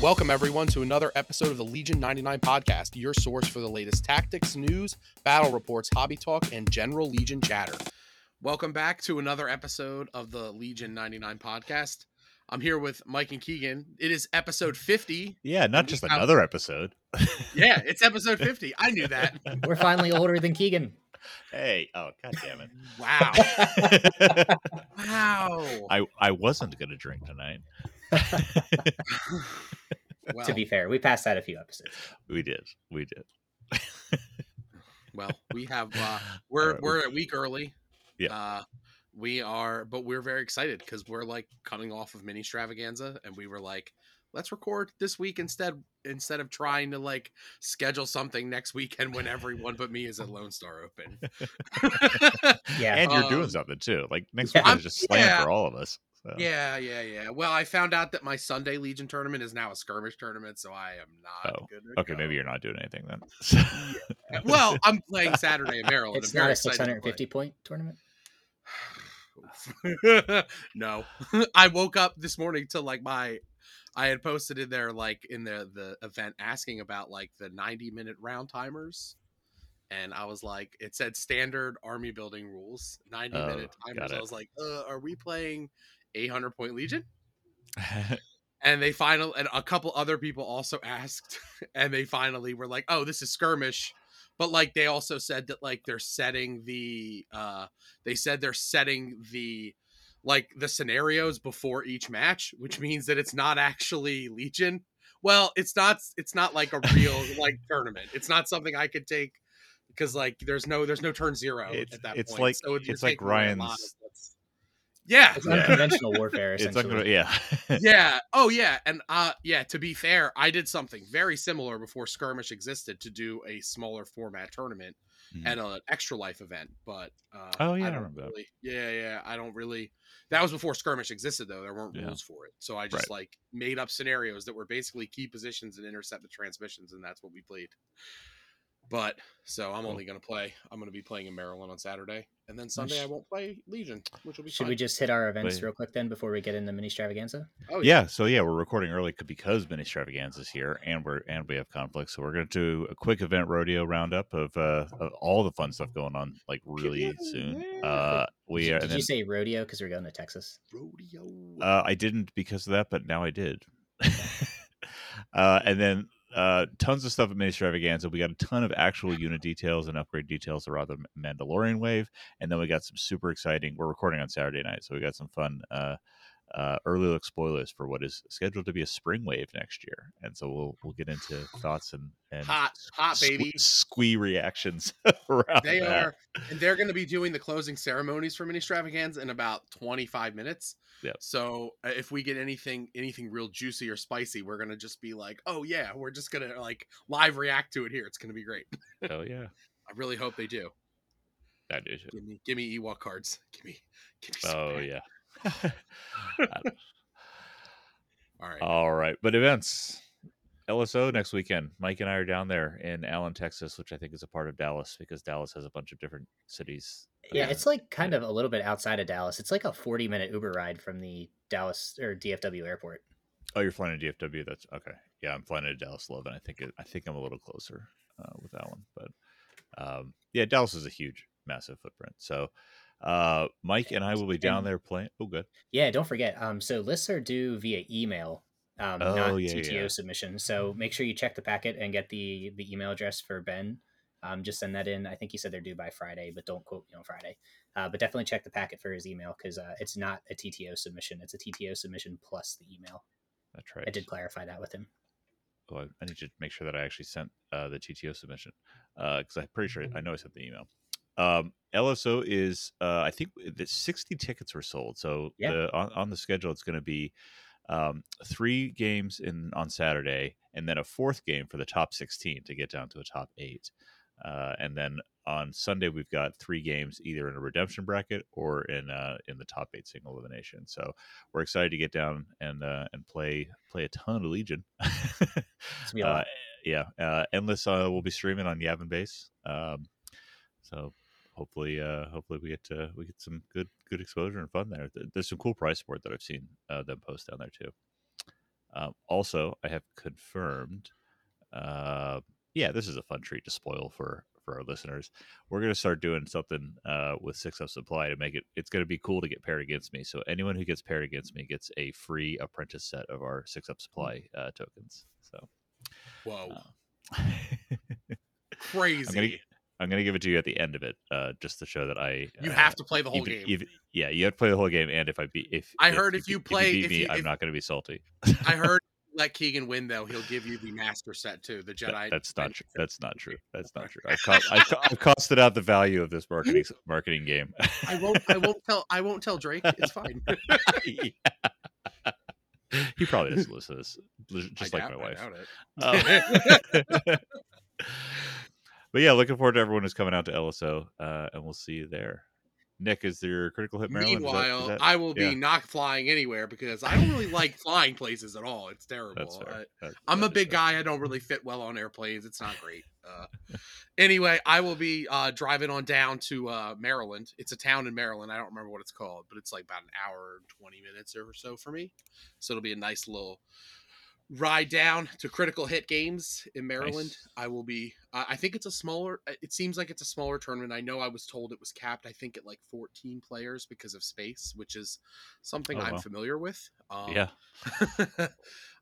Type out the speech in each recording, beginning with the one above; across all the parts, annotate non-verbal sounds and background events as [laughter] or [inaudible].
Welcome, everyone, to another episode of the Legion 99 podcast, your source for the latest tactics, news, battle reports, hobby talk, and general Legion chatter. Welcome back to another episode of the Legion 99 podcast. I'm here with Mike and Keegan. It is episode 50. Yeah, not just another episode. [laughs] yeah, it's episode 50. I knew that. [laughs] We're finally older than Keegan. Hey, oh god damn it. Wow. [laughs] wow. I I wasn't going to drink tonight. Well, [laughs] to be fair, we passed that a few episodes. We did. We did. [laughs] well, we have uh [laughs] we're right, we're a week early. Yeah. Uh we are but we're very excited because we're like coming off of mini extravaganza and we were like let's record this week instead instead of trying to like schedule something next weekend when everyone but me is at lone star open Yeah. and you're doing Um, something too. Like next yeah, weekend is just slammed yeah. for all of us. So. yeah yeah yeah well i found out that my sunday legion tournament is now a skirmish tournament so i am not Oh, good Okay, go. maybe you're not doing anything then. [laughs] well i'm playing saturday in maryland it's I'm not a excited to 650 point tournament. [sighs] no [laughs] i woke up this morning to like my i had posted in there like in the the event asking about like the 90 minute round timers and i was like it said standard army building rules 90 Oh, minute timers i was like uh, are we playing 800 point legion. [laughs] And they finally and a couple other people also [laughs] asked and they finally were like oh this is skirmish. But like they also said that like they're setting the uh they said they're setting the like the scenarios before each match which means that it's not actually legion. Well it's not it's not like a real [laughs] like tournament. It's not something i could take because like there's no there's no turn zero It's- at that it's point. like- so it's like taking away a lot Ryan's- yeah It's Yeah. unconventional warfare, [laughs] it's essentially. not gonna, yeah. [laughs] yeah. Oh, yeah. And uh, yeah. To be fair, I did something very similar before skirmish existed to do a smaller format tournament Mhm. and an extra life event. But uh, Oh, yeah, I I don't remember that. really. Yeah, yeah. I don't really. That was before skirmish existed, though. There weren't Yeah. rules for it, so I just Right. like made up scenarios that were basically key positions and intercept the transmissions, and that's what we played. But so I'm only gonna play. I'm gonna be playing in Maryland on Saturday, and then Sunday I won't play Legion, which will be Should fun. we just hit our events Wait. real quick then before we get into mini extravaganza? Oh yeah yeah. so yeah we're recording early because mini extravaganza's here and we're and we have conflicts so we're going to do a quick event rodeo roundup of uh of all the fun stuff going on like really Yeah, soon yeah. uh we did are did and you say rodeo because we're going to Texas? rodeo. uh i didn't because of that but now i did [laughs] uh and then uh tons of stuff at mini extravaganza. We got a ton of actual unit details and upgrade details around the mandalorian wave and then we got some super exciting we're recording on saturday night so we got some fun uh uh, early look spoilers for what is scheduled to be a spring wave next year, and so we'll we'll get into [sighs] thoughts and and hot, hot sque- baby. squee reactions [laughs] around They that. are, and they're going to be doing the closing ceremonies for Mini in about 25 minutes. Yep. So uh, if we get anything, anything real juicy or spicy, we're going to just be like, oh yeah, we're just going to like live react to it here. It's going to be great. Oh yeah, [laughs] I really hope they do. that is it. Give me, give me Ewok cards. Give me, give me. Oh yeah. All right. All right, but events. LSO next weekend. Mike and I are down there in Allen, Texas, which I think is a part of Dallas because Dallas has a bunch of different cities. Yeah, Uh, it's like kind of a little bit outside of Dallas. It's like a 40 minute Uber ride from the Dallas or DFW airport. Oh, you're flying to DFW. That's okay. Yeah, I'm flying to Dallas Love, and I think it, I think I'm a little closer uh, with that one. But um, yeah, Dallas is a huge, massive footprint. So uh, Mike and I will be down there playing. Oh, good. Yeah, don't forget. Um, so lists are due via email, um, Oh, not yeah, TTO yeah. submission. So make sure you check the packet and get the the email address for Ben. Um, just send that in. I think he said they're due by Friday, but don't quote me on Friday. Uh, but definitely check the packet for his email because uh, it's not a TTO submission. It's a TTO submission plus the email. That's right. I did clarify that with him. Oh, I, need to make sure that I actually sent uh, the TTO submission because I'm pretty sure I know I sent the email. Um, LSO is uh, I think the 60 tickets were sold. So Yeah. the, on, on the schedule it's going to be um, three games in on Saturday and then a fourth game for the top 16 to get down to a top eight. Uh, and then on Sunday we've got three games either in a redemption bracket or in uh, in the top eight single elimination. So we're excited to get down and uh, and play play a ton of Legion. It's gonna be a [laughs] Uh, yeah, uh, endless uh, will be streaming on Yavin Base. Um, so hopefully, uh, hopefully we get to, we get some good good exposure and fun there. There's some cool price support that I've seen uh, them post down there too. Um, also, I have confirmed. Uh, yeah, this is a fun treat to spoil for for our listeners. We're going to start doing something uh, with Six Up Supply to make it. It's going to be cool to get paired against me. So anyone who gets paired against me gets a free apprentice set of our Six Up Supply uh, tokens. So, Whoa, uh, [laughs] crazy! I'm going to give it to you at the end of it, uh, just to show that I. you uh, have to play the whole even- game. even- yeah, you have to play the whole game, and if I beat, if I heard if beat- you play- beat if me, you- I'm if- not going to be salty. I heard [laughs] let Keegan win though, he'll give you the master set too. The That- Jedi. that's not true. That's not true. That's not true. [laughs] I've, co- I've, I've costed out the value of this marketing marketing game. I won't. I won't tell. I won't tell Drake. It's fine. [laughs] Yeah. he probably doesn't listen to this, just I like doubt- my I wife. doubt it. Um, but yeah, looking forward to everyone who's coming out to LSO, uh, and we'll see you there. Nick, is there critical hit Maryland? Is that- is Meanwhile, that- I will be not flying anywhere because I don't really like flying places at all. It's terrible. I- I'm a big guy. I don't really fit well on airplanes. It's not great. Uh, anyway, I will be uh, driving on down to uh, Maryland. It's a town in Maryland. I don't remember what it's called, but it's like about an hour and 20 minutes or so for me. So it'll be a nice little ride down to Critical Hit Games in Maryland. Nice. I will be. Uh, I think it's a smaller. It seems like it's a smaller tournament. I know I was told it was capped. I think at like 14 players because of space, which is something Oh, I'm wow. familiar with. Um, Yeah, [laughs]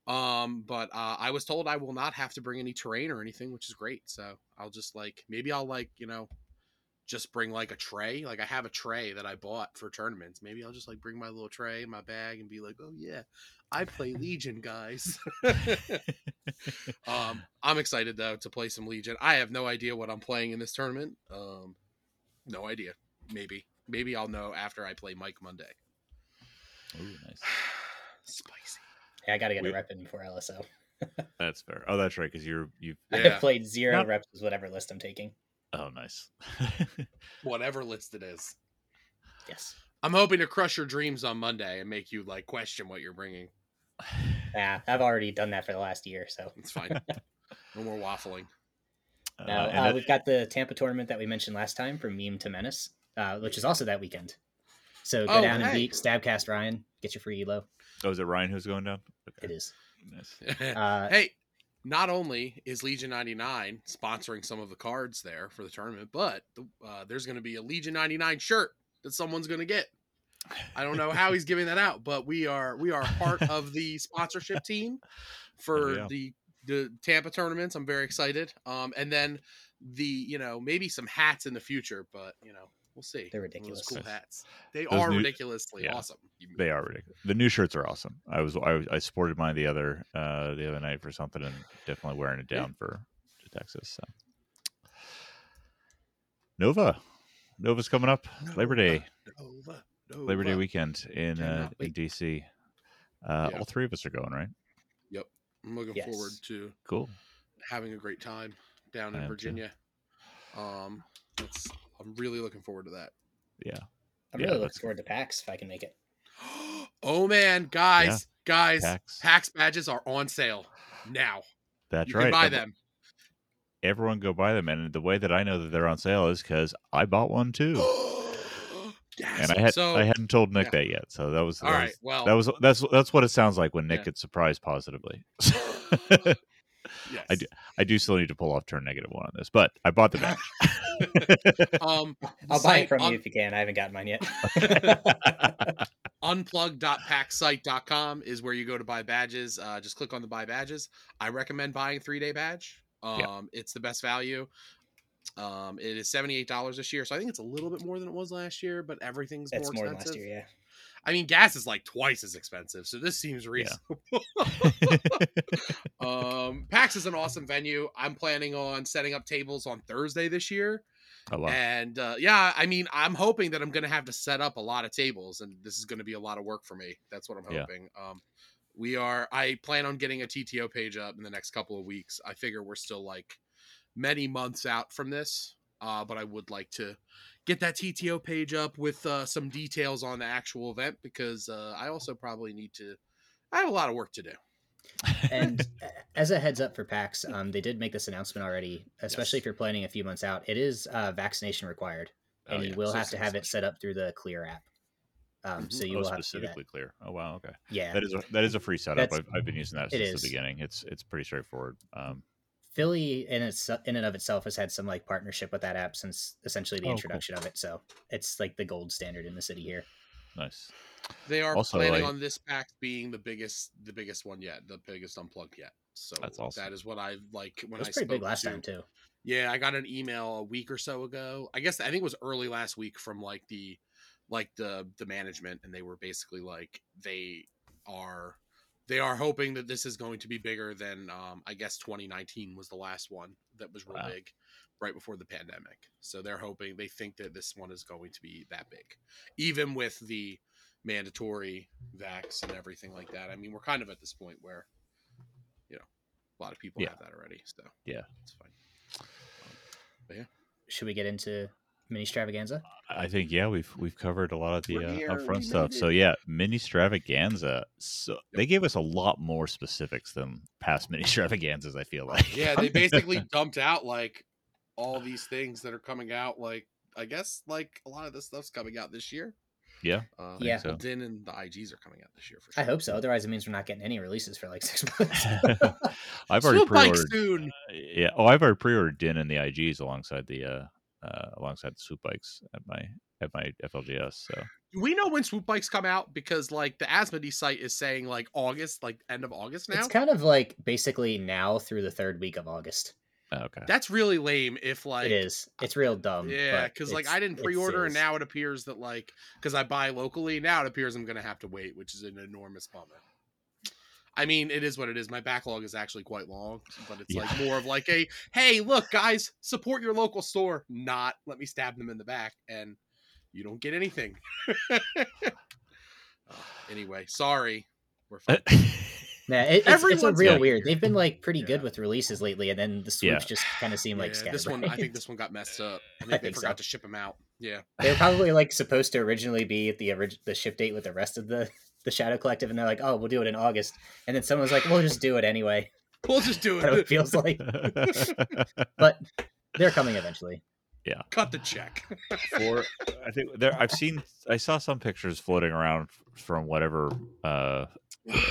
um, but uh, I was told I will not have to bring any terrain or anything, which is great. So I'll just like maybe I'll like you know just bring like a tray. Like I have a tray that I bought for tournaments. Maybe I'll just like bring my little tray in my bag and be like, oh yeah, I play Legion, guys. [laughs] [laughs] um, I'm excited though to play some Legion. I have no idea what I'm playing in this tournament. Um, no idea. Maybe maybe I'll know after I play Mike Monday. Ooh, nice. [sighs] Spicy. Yeah, I got to get We- a rep in before LSO. [laughs] That's fair. Oh, that's right, because you're you. Yeah. I've played zero Not- reps with whatever list I'm taking. Oh, nice. Whatever list it is. Yes. I'm hoping to crush your dreams on Monday and make you like question what you're bringing. Yeah, I've already done that for the last year. So It's fine. no more waffling. [laughs] Uh, now and uh, that- we've got the Tampa tournament that we mentioned last time from Meme to Menace, uh, which is also that weekend. So go Oh, down and beat Stabcast Ryan, get your free elo. oh, is it Ryan who's going down? It Okay, is. Nice. [laughs] Uh, hey, not only is Legion 99 sponsoring some of the cards there for the tournament, but uh, there's going to be a Legion 99 shirt that someone's going to get. I don't know how he's giving that out, but we are we are part [laughs] of the sponsorship team for yeah. the the Tampa tournaments. I'm very excited. Um, and then the you know maybe some hats in the future, but you know we'll see. They're One of those ridiculous. Cool hats. They Those are new- ridiculously yeah. awesome. They are ridiculous. The new shirts are awesome. I was I, was- I sported mine the other uh the other night for something and definitely wearing it Yeah. down for to Texas. So Nova, Nova's coming up Labor Day, Nova, Labor Day weekend in uh, in. DC. Uh, Yeah. All three of us are going, right? Yep, I'm looking Yes. forward to Cool. having a great time down I in am too. Virginia. Um, that's I'm really looking forward to that. Yeah, I'm Yeah, really looking forward to PAX if I can make it. [gasps] oh man, guys, guys, PAX. PAX badges are on sale now. that's you right. can buy Ev- them. Everyone go buy them, and the way that I know that they're on sale is because I bought one too, [gasps] [gasps] yes. And I had so I hadn't told Nick yeah. that yet. So that was all that right. was- Well, That was that's that's what it sounds like when Nick Yeah. gets surprised positively. [laughs] yes. I do- I do still need to pull off turn negative one on this, but I bought the badge. [laughs] Um, I'll buy it from un- you if you can. I haven't gotten mine yet. unplug.paxsite.com is where you go to buy badges. Uh, just click on the buy badges. I recommend buying three day badge. Um, Yeah. it's the best value. Um, it is seventy eight dollars this year, so I think it's a little bit more than it was last year, but everything's It's more more expensive. last year, yeah. I mean, gas is like twice as expensive, so this seems reasonable. [laughs] [laughs] um, PAX is an awesome venue. I'm planning on setting up tables on Thursday this year. oh, wow. And uh, yeah, I mean, I'm hoping that I'm going to have to set up a lot of tables, and this is going to be a lot of work for me. That's what I'm Yeah. hoping. Um, we are. I plan on getting a TTO page up in the next couple of weeks. I figure we're still like many months out from this, uh, but I would like to get that TTO page up with uh, some details on the actual event because uh, I also probably need to. I have a lot of work to do. and [laughs] as a heads up for PAX, um, they did make this announcement already, especially Yes. if you're planning a few months out. It is uh, vaccination required, Oh, and yeah. you will So have to have it set up through the Clear app. Um, Mhm. so you oh, will have to do that. specifically clear. Oh wow, okay. Yeah, That is a, that is a free setup. I've, I've been using that since is. the beginning. It's it's pretty straightforward. Um, Philly in its in and of itself has had some like partnership with that app since essentially the Oh, cool. introduction of it. So it's like the gold standard in the city here. nice. They are Also, planning like- on this pack being the biggest, the biggest one yet, the biggest unplugged yet. So That's awesome. that is what I like when It I pretty big spoke last to- time too. Yeah, I got an email a week or so ago. I guess I think it was early last week from like the like the the management and they were basically like they are they are hoping that this is going to be bigger than um I guess 2019 was the last one that was real Wow. big right before the pandemic. So they're hoping they think that this one is going to be that big. Even with the mandatory vax and everything like that. I mean, we're kind of at this point where you know, a lot of people Yeah. have that already, so Yeah. it's fine. Um, yeah, should we get into mini extravaganza? I think yeah, we've we've covered a lot of the uh, here, upfront stuff. So yeah, mini stravaganza. So they gave us a lot more specifics than past mini [laughs] stravaganzas. I feel like. Yeah, they basically [laughs] dumped out like all these things that are coming out. Like I guess like a lot of this stuff's coming out this year. yeah. Uh, Yeah. so. Din and the IGs are coming out this year for sure. I hope so. Otherwise, it means we're not getting any releases for like six [laughs] months. I've already pre-ordered. soon. Yeah. Oh, I've already pre-ordered Din and the IGs alongside the uh, uh alongside the swoop bikes at my at my FLGS. So Do we know when swoop bikes come out? Because like the Asmodee site is saying like August, like end of August now. it's kind of like basically now through the third week of August. oh, okay. That's really lame. If like it is. It's real dumb. Yeah, because like I didn't pre-order, and now it appears that like because I buy locally, now it appears I'm gonna have to wait, which is an enormous bummer. I mean, it is what it is. My backlog is actually quite long, but it's like more of like a hey, look, guys, support your local store. Not let me stab them in the back, and you don't get anything. [laughs] Uh, anyway, sorry, we're fine. [laughs] Yeah, it, it's, it's a Everyone's real getting- weird. They've been like pretty good with releases lately, and then the Yeah. swoops just kind of seem like Yeah, this one, I think this one got messed up. I [laughs] think, I they think forgot so. to ship them out. Yeah, they were probably like supposed to originally be at the orig- the ship date with the rest of the the Shadow Collective, and they're like, "Oh, we'll do it in August," and then someone's like, "We'll just do it anyway." [laughs] we'll just do That's what it it. feels like, [laughs] but they're coming eventually. Yeah. Cut the check. for I think there I've seen I saw some pictures floating around from whatever uh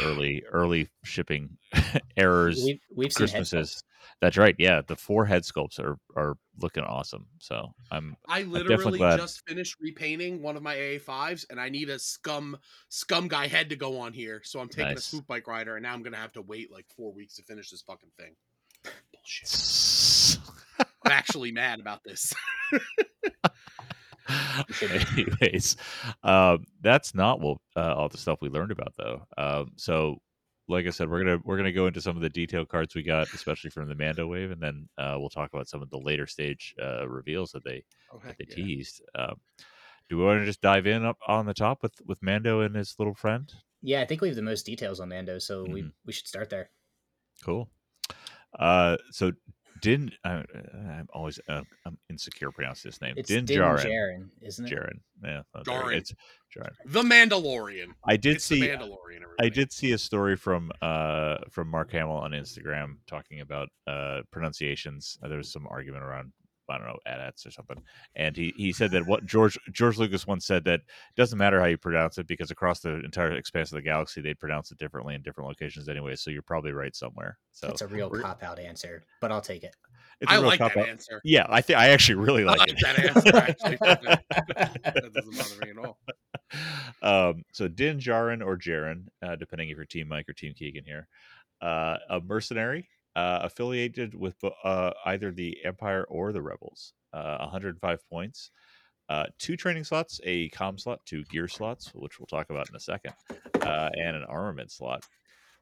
early early shipping [laughs] errors We've, we've seen Christmases. That's right. Yeah, the four head sculpts are are looking awesome. So I'm I definitely literally glad- just finished repainting one of my AA5s, and I need a scum scum guy head to go on here. So I'm taking Nice. a swoop bike rider, and now I'm gonna have to wait like four weeks to finish this fucking thing. [laughs] Bullshit. I'm actually mad about this. [laughs] [laughs] Anyways, um, that's not what uh, all the stuff we learned about though. Um, so, like I said, we're gonna we're gonna go into some of the detail cards we got, especially from the Mando wave, and then uh, we'll talk about some of the later stage uh, reveals that they Oh, that they yeah. teased. Um, do we want to just dive in up on the top with with Mando and his little friend? Yeah, I think we have the most details on Mando, so we Mhm. we should start there. Cool. Uh, so Din, uh, I'm always uh, I'm insecure pronouncing his name. It's Din Din Djarin. Djarin, isn't it? Jaren. Yeah, oh, there- Djarin. It's Jaren. The Mandalorian. I did it's see. the Mandalorian. I did see a story from uh from Mark Hamill on Instagram talking about uh pronunciations. Uh, there was some argument around I don't know AT-ATs or something, and he he said that what George George Lucas once said that it doesn't matter how you pronounce it because across the entire expanse of the galaxy they'd pronounce it differently in different locations anyway. So you're probably right somewhere. So it's a real we're- cop out answer, but I'll take it. it's a I real like that cop-out. answer. Yeah, I think I actually really I like, like it. that answer. Actually, [laughs] that doesn't bother me at all. um, so Din Djarin or Jaren, uh, depending if you're Team Mike or Team Keegan here, uh, a mercenary uh, affiliated with uh, either the Empire or the Rebels. Uh, 105 points, uh, two training slots, a com slot, two gear slots, which we'll talk about in a second, uh, and an armament slot.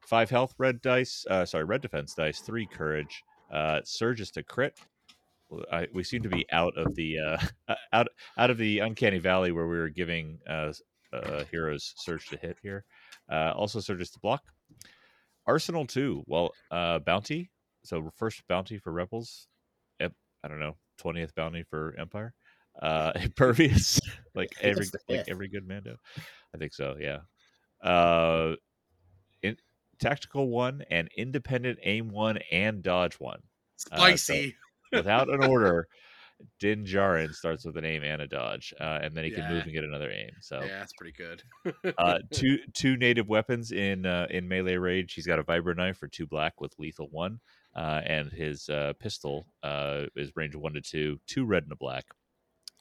Five health, red dice. Uh, sorry, red defense dice. Three courage. Surges to crit. I, we seem to be out of the [laughs] out out of the uncanny valley where we were giving heroes surge to hit here. Also surges to block. Arsenal two. Well, uh, bounty. So first bounty for rebels. I don't know. Twentieth bounty for Empire. Uh, [laughs] impervious, [laughs] like every like every good Mando. I think so. Yeah. Uh, in, tactical one and independent aim one and dodge one. Uh, so- Spicy. [laughs] without an order. Din Djarin starts with an aim and a dodge, uh, and then he can move and get another aim. So Yeah, that's pretty good. uh, [laughs] two two native weapons in uh, in melee rage. He's got a vibro knife for two black with lethal one, uh, and his uh, pistol uh, is range one to two, two red and a black.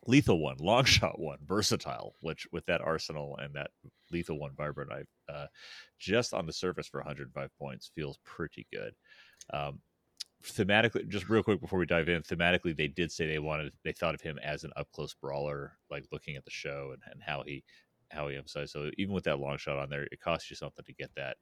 Lethal one, long [laughs] shot one, versatile. Which with that arsenal and that lethal one vibro knife, uh, just on the surface for 105 points feels pretty good. Um, thematically, just real quick before we dive in, thematically they did say they wanted they thought of him as an up close brawler, like looking at the show and, and how he how he emphasized. So even with that long shot on there, it costs you something to get that.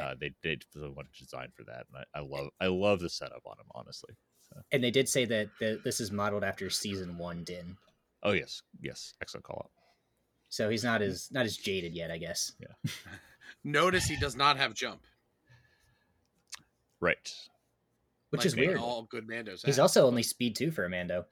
Uh, they did want to design for that, and I, I love I love the setup on him, honestly. So, And they did say that the, this is modeled after season one Din, oh yes, yes, excellent call out. so he's not as not as jaded yet, I guess. Yeah [laughs] notice he does not have jump, Right, Which like is weird. All good Mandos. He's have, also only speed two for a Mando.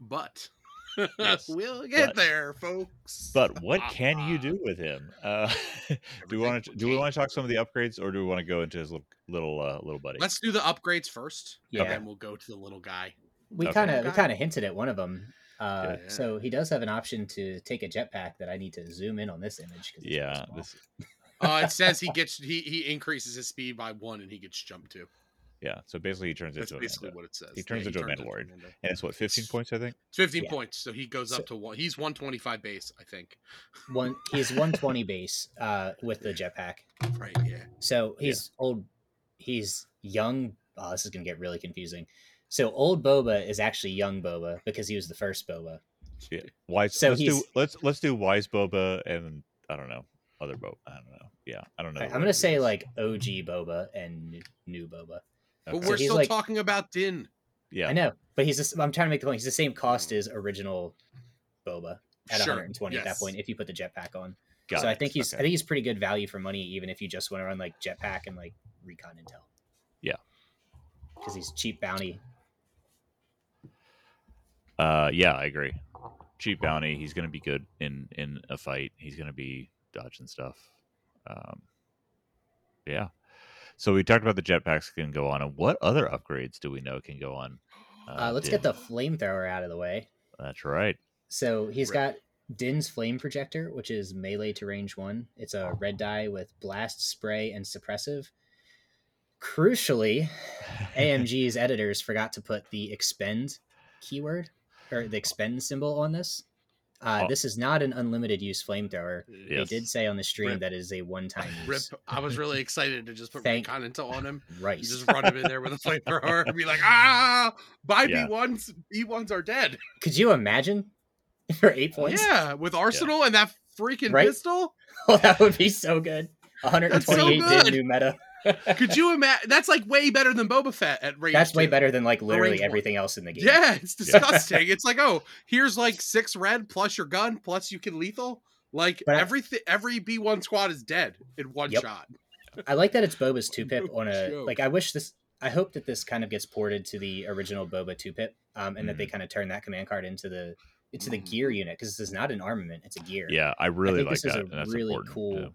but [laughs] Yes, we'll get but- there, folks. but what can you do with him? Uh, [laughs] do we want to do we want to talk some of the upgrades, or do we want to go into his little little uh, little buddy? Let's do the upgrades first, Yeah. and then we'll go to the little guy. We kind of we kind of hinted at one of them. Uh, Yeah. So he does have an option to take a jetpack that I need to zoom in on this image. 'cause it's yeah, this Uh, it [laughs] says he gets he he increases his speed by one, and he gets jump two. Yeah. So basically, he turns That's into a basically Mando. what it says. He turns into a Mandalorian. Mando. and it's what fifteen points, I think. It's fifteen Yeah. points, so he goes So- up to one. He's one twenty five base, I think. one [laughs] he's 120 base uh, with the jetpack. Right? Yeah. So he's old. He's young. Oh, this is gonna get really confusing. So old Boba is actually young Boba because he was the first Boba. Yeah, wise. So let's do let's let's do wise boba and I don't know other boba. I don't know. Yeah, I don't know. Alright, what I'm gonna say is. like OG Boba and new- new Boba. But we're he's still like- talking about Din. yeah, I know, but he's. Just, I'm trying to make the point. He's the same cost as original Boba at Sure, 120 at that point if you put the jetpack on. got so I think he's. Okay. I think he's pretty good value for money, even if you just want to run like jetpack and like recon intel. Yeah. because he's cheap bounty. Uh, yeah, I agree. Cheap bounty. He's going to be good in in a fight. He's going to be dodging stuff. Um, yeah. So we talked about the jetpacks can go on, and what other upgrades do we know can go on? Uh, let's Din? get the flamethrower out of the way. That's right. So he's Right. got Din's flame projector, which is melee to range one. It's a red die with blast, spray, and suppressive. Crucially, [laughs] AMG's editors forgot to put the expend keyword or the expend symbol on this. Uh, Oh. This is not an unlimited use flamethrower. Yes. They did say on the stream Rip. that is a one time [laughs] Rip. use. I was really excited to just put Thank- intel on him. Right. [laughs] You just run him in there with a flamethrower and be like, ah, my Yeah. B ones, B ones are dead. Could you imagine [laughs] for eight points? Yeah, with Arsenal and that freaking Right? pistol. Oh, that would be so good. 128 good. New meta. Could you imagine? That's like way better than Boba Fett at range. That's way better than like literally range one. everything else in the game. Yeah, it's disgusting. it's like, oh, here's like six red plus your gun plus you can lethal. Like But I- every B one squad is dead in one Yep. shot. I like that it's Boba's two [laughs] pip on a joke. like. I wish this. I hope that this kind of gets ported to the original Boba two pip, um, and that Mm. they kind of turn that command card into the into the Mhm. gear unit because this is not an armament; it's a gear. Yeah, I really think like this is a and that's really important, cool- yeah.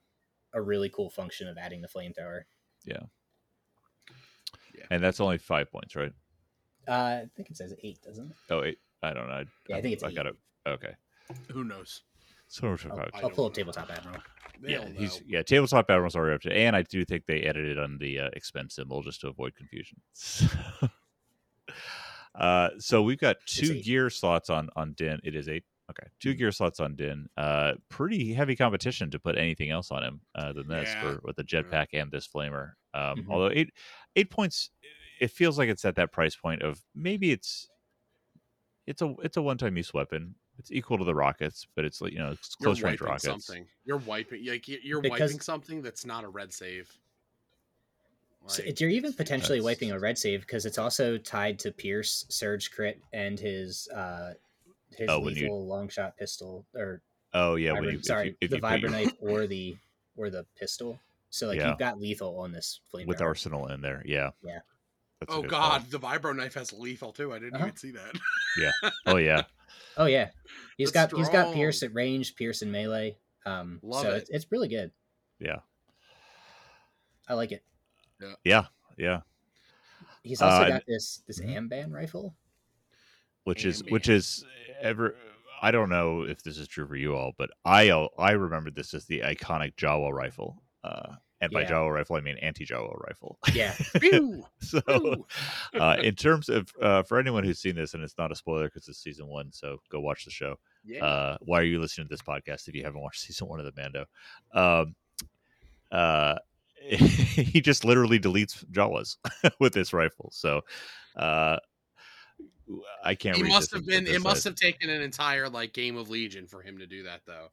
a really cool function of adding the flamethrower. And that's only five points, right? Uh, I think it says eight, doesn't it? Oh, eight. I don't know. I, Yeah, I think it's I eight. got it. Okay. Who knows? So much for I'll, five. I I'll don't pull up know. tabletop admiral. yeah, They'll he's yeah. Tabletop Admiral's already up to, and I do think they edited on the uh, expense symbol just to avoid confusion. [laughs] uh, so we've got two gear slots on on Din. It is eight. Okay, two gear slots on Din. Uh, pretty heavy competition to put anything else on him uh, than this Yeah. for with the jetpack and this flamer. Um, Mhm. Although eight eight points, it feels like it's at that price point of maybe it's it's a it's a one time use weapon. It's equal to the rockets, but it's like you know it's You're close range wiping rockets. something. You're wiping like you- you're Because- wiping something that's not a red save. So you're even potentially That's- wiping a red save because it's also tied to Pierce, Surge Crit, and his uh his Oh, when you- lethal long shot pistol or Oh yeah, vibra- when you, if sorry you, if the you put vibra your- knife [laughs] or the or the pistol. So like Yeah. you've got lethal on this flame with arsenal in there, yeah, Yeah. That's oh good call. god, the vibro knife has lethal too. I didn't Uh-huh. even see that. Yeah. Oh yeah, [laughs] Oh yeah, he's That's got he's got strong. Pierce at range, Pierce in melee. Um, Love so it. It's, it's really good. yeah, I like it. yeah, yeah. He's also Uh, got this this mhm. Amban rifle. Which is which is ever. I don't know if this is true for you all, but I I remember this as the iconic Jawa rifle. Uh, and by Yeah. Jawa rifle, I mean anti-Jawa rifle. Yeah, [laughs] so, [laughs] uh, in terms of uh, for anyone who's seen this, and it's not a spoiler because it's season one, so go watch the show. yeah. Uh, why are you listening to this podcast if you haven't watched [laughs] season one of the Mando? Um, uh, he just literally deletes Jawas with this rifle. So, uh, I can't. he read must have been. It must emphasize- have taken an entire like game of Legion for him to do that, though.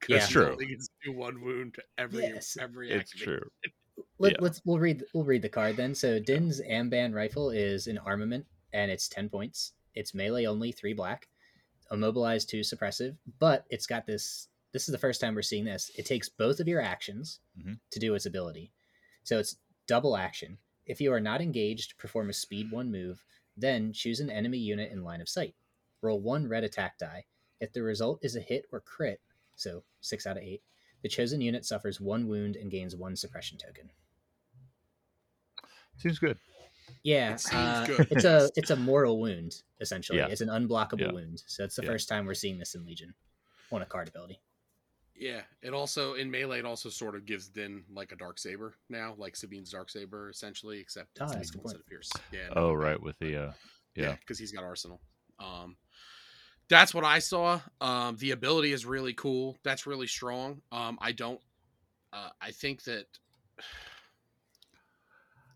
'Cause Yeah. It's he true. only gets to do one wound to every Yes. every. It's activation. true. [laughs] Let, Yeah. let's we'll read we'll read the card then. So Din's Amban rifle is an armament and it's ten points. It's melee only, three black, immobilized, two suppressive. But it's got this. This is the first time we're seeing this. It takes both of your actions Mhm. to do its ability. So it's double action. If you are not engaged, perform a speed one move. Then choose an enemy unit in line of sight. Roll one red attack die. If the result is a hit or crit, so six out of eight, the chosen unit suffers one wound and gains one suppression token. Seems good. Yeah, It seems uh, good. it's a [laughs] it's a mortal wound essentially. Yeah. It's an unblockable Yeah. wound. So it's the Yeah. first time we're seeing this in Legion on a card ability. Yeah, it also in melee it also sort of gives Din like a dark saber now, like Sabine's dark saber essentially, except Oh, it's that's a good lethal instead of pierce. Yeah. no, Oh, right, with the uh, Yeah, yeah. because he's got arsenal. Um, that's what I saw. Um, the ability is really cool. That's really strong. Um, I don't. Uh, I think that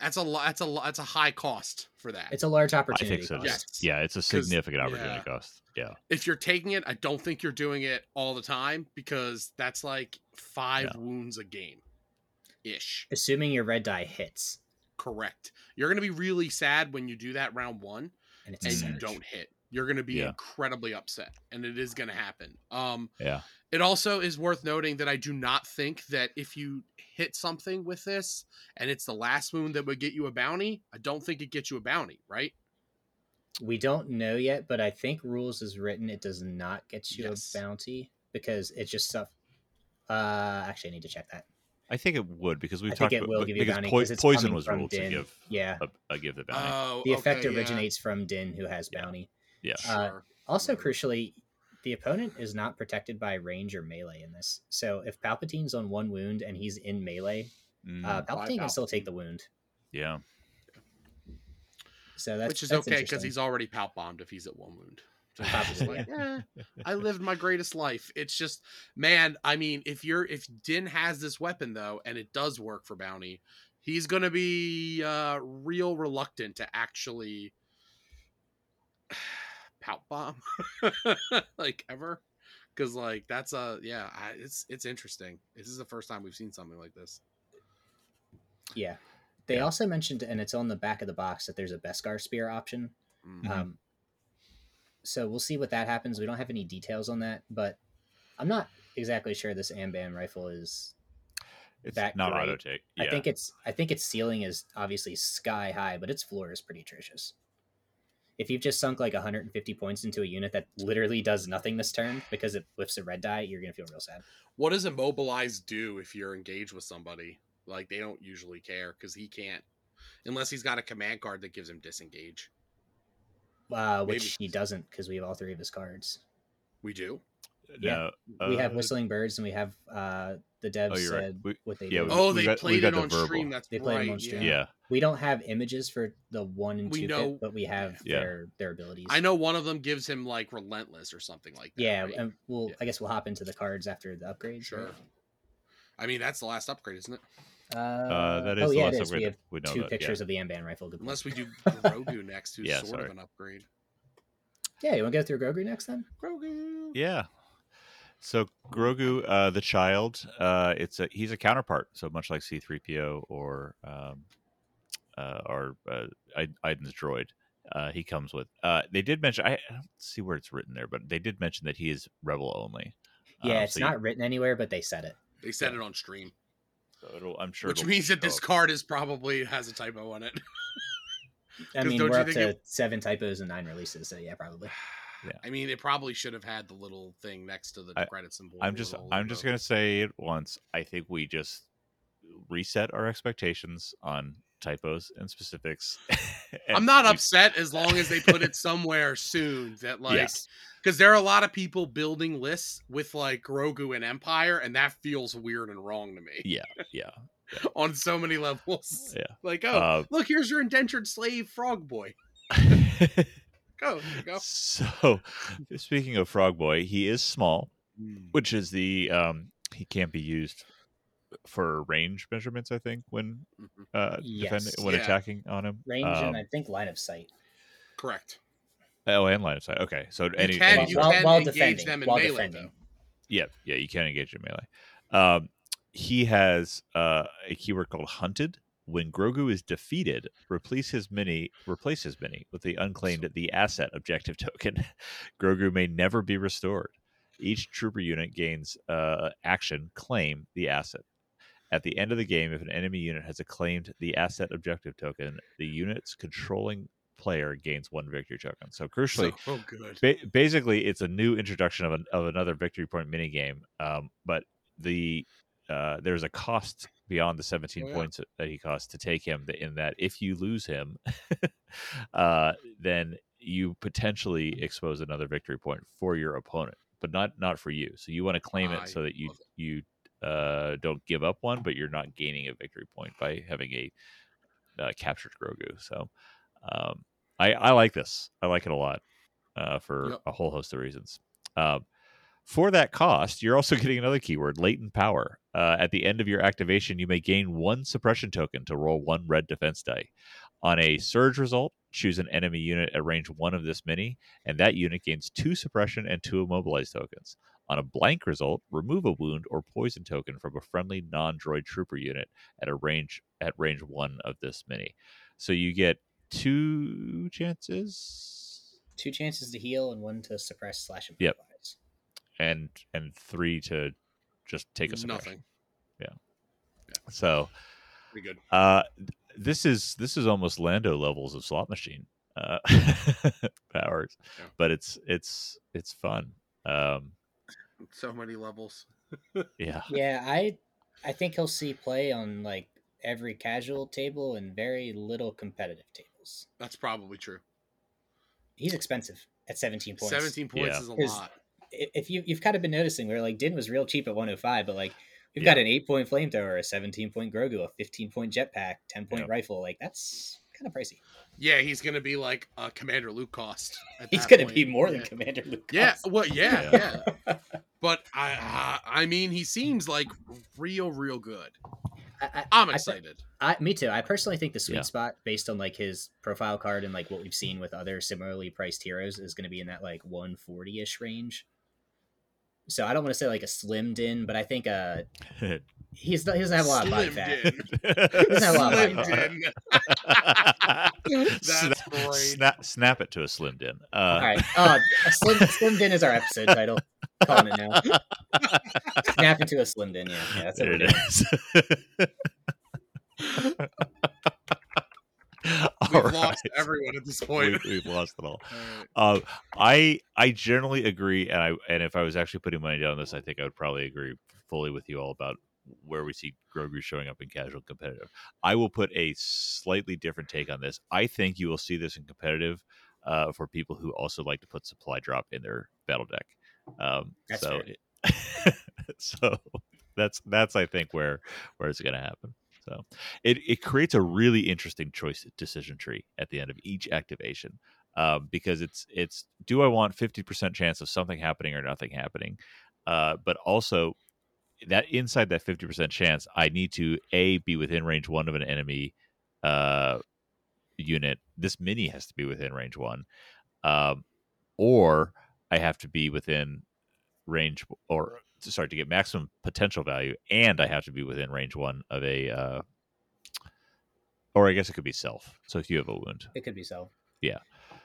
that's a lot. That's a lot. That's a high cost for that. It's a large opportunity. I opportunity. think so. cost. Yes. Yeah, it's a significant opportunity yeah. cost. Yeah, if you're taking it, I don't think you're doing it all the time because that's like five Yeah. wounds a game, ish. Assuming your red die hits Correct. You're gonna be really sad when you do that round one and it's a and you don't hit. You're gonna be Yeah. incredibly upset, and it is gonna happen. Um, yeah. It also is worth noting that I do not think that if you hit something with this and it's the last wound that would get you a bounty, I don't think it gets you a bounty, right? We don't know yet, but I think rules is written it does not get you Yes. a bounty because it's just stuff. Uh, actually, I need to check that. I think it would because we've I think talked it about will but- give you a because bounty poi- 'cause it's poison was from ruled to give Yeah, a, a give the bounty. Oh, the effect okay, yeah, originates from Din, who has Yeah. bounty. Yeah, uh, Sure. Also, Whatever. crucially, the opponent is not protected by range or melee in this. So if Palpatine's on one wound and he's in melee, Mm, uh, By Palpatine can still take the wound. yeah. So that's Which is that's okay because he's already palp bombed if he's at one wound. So he's Probably, like, "Eh, I lived my greatest life. It's just, man. I mean, if you're if Din has this weapon though, and it does work for bounty, he's gonna be uh, real reluctant to actually palp bomb, [laughs] like ever, because like that's a yeah. I, it's it's interesting. This is the first time we've seen something like this. yeah. They Yeah. also mentioned, and it's on the back of the box, that there's a Beskar spear option. Mm. Mhm. Um, so we'll see what that happens. We don't have any details on that, but I'm not exactly sure this Amban rifle is. It's that not great. auto take. Yeah. I think it's I think its ceiling is obviously sky high, but its floor is pretty atrocious. If you've just sunk like 150 points into a unit that literally does nothing this turn because it whiffs a red die, you're gonna feel real sad. What does immobilize do if you're engaged with somebody? Like they don't usually care because he can't, unless he's got a command card that gives him disengage. Uh, which Maybe. he doesn't because we have all three of his cards. We do. Yeah. No, we have uh, whistling birds and we have uh, the devs Oh, you're right. said We- what they yeah, do. Oh, we they got- we played got it the on verbal. stream. That's They played it on stream. Yeah. Yeah, We don't have images for the one and We two know- pit, but we have Yeah. their their abilities. I know one of them gives him like relentless or something like that. Yeah, right? and we'll Yeah. I guess we'll hop into the cards after the upgrade. sure. I mean, that's the last upgrade, isn't it? Uh, uh, that is oh the yeah, last it is. upgrade. We have we know two that, pictures of the Amban rifle. Good. Unless we do [laughs] Grogu next, who's Yeah, sort sorry. of an upgrade. Yeah, you want to go through Grogu next then? Grogu. Yeah. Yeah. So Grogu, uh, the child, uh, it's a he's a counterpart. So much like C-3PO or um, uh, or uh, I- Iden's droid, uh, he comes with. Uh, they did mention I, I don't see where it's written there, but they did mention that he is rebel only. Yeah, Um, it's so you- not written anywhere, but they said it. They said Yeah. it on stream, so it'll, I'm sure. which means that this up. card is probably has a typo on it. I [laughs] 'Cause mean, we're up to it- seven typos and nine releases, so yeah, probably. [sighs] Yeah. I mean, it probably should have had the little thing next to the I- credit symbol. I'm just I'm just gonna say it once. I think we just reset our expectations on typos and specifics. [laughs] I'm not we- upset as long as they put it somewhere soon that [laughs] like Yes. because there are a lot of people building lists with like Grogu and Empire, and that feels weird and wrong to me Yeah, yeah. [laughs] on so many levels. Yeah. Like, oh, Uh, look, here's your indentured slave frog boy. Go, there you go. so, [laughs] speaking of Frog Boy, he is small, Mm. which is the um, he can't be used for range measurements. I think when Mhm. uh, Yes. defending when Yeah. attacking on him. Range Um, and I think line of sight. Correct. oh, and line of sight. Okay, so any, can- any you while, can while engage defending, them in while melee, defending. Yeah, yeah, you can engage in melee. Um, he has uh, a keyword called hunted. When Grogu is defeated, replace his mini replace his mini with the unclaimed the asset objective [laughs] token. Grogu may never be restored. Each trooper unit gains uh, action claim the asset. At the end of the game, if an enemy unit has acclaimed the asset objective token, the unit's controlling player gains one victory token. So crucially, So oh, good. ba- basically it's a new introduction of, an, of another victory point mini game um, but the uh, there's a cost beyond the 17 Oh, yeah. points that he costs to take him in that if you lose him [laughs] uh, then you potentially expose another victory point for your opponent but not not for you so you want to claim I it so that you you uh, don't give up one but you're not gaining a victory point by having a uh, captured grogu so um, I, I like this i like it a lot uh, for Yep. a whole host of reasons. Um, for that cost, you're also [laughs] getting another keyword, latent power. Uh, at the end of your activation, you may gain one suppression token to roll one red defense die. On a surge result, choose an enemy unit at range one of this mini, and that unit gains two suppression and two immobilize tokens. On a blank result, remove a wound or poison token from a friendly non-droid trooper unit at a range at range one of this mini. So you get two chances Two chances to heal and one to suppress slash Yep. Immobilize. and and three to just take a suppression. yeah. So Pretty good. uh this is this is almost Lando levels of slot machine uh [laughs] powers. Yeah. But it's it's it's fun. Um So many levels. [laughs] yeah. Yeah, I I think he'll see play on like every casual table and very little competitive tables. That's probably true. He's expensive at 17 points. 17 points Yeah. is a Is- lot. I- If you you've kind of been noticing where like Din was real cheap at 105, but like we've got an 8 point flamethrower, a 17 point Grogu, a 15 point jetpack, 10 point Yeah. rifle. Like that's kind of pricey. Yeah, he's gonna be like a Commander Luke cost. at He's that going to point. be more than Commander Luke. Yeah, well, yeah, Yeah. yeah. [laughs] But I, I, I mean, he seems like real, real good. I, I, I'm I- excited. I, me too. I personally think the sweet Yeah. spot, based on like his profile card and like what we've seen with other similarly priced heroes, is going to be in that like 140 ish range. So I don't want to say like a slimmed in, but I think uh [laughs] he's he doesn't have a lot of body fat. Slimmed [laughs] Doesn't have a lot of body fat. [laughs] That's snap, great. snap, snap it to a slimmed in. Uh, All right, uh, slim, slimmed in is our episode title. Calling it now. Snap it to a slimmed in. Yeah, yeah that's what There we're it doing. is. [laughs] We've All lost right. everyone at this point. We, we've lost it all. [laughs] All right. Uh, I I generally agree, and I and if I was actually putting money down on this, I think I would probably agree fully with you all about where we see Grogu showing up in casual competitive. I will put a slightly different take on this. I think you will see this in competitive uh, for people who also like to put supply drop in their battle deck. Um, That's so, [laughs] so that's that's I think where where it's going to happen. So it it creates a really interesting choice decision tree at the end of each activation um, because it's it's do I want fifty percent chance of something happening or nothing happening, uh, but also that inside that fifty percent chance, I need to a be within range one of an enemy uh, unit. This mini has to be within range one, um, or I have to be within range or sorry to get maximum potential value, and I have to be within range one of a. Uh, or I guess it could be self. So if you have a wound, It could be so. Yeah.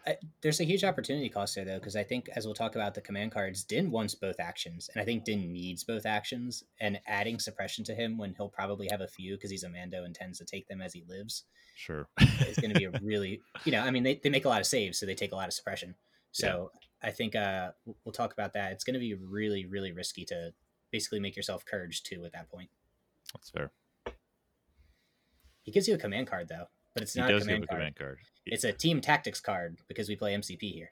I, there's a huge opportunity cost there though, because I think as we'll talk about the command cards, Din wants both actions, and I think Din needs both actions. And adding suppression to him when he'll probably have a few because he's a Mando and tends to take them as he lives sure. is going to be a really, you know, I mean, they, they make a lot of saves, so they take a lot of suppression. So I think uh, we'll- we'll talk about that. It's going to be really, really risky to basically make yourself Courage too at that point. That's fair. He gives you a command card though, but it's He not a does give command a card. command card. It's a team tactics card because we play MCP here.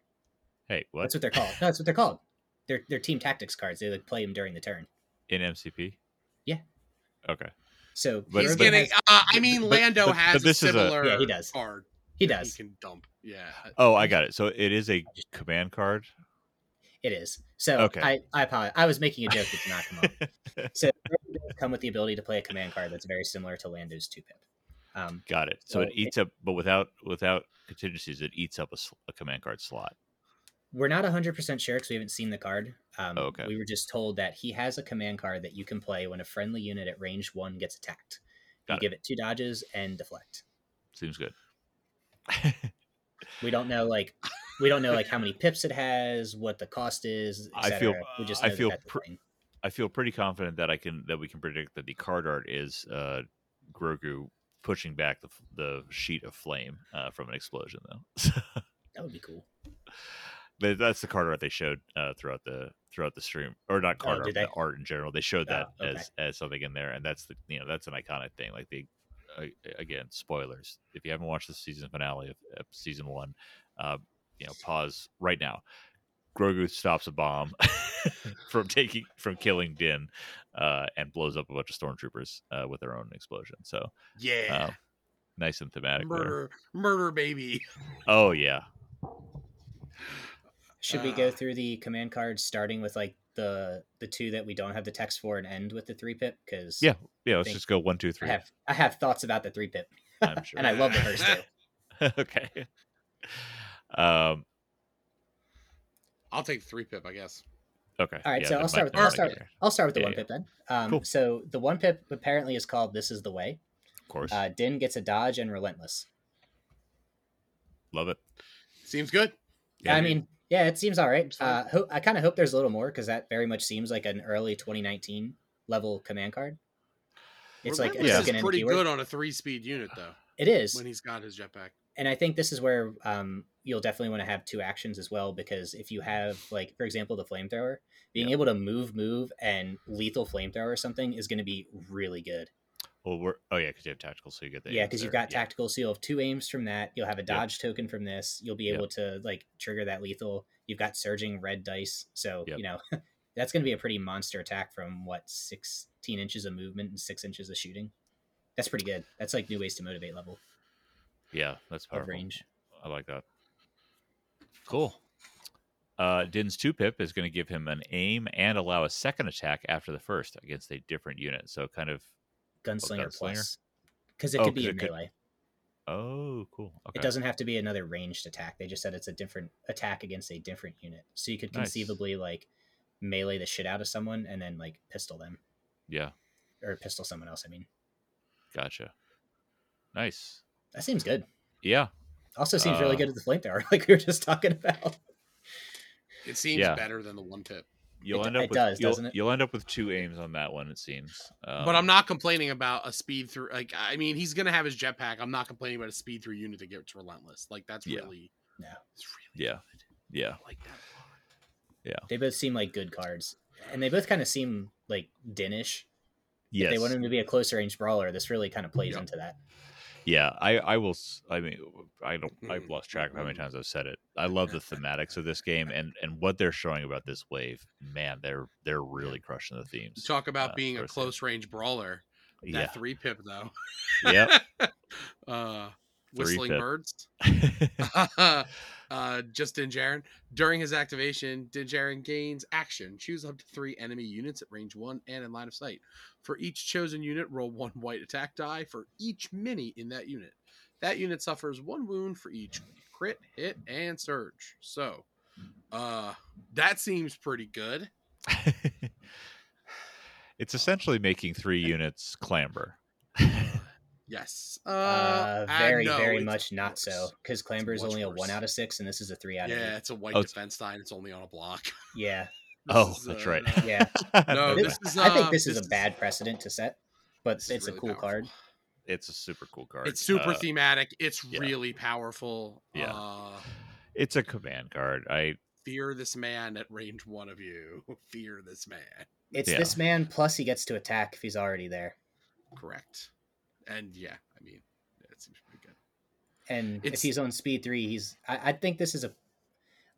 Hey, what That's what they're called. No, that's what they're called. They're they're team tactics cards. They like play them during the turn. in MCP? Yeah. Okay. So But- He's Grogu getting. has- uh, I mean, Lando but- has but this a is a- similar. Yeah, he does. Card. He does. He can dump. Yeah. Oh, I got it. So it is a command card. It is. So Okay. I I apologize. I was making a joke that did not come up. [laughs] So Grogu does come with the ability to play a command card that's very similar to Lando's two pip. Um, got it. So So it eats up, but without without contingencies, it eats up a, a command card slot. we're not 100% sure because we haven't seen the card. Um, Oh, okay. We were just told that he has a command card that you can play when a friendly unit at range one gets attacked. Got you it. give it two dodges and deflect. Seems good. [laughs] We don't know like we don't know like how many pips it has, what the cost is. I feel- we just I feel pr- I feel pretty confident that I can that we can predict that the card art is uh, Grogu pushing back the the sheet of flame uh, from an explosion, though. [laughs] that would be cool. But that's the card art they showed uh, throughout the throughout the stream, or not card Oh, art, but art in general. They showed that Oh, okay. as as something in there, and that's the you know that's an iconic thing. Like they again spoilers. If you haven't watched the season finale of, of season one, uh, you know pause right now. Grogu stops a bomb [laughs] from taking from killing Din, uh, and blows up a bunch of stormtroopers uh, with their own explosion. So Yeah. uh, nice and thematic. there. murder, murder, baby. Oh yeah, Should we go through the command cards starting with like the the two that we don't have the text for and end with the three pip? Because yeah, yeah. Let's just go one two three. I have I have thoughts about the three pip, I'm [laughs] sure. and I love the first two. [laughs] okay. Um. I'll take three pip, I guess. Okay. All right, yeah, so I'll start with- I'll start- here. I'll start with the Yeah, one yeah. pip then. Um, Cool. So the one pip apparently is called "This Is the Way." Of course. Uh, Din gets a dodge and relentless. Love it. Seems good. Yeah, I dude. mean, yeah, it seems all right. Uh, ho- I kind of hope there's a little more because that very much seems like an early 2019 level command card. It's like a Relentless is pretty keyword. good on a three speed unit though. It is, When he's got his jetpack. and I think this is where um, you'll definitely want to have two actions as well because if you have like, for example, the flamethrower, being Yeah. able to move, move, and lethal flamethrower or something is going to be really good. Well, we're oh yeah, because you have tactical, so you get the yeah, because you've got tactical, so you'll have two aims from that. You'll have a dodge token from this. You'll be Yep. able to like trigger that lethal. You've got surging red dice, so Yep. you know [laughs] that's going to be a pretty monster attack from what sixteen inches of movement and six inches of shooting. That's pretty good. That's like new ways to motivate level Yeah, that's of range. I like that. Cool. Uh, Din's two pip is going to give him an aim and allow a second attack after the first against a different unit. So kind of Gunslinger, Gunslinger? plus because it Oh, could be 'cause in it could- melee. oh cool. Okay. It doesn't have to be another ranged attack. They just said it's a different attack against a different unit. So you could Nice. conceivably like melee the shit out of someone and then like pistol them Yeah, or pistol someone else. I mean, gotcha. Nice. that seems good. Yeah, Also seems really Uh, good at the flamethrower, [laughs] like we were just talking about. It seems Yeah. better than the one pip. You'll It- end up it with does, you'll, doesn't it? you'll end up with two aims on that one. It seems. Um, but I'm not complaining about a speed through. Like, I mean, he's gonna have his jetpack. I'm not complaining about a speed through unit that gets relentless. Like, that's Yeah. really, No. it's really Yeah. good. Yeah. I like that. Yeah. They both seem like good cards, and they both kind of seem like Dinish. Yes. If they want him to be a closer range brawler, this really kind of plays Yep. into that. Yeah, I, I will. I mean, I don't. I've Mm. lost track of how many times I've said it. I love the thematics of this game and and what they're showing about this wave. Man, they're they're really crushing the themes. talk about uh, being a close range brawler. That Yeah. three pip though. Yep. [laughs] uh, whistling birds. [laughs] [laughs] uh, just Din Djarin. During his activation, Din Djarin gains action. Choose up to three enemy units at range one and in line of sight. For each chosen unit, roll one white attack die for each mini in that unit. That unit suffers one wound for each crit, hit, and surge. So, uh, that seems pretty good. [laughs] it's essentially making three units clamber. Yes. Uh, Uh, uh, very, no, very it's much not so, because Clamber is much only a worse. one out of six, and this is a three out of Yeah, eight. it's a white Oh, defense line. It's only on a block. [laughs] Yeah, Oh, is, that's uh, right. yeah. [laughs] No, Okay. this is. I think uh, this is a bad precedent to set, but this is it's a cool powerful. card. it's a super cool card. It's super Uh, thematic. It's yeah. really powerful. Yeah. Uh, It's a command card. I fear this man at range one of you. [laughs] Fear this man. It's Yeah. this man plus he gets to attack if he's already there. Correct. And yeah, I mean, it seems pretty good. And if he's on speed three, he's. I, I think this is a.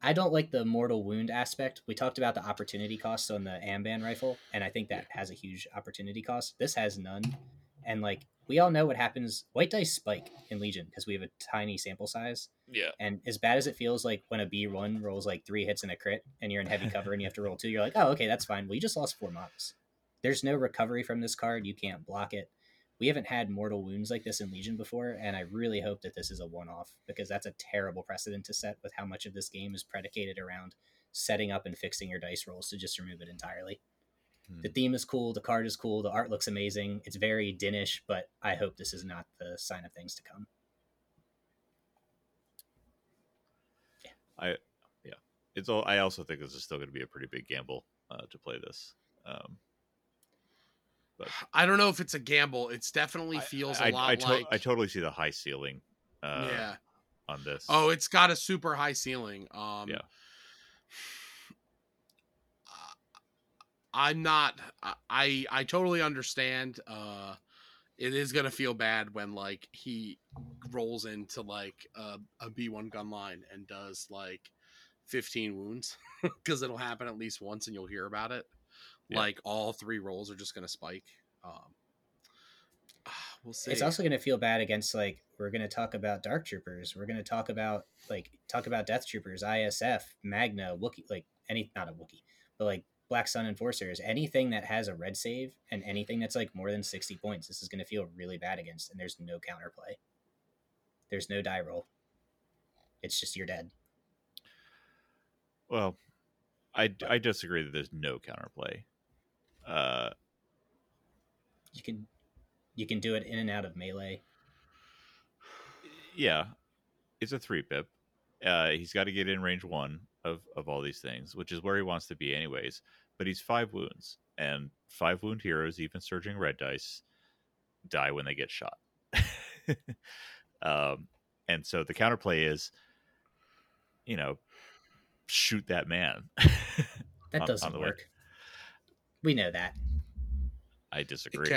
I don't like the mortal wound aspect. We talked about the opportunity cost on the Amban rifle, and I think that has a huge opportunity cost. This has none, and like we all know what happens. White dice spike in Legion because we have a tiny sample size, Yeah. and as bad as it feels like when a B one rolls like three hits and a crit, and you're in heavy cover and you have to roll two, you're like, oh okay, that's fine. Well, you just lost four models. There's no recovery from this card. You can't block it we haven't had mortal wounds like this in Legion before, and I really hope that this is a one off because that's a terrible precedent to set with how much of this game is predicated around setting up and fixing your dice rolls to just remove it entirely. Hmm. The theme is cool, the card is cool, the art looks amazing. It's very Dinish, but I hope this is not the sign of things to come. I, yeah, It's all. I also think this is still going to be a pretty big gamble uh, to play this. Um, I don't know if it's a gamble. It's definitely feels I, a lot I, to- like I totally see the high ceiling. Uh, yeah. On this. Oh, it's got a super high ceiling. Um, Yeah. I'm not. I- I I totally understand. Uh, it is gonna feel bad when like he rolls into like a, a B1 gun line and does like 15 wounds [laughs] because it'll happen at least once and you'll hear about it. Yeah. Like all three rolls are just gonna spike. Um, we'll see. It's also going to feel bad against like we're going to talk about Dark Troopers. We're going to talk about like talk about Death Troopers, ISF, Magna, Wookiee, like any not a Wookiee, but like Black Sun Enforcers. Anything that has a red save and anything that's like more than sixty points, this is going to feel really bad against. And there's no counterplay. There's no die roll. It's just you're dead. Well, I I disagree that there's no counterplay. Uh, You can you can do it in and out of melee. yeah, it's a three pip. Uh, he's got to get in range one of of all these things, which is where he wants to be anyways. But he's five wounds, and five wound heroes, even surging red dice, die when they get shot. [laughs] um, and so the counterplay is, you know, shoot that man. That [laughs] On- doesn't on work. We know that. I disagree.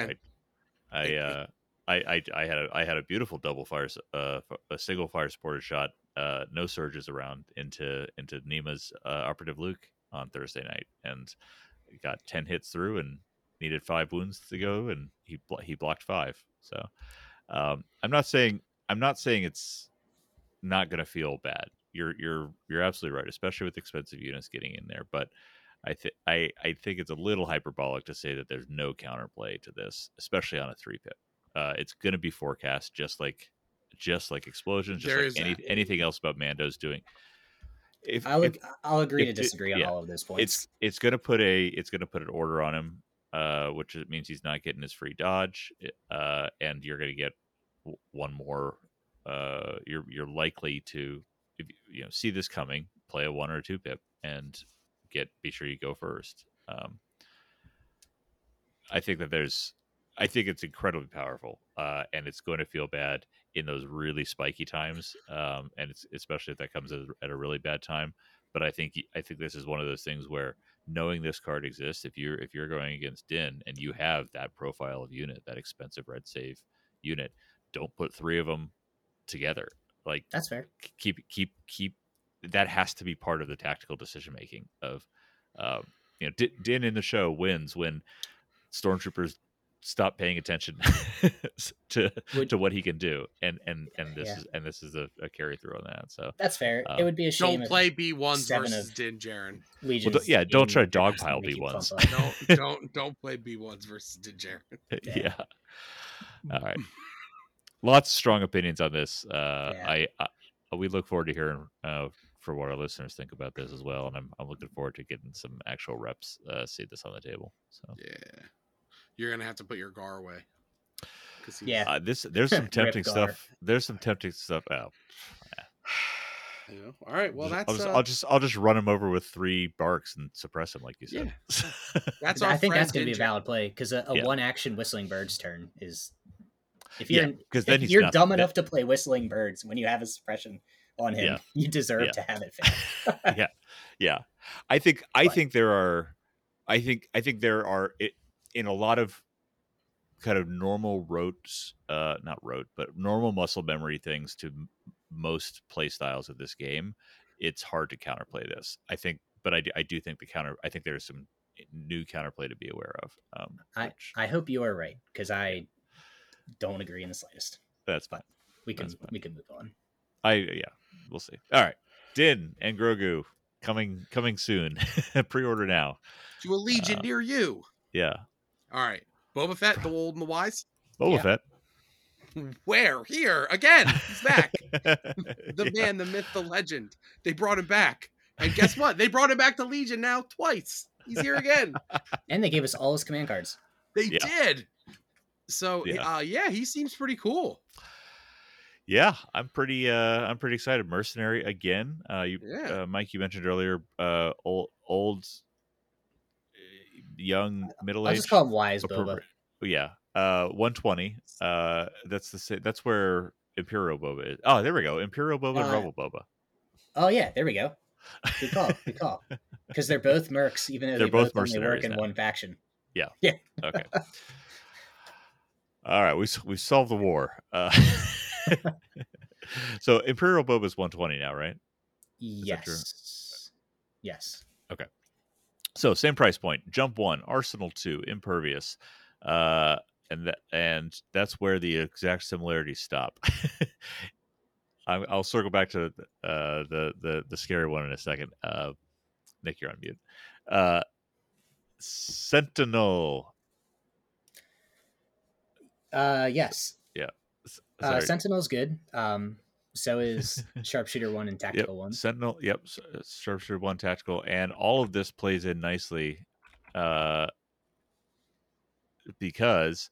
I, I, It- it- uh, I, I, I had a, I had a beautiful double fire, s- uh, f- a single fire supporter shot, uh, no surges around into into Nima's uh, operative Luke on Thursday night, and got ten hits through and needed five wounds to go, and he he blocked five. So um, I'm not saying I'm not saying it's not going to feel bad. You're you're you're absolutely right, especially with expensive units getting in there, but. I think I I think it's a little hyperbolic to say that there's no counterplay to this, especially on a three pip. Uh, it's going to be forecast just like just like explosions, just There like any, that. anything else about Mando's doing. If, I'll if- I'll agree to if it- disagree on yeah, all of those points. it's it's going to put a it's going to put an order on him, uh, which means he's not getting his free dodge, uh, and you're going to get one more. Uh, you're you're likely to if you- you know see this coming, play a one or a two pip, and get be sure you go first. Um, I think that there's, I think it's incredibly powerful, uh, and it's going to feel bad in those really spiky times, um, and it's especially if that comes at, at a really bad time. But I think I think this is one of those things where knowing this card exists, if you're if you're going against Din and you have that profile of unit, that expensive red save unit, don't put three of them together. Like That's fair. keep keep keep that has to be part of the tactical decision making of uh, you know D- din in the show wins when stormtroopers stop paying attention [laughs] to Would- to what he can do and and and this Yeah. is and this is a, a carry through on that so That's fair. Uh, it would be a shame Don't play B ones seven versus Din Djarin. Legions Well, don't- yeah, don't try to drafts dogpile B1s. Don't [laughs] don't don't play B ones versus Din Djarin. [laughs] yeah. Yeah. all right lots of strong opinions on this uh Yeah. I, I we look forward to hearing uh for what our listeners think about this as well and i'm, I'm looking forward to getting some actual reps uh see this on the table so Yeah, you're gonna have to put your Gar away. Yeah. Uh, this there's some [laughs] tempting stuff. There's some tempting stuff. out. Oh, [sighs] You know? All right. Well, I'll that's just, uh, I'll just I'll just run him over with three BARCs and suppress him, like you said. [laughs] that's I think that's going to be a valid play because a, a Yeah. one action whistling birds turn is if Yeah, you're 'cause then if he's you're nothing. dumb Then- enough to play whistling birds when you have a suppression on him, Yeah. you deserve Yeah. to have it [laughs] yeah, [laughs] Yeah. I think I But- think there are, I think I think there are it, in a lot of kind of normal rote, uh, not rote, but normal muscle memory things to m- most play styles of this game, it's hard to counterplay this. I think, but I, do- I do think the counter. I think there's some new counterplay to be aware of. Um, I, which, I hope you are right because I don't agree in the slightest. that's fine. We can we can move on. I yeah, we'll see. All right, Din and Grogu coming coming soon. [laughs] Pre-order now. To a legion Uh, near you. Yeah, All right. Boba Fett, the old and the wise. Boba Yeah. Fett. [laughs] Where? Here again. He's back. [laughs] the Yeah. man, the myth, the legend. They brought him back. And guess what? They brought him back to Legion now twice. He's here again. And they gave us all his command cards. They Yeah. did. So Yeah. uh yeah, he seems pretty cool. Yeah, I'm pretty. Uh, I'm pretty excited. Mercenary again. Uh, you, Yeah. uh, Mike, you mentioned earlier. Uh, old, old, uh, young, middle I'll just call him Wise Boba. Yeah. Uh, 120. Uh, that's the sa- that's where Imperial Boba is. Oh, there we go. Imperial Boba and Uh, Rebel Boba. Oh yeah, there we go. Good call. [laughs] Good call. Because they're both mercs, even though They're they both both, only work mercenaries in now. one faction. Yeah. Yeah. okay. [laughs] All right, we we solved the war. Uh, [laughs] [laughs] so Imperial Boba is 120 now, right? true? Yes. Okay. So same price point. Jump one, Arsenal two, Impervious, uh, and that and that's where the exact similarities stop. [laughs] I'm, I'll circle back to uh, the the the scary one in a second. Uh, Nick, you're on mute. Uh, Sentinel. Uh yes. S- Uh. Sentinel's good. Um, so is [laughs] Sharpshooter one and Yep, Tactical one. Sentinel. Yep, s- uh, Sharpshooter one tactical, and all of this plays in nicely, uh, because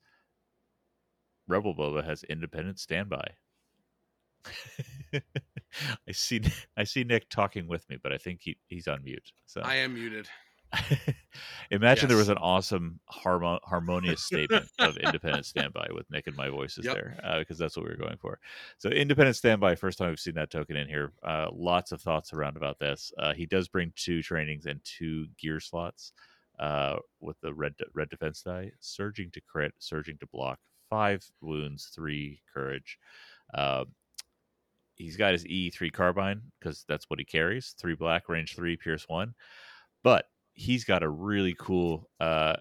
Rebel Boba has independent standby. [laughs] I see. I see Nick talking with me, but I think he, he's on mute. So I am muted. [laughs] imagine there was an awesome harmo- harmonious statement of [laughs] independent standby with Nick and my voices Yep. there uh, because that's what we were going for. So independent standby, first time we've seen that token in here. Uh, lots of thoughts around about this. Uh, he does bring two trainings and two gear slots uh, with the red red defense die, surging to crit, surging to block, five wounds, three courage. Uh, he's got his E three carbine because that's what he carries. Three black, range three, pierce one. But he's got a really cool. Uh,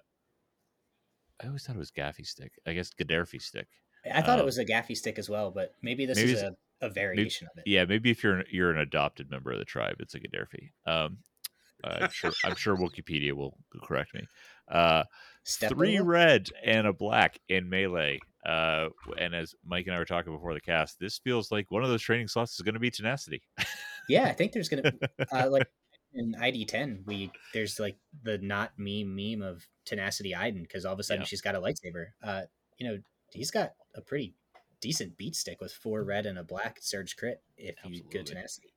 I always thought it was Gaffy stick. I guess gaderffii stick. I thought um, it was a Gaffy stick as well, but maybe this maybe is a, a variation of it. Yeah, maybe if you're an, you're an adopted member of the tribe, it's a gaderffii. Um, I'm sure I'm sure Wikipedia will correct me. Uh, Step three over? red and a black in melee. Uh, and as Mike and I were talking before the cast, this feels like one of those training slots is going to be tenacity. Yeah, I think there's gonna uh, like in ID ten we there's like the not me meme of Tenacity Iden because all of a sudden Yeah. she's got a lightsaber. Uh, you know he's got a pretty decent beat stick with four red and a black surge crit if you go Tenacity.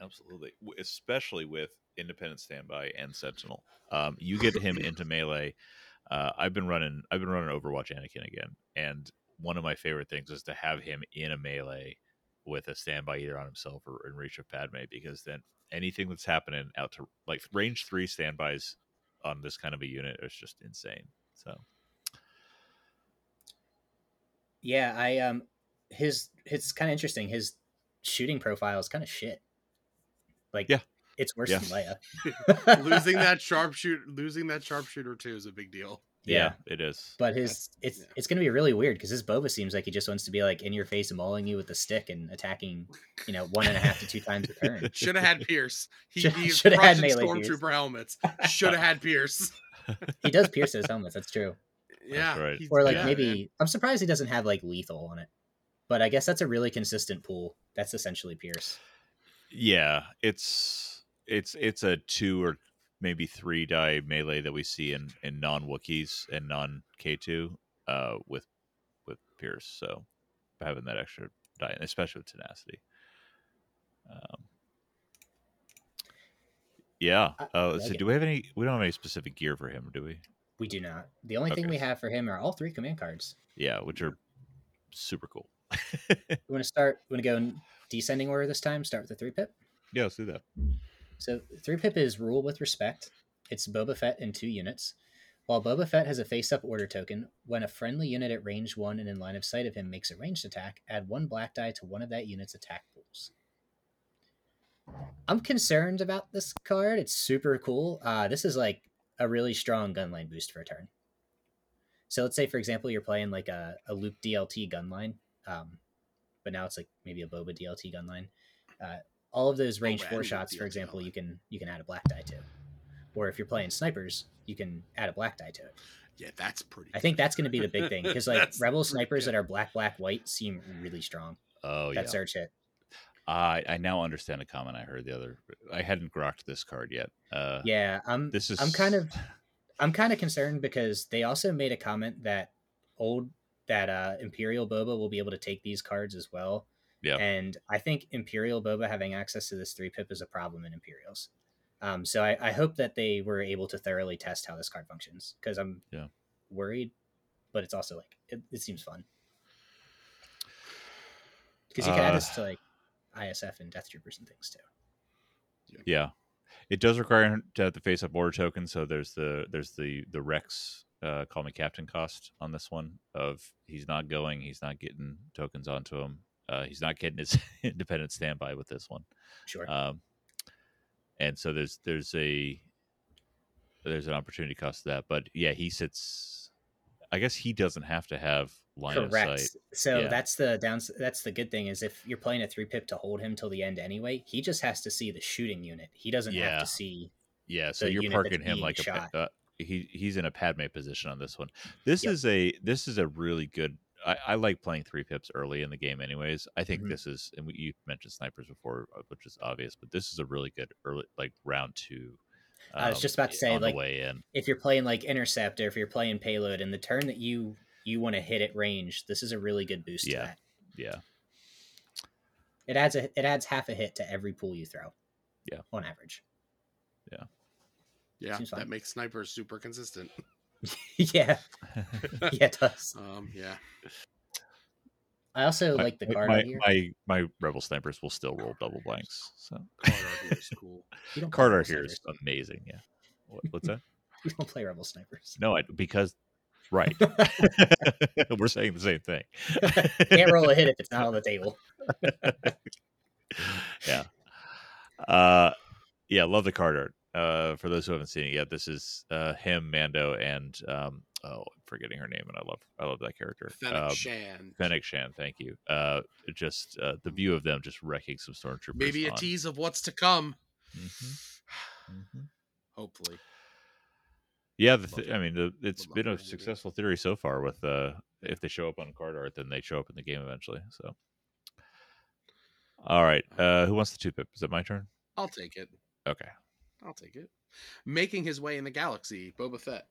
Absolutely, especially with independent standby and sentinel. Um, you get him [laughs] into melee. Uh, I've been running. I've been running Overwatch Anakin again, and one of my favorite things is to have him in a melee with a standby either on himself or in reach of Padme, because then anything that's happening out to like range three standbys on this kind of a unit is just insane. So Yeah, I um his it's kind of interesting. His shooting profile is kind of shit. Like Yeah. it's worse Yeah. than Leia. [laughs] losing that [laughs] sharpshooter losing that sharpshooter too is a big deal. Yeah, it is. But his it's yeah. it's gonna be really weird because his Boba seems like he just wants to be like in your face mauling you with a stick and attacking, you know, one and a half to two times a [laughs] turn. Should have had Pierce. He, Should- he's shoulda had crushing melee Pierce. stormtrooper helmets. [laughs] Should have had Pierce. [laughs] He does pierce those helmets, that's true. Yeah. right. Or like yeah, maybe man. I'm surprised he doesn't have like lethal on it. But I guess that's a really consistent pool. That's essentially Pierce. Yeah, it's it's it's a two or maybe three die melee that we see in in non Wookiees and non K two uh with with Pierce. So having that extra die, especially with tenacity. Um, yeah. Uh, I let's see. like it. Do we have any? We don't have any specific gear for him, do we? We do not. The only thing we have for him are all three command cards. Yeah, which are super cool. We want to start. We want to go in descending order this time. Start with the three pip. yeah, let's do that. So three pip is rule with respect. It's Boba Fett in two units. While Boba Fett has a face up order token, when a friendly unit at range 1 and in line of sight of him makes a ranged attack, add one black die to one of that unit's attack pools. I'm concerned about this card. It's super cool. Uh, this is like a really strong gunline boost for a turn. So let's say, for example, you're playing like a, a Luke DLT gunline, um, but now it's like maybe a Boba DLT gunline. Uh, all of those range Boba four shots, for example, you can you can add a black die to. Or if you're playing snipers, you can add a black die to it. Yeah, that's pretty. I think that's going to be the big thing because like [laughs] rebel snipers good. that are black, black, white seem really strong. Oh that yeah. search hit. I I now understand a comment I heard the other. I hadn't grokked this card yet. Uh, Yeah, I'm. This is. I'm kind of. [laughs] I'm kind of concerned because they also made a comment that old that uh Imperial Boba will be able to take these cards as well. Yeah. And I think Imperial Boba having access to this three pip is a problem in Imperials. Um, so I, I hope that they were able to thoroughly test how this card functions because I'm Yeah. worried, but it's also like it, it seems fun because you can add Uh, this to like ISF and Death Troopers and things too. Yeah, it does require to have the face up order token. So there's the there's the the Rex uh, call me captain cost on this one of he's not going, he's not getting tokens onto him, uh, he's not getting his [laughs] independent standby with this one. Sure. Um, and so there's there's a there's an opportunity cost to that, but yeah, he sits. I guess he doesn't have to have line of Correct. sight. So Yeah. that's the downs. That's the good thing is if you're playing a three pip to hold him till the end anyway, he just has to see the shooting unit. He doesn't have Yeah. to see. Yeah, so you're parking him like a shot. uh, he he's in a Padme position on this one. This Yep. is a this is a really good. I, I like playing three pips early in the game, anyways. I think Mhm. this is, and we, you mentioned snipers before, uh, which is obvious, but this is a really good early like round two. I was um, just about to say, like, way in. If you're playing like intercept or if you're playing payload, and the turn that you you want to hit at range, this is a really good boost Yeah. to that. Yeah, It adds a it adds half a hit to every pool you throw. Yeah. On average. yeah, yeah. that makes snipers super consistent. [laughs] [laughs] yeah. Yeah, it does. Um, yeah, I also My- like the card my, here. my my rebel snipers will still roll double blanks. So card art here is cool. [laughs] You don't play card art here is amazing. Yeah, what, [laughs] what's that? You don't play rebel snipers. No, I, because right, we're saying the same thing. Can't roll a hit if it's not on the table. yeah. Uh yeah, love the card art. Uh for those who haven't seen it yet, this is uh him, Mando, and um oh I'm forgetting her name and I love I love that character. Fennec um, Shan. Fennec Shan, thank you. Uh just uh the view of them just wrecking some stormtroopers. Maybe a on- tease of what's to come. Mhm, [sighs] mhm. Hopefully, Yeah, the th- I mean, the, it's been a successful theory so far. With uh, if they show up on card art, then they show up in the game eventually. So, all right, uh, who wants the two pip? Is it my turn? I'll take it. Okay. I'll take it. Making his way in the galaxy, Boba Fett.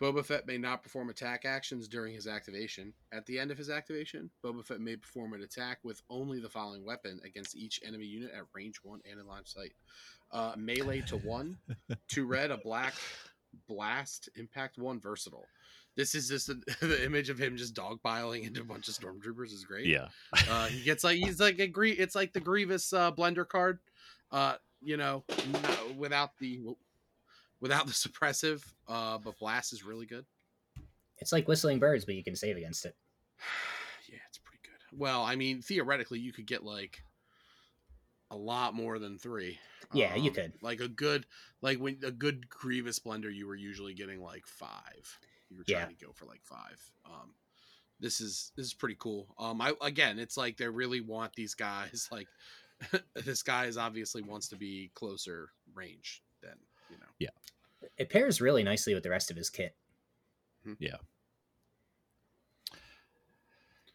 Boba Fett may not perform attack actions during his activation. At the end of his activation, Boba Fett may perform an attack with only the following weapon against each enemy unit at range one and in line of sight. Uh, melee to one, [laughs] two red, a black, blast, impact one, versatile. This is just a, [laughs] the image of him just dogpiling into a bunch of stormtroopers is great. Yeah. Uh, he gets like he's like a gre- It's like the Grievous uh, blender card. Uh, you know, no, without the without the suppressive. Uh, but blast is really good. It's like whistling birds, but you can save against it. [sighs] yeah, it's pretty good. Well, I mean, theoretically, you could get like a lot more than three. Yeah, you Um, could. Like a good, like when a good Grievous blender, you were usually getting like five. You were Yeah. trying to go for like five. Um, this is this is pretty cool. Um, I again, it's like they really want these guys. [laughs] Like [laughs] this guy is obviously wants to be closer range than you know. Yeah, it pairs really nicely with the rest of his kit. Yeah.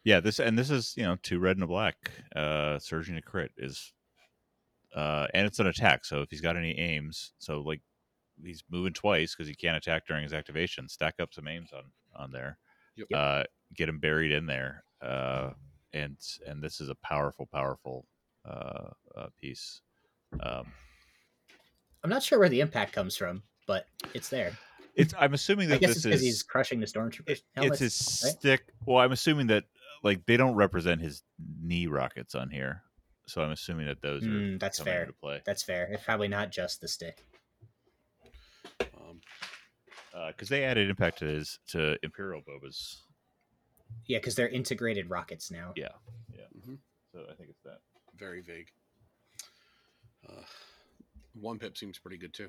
Yeah, this and this is you know two red and a black. Uh, surging a crit is, uh, and it's an attack. So if he's got any aims, so like he's moving twice because he can't attack during his activation. Stack up some aims on on there. Yep. Uh, get him buried in there. Uh, and and this is a powerful, powerful uh, uh piece. Um, I'm not sure where the impact comes from, but it's there. it's. I'm assuming that I that guess this it's because is. he's crushing the stormtroopers. it- helmets, it's his right? stick. Well, I'm assuming that like they don't represent his knee rockets on here, so I'm assuming that those are Mm, that's fair. into play. That's fair. It's probably not just the stick. Um, because they added impact to his to Imperial Bobas. Yeah, because they're integrated rockets now. Yeah, yeah. Mhm. So I think it's that. Very vague. Uh, one pip seems pretty good too.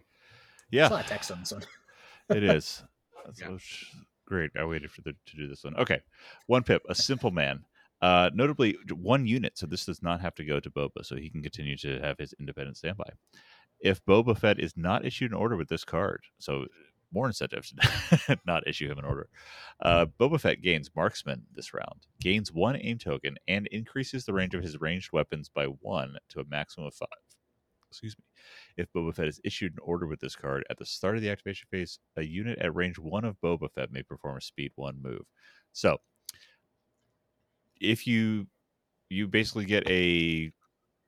There's Yeah, a lot of text on this one. [laughs] it is. That's Yeah. sh- great. I waited for the to do this one. Okay, one pip, a simple man. Uh, notably, one unit, so this does not have to go to Boba, so he can continue to have his independent standby. If Boba Fett is not issued an order with this card, so more incentive to [laughs] not issue him an order. Uh, Boba Fett gains marksman this round, gains one aim token, and increases the range of his ranged weapons by one to a maximum of five. Excuse me. If Boba Fett is issued an order with this card at the start of the activation phase, a unit at range one of Boba Fett may perform a speed one move. So, if you you basically get a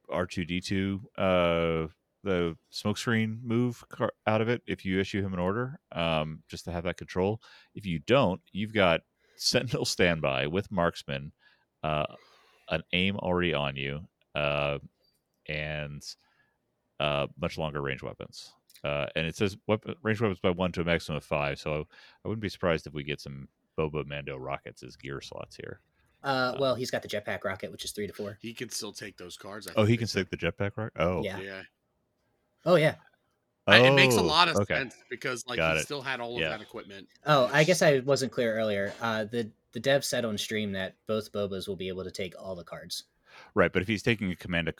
R two D two uh the smokescreen move car- out of it if you issue him an order, um, just to have that control. If you don't, you've got Sentinel [laughs] standby with marksman, uh, an aim already on you, uh, and uh, much longer range weapons. Uh, and it says weapon, range weapons by one to a maximum of five. So I wouldn't be surprised if we get some Boba Mando rockets as gear slots here. Uh, well, he's got the jetpack rocket, which is three to four. He can still take those cards. I Oh, think he can said. stick the jetpack rocket. Oh, Yeah. Yeah, Oh yeah. I- it makes a Oh, lot of okay. sense because like Got he it. still had all of Yeah. that equipment. Oh, I guess I wasn't clear earlier. Uh, the the dev said on stream that both Bobas will be able to take all the cards. Right, but if he's taking a command, are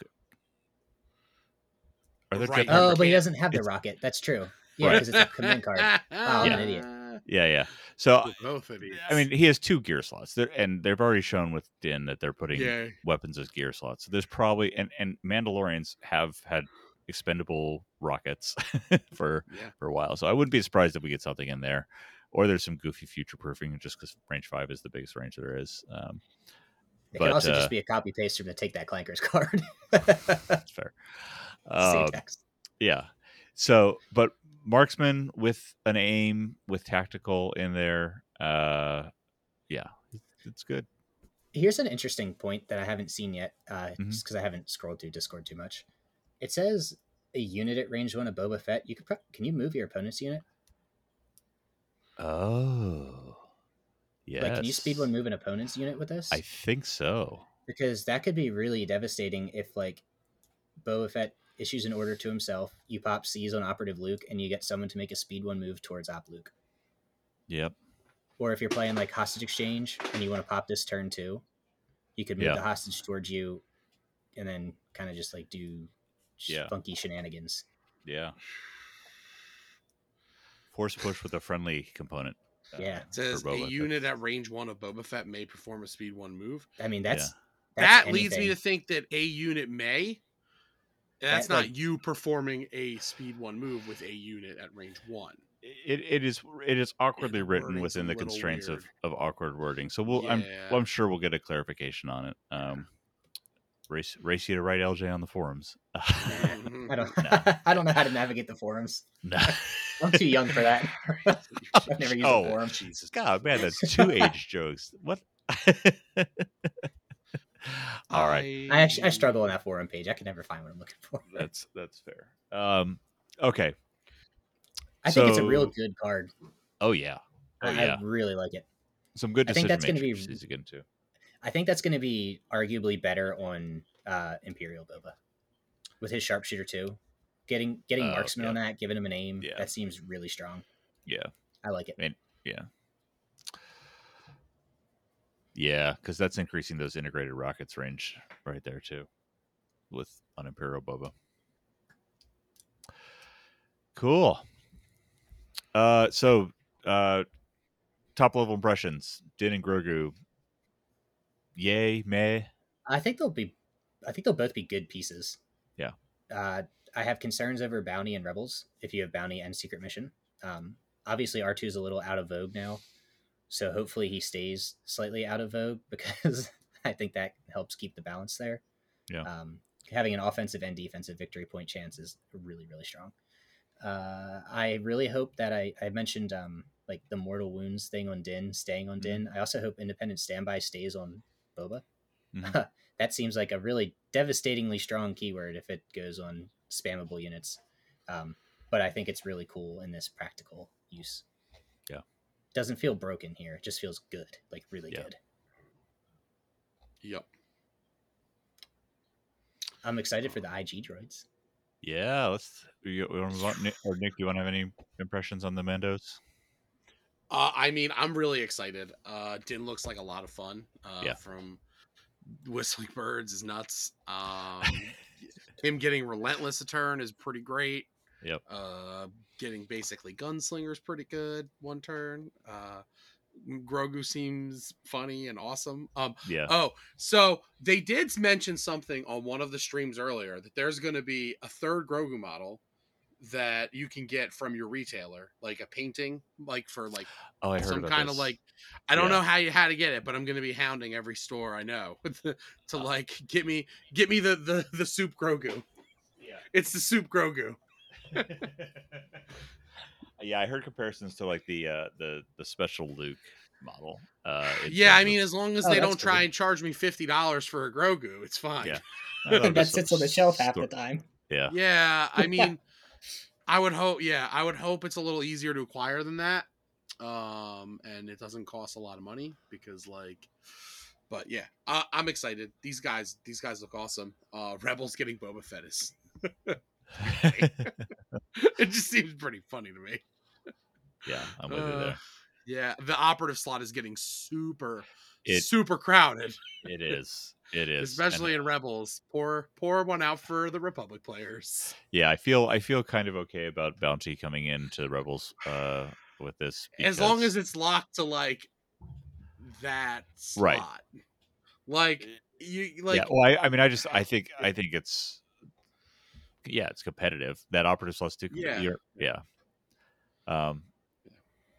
there Right. Oh, but he doesn't have the it's- rocket. That's true. Yeah, Right. because it's a command card. Oh, I'm an idiot. [laughs] Yeah, yeah. So We're both idiots. I mean, he has two gear slots, They're, and they've already shown with Din that they're putting yeah, weapons as gear slots. So there's probably and and Mandalorians have had expendable rockets [laughs] for yeah. for a while, so I wouldn't be surprised if we get something in there, or there's some goofy future proofing just because range five is the biggest range there is. Um, It But, could also uh, just be a copy paste from the take that clankers card. [laughs] that's fair. Uh. Yeah. So, but marksman with an aim with tactical in there, uh, yeah, it's good. Here's an interesting point that I haven't seen yet, uh, Mhm. just because I haven't scrolled through Discord too much. It says a unit at range one of Boba Fett. You could pro- can you move your opponent's unit? Oh, yeah. Like, can you speed one move an opponent's unit with this? I think so. because that could be really devastating if like Boba Fett issues an order to himself, you pop C's on operative Luke, and you get someone to make a speed one move towards op Luke. Yep. Or if you're playing like hostage exchange and you want to pop this turn too, you could move Yeah. the hostage towards you, and then kind of just like do Yeah. funky shenanigans. Yeah. Force push with a friendly component. uh, Yeah. It says a unit at range one of Boba Fett may perform a speed one move. I mean, that's, Yeah. that's that leads me to think that a unit may. That's That, not like- you performing a speed one move with a unit at range one. It, it is it is awkwardly written within the constraints of, weird. of awkward wording. So we'll I'm well, I'm sure we'll get a clarification on it. Um, race race you to write LJ on the forums. [laughs] Mhm. I don't, No. [laughs] I don't know how to navigate the forums. No. [laughs] I'm too young for that. I've never used Oh, a forum. Jesus. God, man, that's two age jokes. What? All right, I actually I struggle on that forum page. I can never find what I'm looking for. that's that's fair. Um, okay. I think it's a real good card. Oh yeah. Oh I, yeah. I really like it. Some good I think that's gonna making be- to get into. I think that's going to be arguably better on uh, Imperial Boba with his sharpshooter too. Getting getting Oh, marksman yeah. on that, giving him an aim, Yeah. that seems really strong. Yeah. I like it. Yeah. Yeah, because that's increasing those integrated rockets range right there too, with on Imperial Boba. Cool. Uh, so uh, top level impressions: Din and Grogu. Yay, meh. I think they'll be. I think they'll both be good pieces. Yeah. Uh, I have concerns over bounty and rebels. If you have bounty and secret mission, um, obviously R two is a little out of vogue now, so hopefully he stays slightly out of vogue [laughs] because I think that helps keep the balance there. Yeah. Um, having an offensive and defensive victory point chance is really really strong. Uh, I really hope that I I mentioned um, like the mortal wounds thing on Din staying on Din. I also hope independent standby stays on Boba Mhm. [laughs] that seems like a really devastatingly strong keyword if it goes on spammable units. Um, but I think it's really cool in this practical use. Yeah. Doesn't feel broken here. It just feels good, like really Yeah. good. Yep. I'm excited for the IG droids. Yeah, let's. We, we want on. Nick, or Nick, do you want to have any impressions on the Mandos? Uh, I mean, I'm really excited. Uh, Din looks like a lot of fun. Uh, Yeah. From Whistling [laughs] Birds is nuts. Um, him getting Relentless a turn is pretty great. Yep. Uh, getting basically Gunslinger is pretty good one turn. Uh, Grogu seems funny and awesome. Um, Yeah. Oh, so they did mention something on one of the streams earlier that there's going to be a third Grogu model that you can get from your retailer, like a painting, like for like Oh, I heard some about kind of like I don't Yeah. know how you how to get it, but I'm going to be hounding every store I know [laughs] to like get me get me the the the soup Grogu. Yeah. It's the soup Grogu. [laughs] yeah, I heard comparisons to like the uh the the special Luke model. Uh, Yeah, I terms of- mean, as long as Oh, they don't try cool. and charge me fifty dollars for a Grogu, it's fine. Yeah. [laughs] I thought that sits on the shelf half the time. Yeah. Yeah, I mean, I would hope. Yeah, I would hope it's a little easier to acquire than that, um, and it doesn't cost a lot of money because, like, but yeah, I, I'm excited. These guys, these guys look awesome. Uh, Rebels getting Boba Fett is. [laughs] it just seems pretty funny to me. yeah, I'm with you Uh, there. Yeah, the operative slot is getting super, It- super crowded, It is. It is. And, especially in Rebels. Pour, pour one out for the Republic players. yeah, I feel I feel kind of okay about Bounty coming into Rebels uh with this. as long as it's locked to like that slot. Right. Like you like yeah, well, I, I mean, I just I think I think it's yeah, it's competitive. That operative slot's too. Yeah. yeah. Um,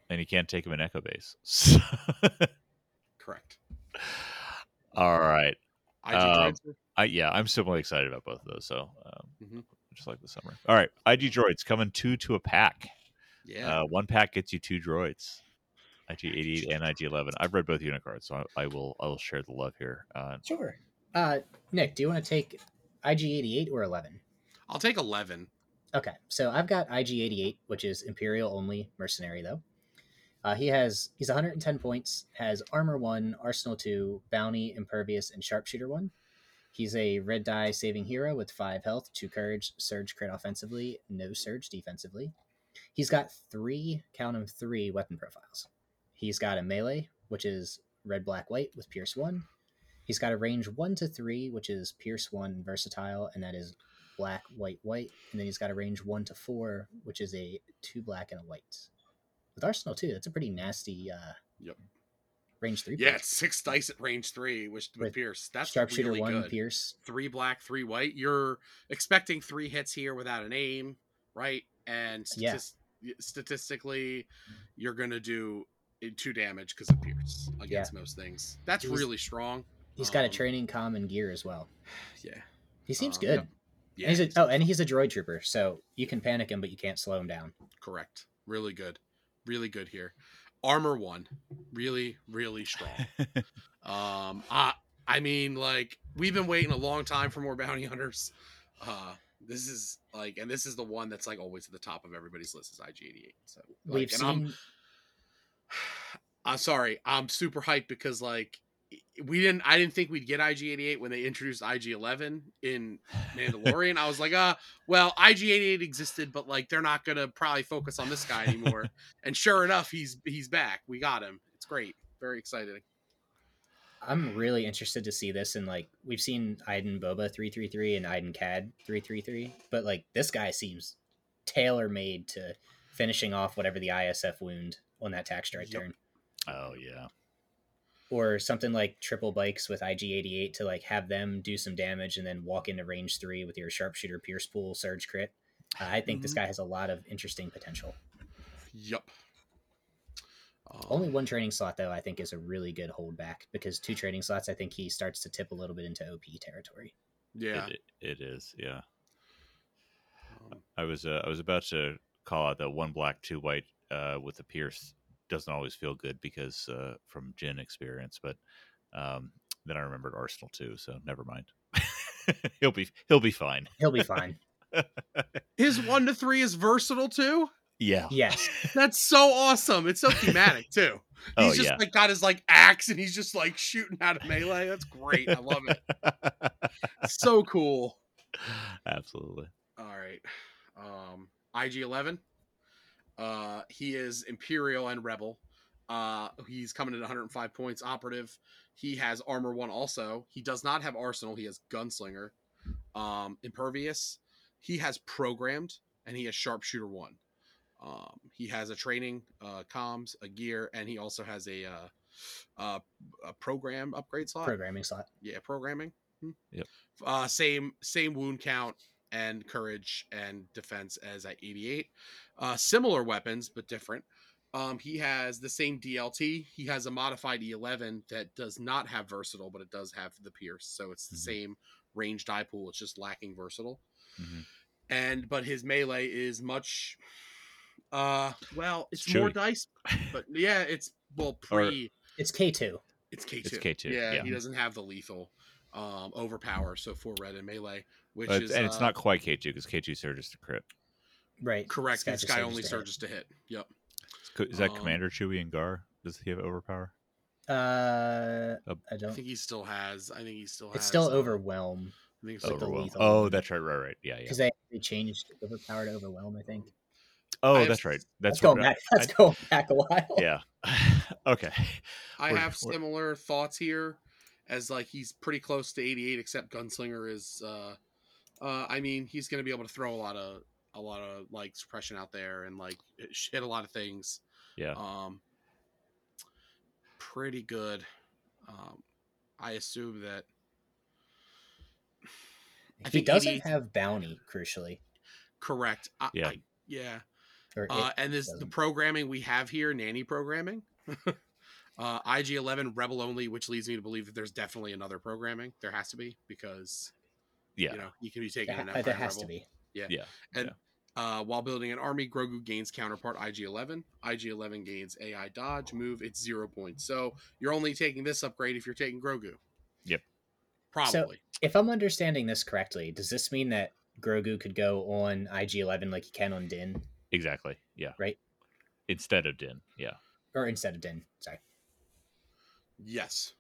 and you can't take him in Echo Base. [laughs] correct. All right. IG Um, droids I yeah, I'm similarly excited about both of those. So um, Mhm. just like the summer. All right, IG droids coming two to a pack. yeah. Uh, one pack gets you two droids. IG88 and IG11. I've read both unit cards, so I, I will I will share the love here. Uh, Sure. Uh, Nick, do you want to take IG88 or 11? I'll take eleven. Okay, so I've got IG88, which is Imperial only mercenary though. Uh, he has he's 110 points, has armor one, arsenal two, bounty, impervious, and sharpshooter one. He's a red die saving hero with five health, two courage, surge crit offensively, no surge defensively. He's got three, count 'em three weapon profiles. He's got a melee, which is red, black, white with pierce one. He's got a range one to three, which is pierce one versatile, and that is black, white, white, and then he's got a range one to four, which is a two black and a white. With Arsenal too, that's a pretty nasty uh Yep. range three. Yeah, it's six dice at range three, which with, With Pierce. That's sharpshooter really one, good. pierce. Three black, three white. You're expecting three hits here without an aim, right? And Yeah. statistically, you're gonna do uh, two damage because of Pierce against most things. That's He's- really strong. He's got a Um, training common gear as well. [sighs] Yeah. He seems Um, good. yep. Yeah. And he's a, oh, and he's a droid trooper, so you can panic him, but you can't slow him down. Correct. Really good. Really good here. Armor one. Really, really strong. [laughs] um I I mean like we've been waiting a long time for more bounty hunters. Uh this is like and this is the one that's like always at the top of everybody's list is IG88. So like, We've and I'm seen [sighs] I'm sorry. I'm super hyped because like we didn't I didn't think we'd get IG88 when they introduced IG11 in Mandalorian. I was like, uh, well, IG88 existed, but like they're not gonna probably focus on this guy anymore. [laughs] and sure enough, he's he's back. We got him. It's great. Very exciting. I'm really interested to see this, and like we've seen Iden Boba three three three and Iden Cad three three three, but like this guy seems tailor made to finishing off whatever the ISF wound on that tax strike Yep. turn, oh yeah, or something like triple bikes with IG eighty eight to like have them do some damage and then walk into range three with your sharpshooter pierce pool surge crit. Uh, I think this Mhm. guy has a lot of interesting potential. Yup. Um, Only one training slot though, I think, is a really good holdback because two training slots, I think he starts to tip a little bit into OP territory. yeah. It, it is. Yeah, Um, I was uh, I was about to call out that one black, two white uh, with the Pierce doesn't always feel good because uh, from Jyn experience, but um, then I remembered Arsenal too, so never mind. [laughs] he'll be he'll be fine. He'll be fine. [laughs] His one to three is versatile too. Yeah. Yes. [laughs] That's so awesome. It's so thematic too. Oh, He's just yeah. like got his like axe and he's just like shooting out of melee. That's great. I love it. so cool. Absolutely. All right. Um IG eleven. Uh he is Imperial and Rebel. Uh he's coming at 105 points operative. He has armor one also. He does not have arsenal, he has gunslinger. Um impervious. He has programmed and he has sharpshooter one. Um he has a training, uh comms, a gear, and he also has a uh uh a program upgrade slot Programming slot. yeah programming Hmm. Yep. uh same same wound count and courage and defense as at 88 uh similar weapons but different um he has the same dlt he has a modified e11 that does not have versatile but it does have the pierce so it's the Mhm. same range die pool it's just lacking versatile Mhm. and but his melee is much uh well it's, It's more dice but [laughs] yeah it's well Or- pre It's K2. it's K2. It's K2, Yeah, yeah. he doesn't have the lethal um overpower, so four red and melee, which But- is and it's uh, not quite K2 because K2 surges to crit. Right. correct. This just guy only surges to hit. Yep. Is that Um, Commander Chewie and Gar? Does he have overpower? Uh, I I don't. think he still has. I think he still has. It's still uh, overwhelm I think it's Like the Overwhelm. lethal Oh, one. that's right, right, right. Yeah, yeah. because they, they changed overpower to overwhelm. I think. Oh, have that's right. s- That's That's going back. [laughs] I- That's going back a while. yeah. [laughs] [laughs] okay. I We're- have we're- similar thoughts here, as like he's pretty close to 88, except Gunslinger is. uh uh I mean, he's going to be able to throw a lot of a lot of like suppression out there and like [laughs] hit a lot of things. Yeah. um pretty good um i assume that [sighs] I he doesn't 88 have bounty. Crucially, correct I, Yeah. I, yeah uh and this the doesn't. programming we have here nanny programming [laughs] uh ig11 rebel only which leads me to believe that there's definitely another programming there has to be because Yeah. you know you can be taking Yeah, an there Empire has rebel. to be. Yeah. Yeah. And uh, while building an army, Grogu gains counterpart IG-11. IG-11 gains AI dodge move. It's zero points. So you're only taking this upgrade if you're taking Grogu. Yep. Probably. If I'm understanding this correctly, does this mean that Grogu could go on IG11 like he can on Din, Exactly. Yeah. Right. Instead of Din. Yeah. or instead of Din? Sorry. yes.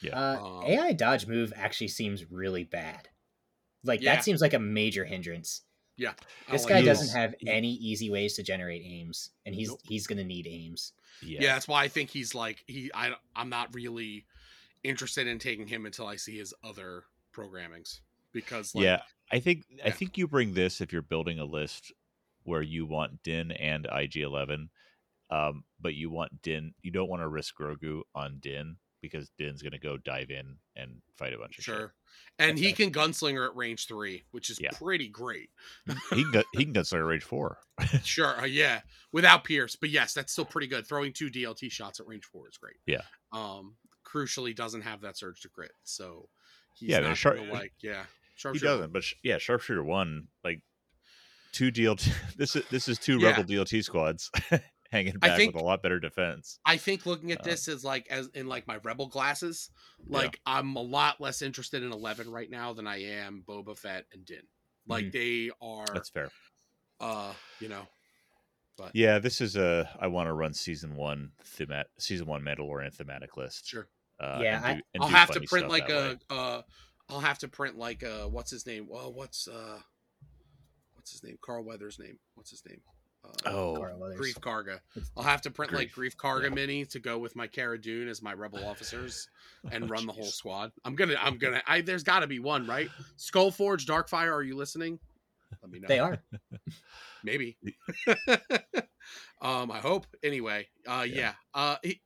Yeah. Uh, Um, AI dodge move actually seems really bad. Like Yeah. that seems like a major hindrance. I don't This guy it. doesn't have any easy ways to generate aims, and he's Nope. he's gonna need aims. Yeah. Yeah. that's why I think he's like he. I I'm not really interested in taking him until I see his other programmings because like, yeah. I think I think you bring this if you're building a list where you want Din and IG11, um, but you want Din. You don't want to risk Grogu on Din because Din's going to go dive in and fight a bunch of sure. And That's he can gunslinger at range three, which is Yeah. pretty great. He can he can gunslinger at range four. [laughs] Sure, uh, yeah, without Pierce, but yes, that's still pretty good. Throwing two DLT shots at range four is great. Yeah. Um, crucially, doesn't have that surge to crit, so he's Yeah, not sharp- like yeah. he doesn't, but sh- yeah, sharpshooter one like two DLT. [laughs] This is this is two Yeah. rebel DLT squads [laughs] hanging back think- with a lot better defense. I think looking at Uh, this as like as in like my rebel glasses, like I'm a lot less interested in Eleven right now than I am Boba Fett and Din. Like they are, Mm-hmm. That's fair. uh, you know, But Yeah, this is a I want to run season one themat season one Mandalorian thematic list. sure. Uh, Yeah, and I- do- and I'll have to print like that a way. uh I'll have to print like a what's his name? Well, what's uh what's his name? Carl Weathers' name. What's his name? Uh, oh Carl Greef Karga. I'll have to print like Greef, Greef Karga yeah. mini to go with my Cara Dune as my rebel [laughs] officers and Oh, run the whole squad. I'm gonna I'm gonna I there's gotta be one, right? Skullforge, Darkfire, are you listening? Let me know. They are. [laughs] Maybe. [laughs] um, I hope. Anyway, uh yeah. Yeah. Uh he,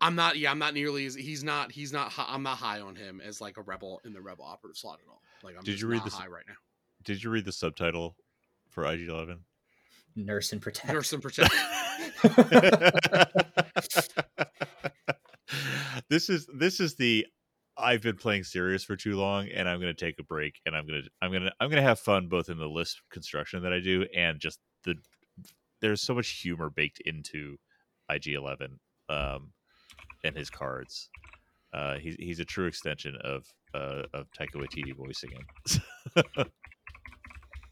I'm not yeah, I'm not nearly as he's not he's not I'm not high on him as like a rebel in the rebel operative slot at all. Like I'm Did just you read not this- high right now. Did you read the subtitle for IG Eleven? Nurse and protect. Nurse and [laughs] protect. this is this is the I've been playing serious for too long and I'm going to take a break and I'm going to I'm going to I'm going to have fun both in the list construction that I do and just the there's so much humor baked into IG11 um and his cards. Uh he's he's a true extension of uh of Taika Waititi voicing him. [laughs]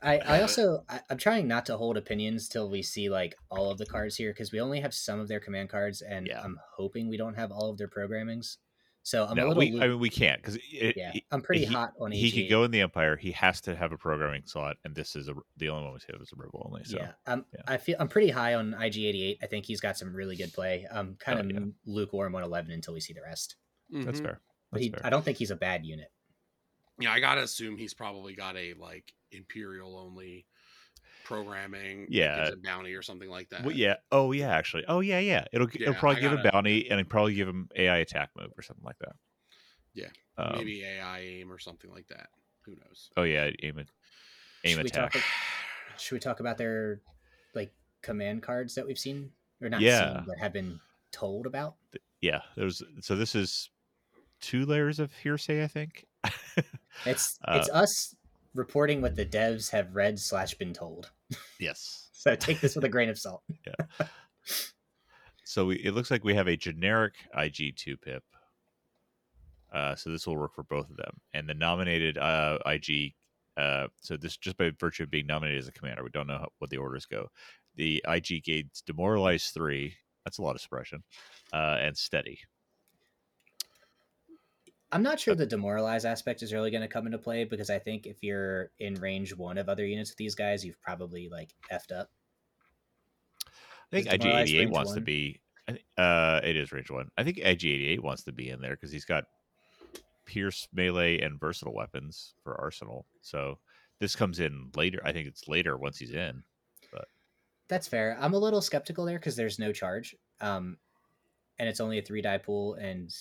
I, I [laughs] also I, I'm trying not to hold opinions till we see like all of the cards here because we only have some of their command cards and Yeah. I'm hoping we don't have all of their programmings. So I'm a little we, lu- I mean, we can't because yeah I'm pretty he- hot on he AG. could go in the Empire. He has to have a programming slot, and this is a, the only one we have is a Rebel only. So yeah, I'm, yeah. I feel I'm pretty high on IG88. I think he's got some really good play. I'm kind Oh, of yeah. lukewarm on 11 until we see the rest. that's Mhm. fair. But he, fair. I don't think he's a bad unit. Yeah, I gotta assume he's probably got a like imperial only programming. Yeah. gives a bounty or something like that. Well, yeah. Oh, yeah. Actually. Oh, yeah. Yeah. It'll it'll probably give gotta- a bounty, and it'll probably give him AI attack move or something like that. Yeah, Um, maybe AI aim or something like that. Who knows? Oh yeah. Aim it. Aim Should we talk attack. Should we talk about their like command cards that we've seen or not Yeah. seen but have been told about? Yeah. There's so this is two layers of hearsay. I think. [laughs] It's Uh, it's us reporting what the devs have read slash been told. yes. [laughs] So take this with a grain of salt. [laughs] yeah. So we, it looks like we have a generic IG two pip. Uh, so this will work for both of them, and the nominated uh, IG. Uh, so this just by virtue of being nominated as a commander, we don't know how, what the orders go. The IG gains demoralize three. That's a lot of suppression, uh, and steady. I'm not sure the demoralize aspect is really going to come into play because I think if you're in range one of other units with these guys, you've probably like effed up. I think Is IG demoralize eighty eight range wants to be. Uh, it is range one. I think IG eighty eight wants to be in there because he's got pierce, melee, and versatile weapons for arsenal. So this comes in later. I think it's later once he's in. But that's fair. I'm a little skeptical there because there's no charge, um, and it's only a three die pool, and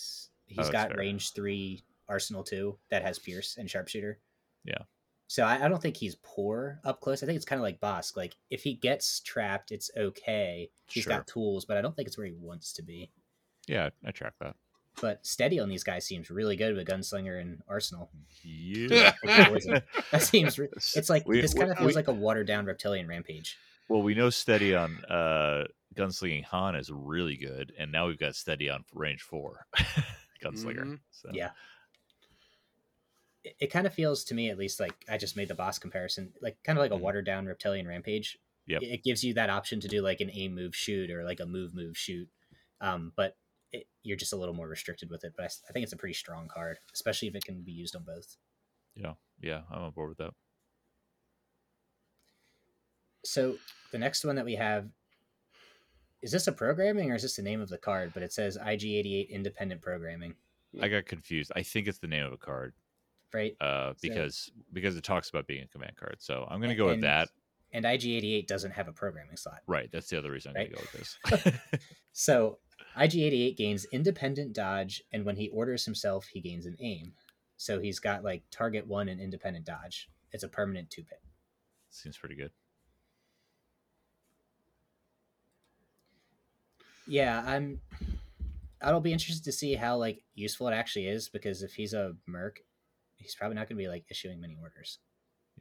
he's that's got fair. range three arsenal two that has pierce and sharpshooter. Yeah. So I, I don't think he's poor up close. I think it's kind of like Bossk. Like if he gets trapped, it's okay. He's Sure. got tools, but I don't think it's where he wants to be. Yeah, I track that. But steady on these guys seems really good with gunslinger and arsenal. Yeah. [laughs] That seems. Re- it's like We- this kind of feels we- like a watered down reptilian rampage. well, we know steady on uh, gunslinging Han is really good, and now we've got steady on range four [laughs] gunslinger. Mhm. So Yeah. It, it kind of feels to me, at least, like I just made the Bossk comparison, like kind of like a Mhm. watered down reptilian rampage. Yep. It, it gives you that option to do like an aim, move, shoot, or like a move, move, shoot. Um, but it, you're just a little more restricted with it. But I think it's a pretty strong card, especially if it can be used on both. yeah, yeah, I'm on board with that. So the next one that we have is this a programming or is this the name of the card? But it says IG88 independent programming, I got confused. I think it's the name of a card right? uh, So- because because it talks about being a command card. So I'm going to go with that. And IG88 doesn't have a programming slot. Right. That's the other reason I'm Right. going to go with this. [laughs] So [laughs] IG88 gains independent dodge, and when he orders himself, he gains an aim. So he's got like target one and independent dodge. It's a permanent two pit. Seems pretty good. Yeah, I'm. I'll be interested to see how like useful it actually is because if he's a merc, he's probably not going to be like issuing many orders.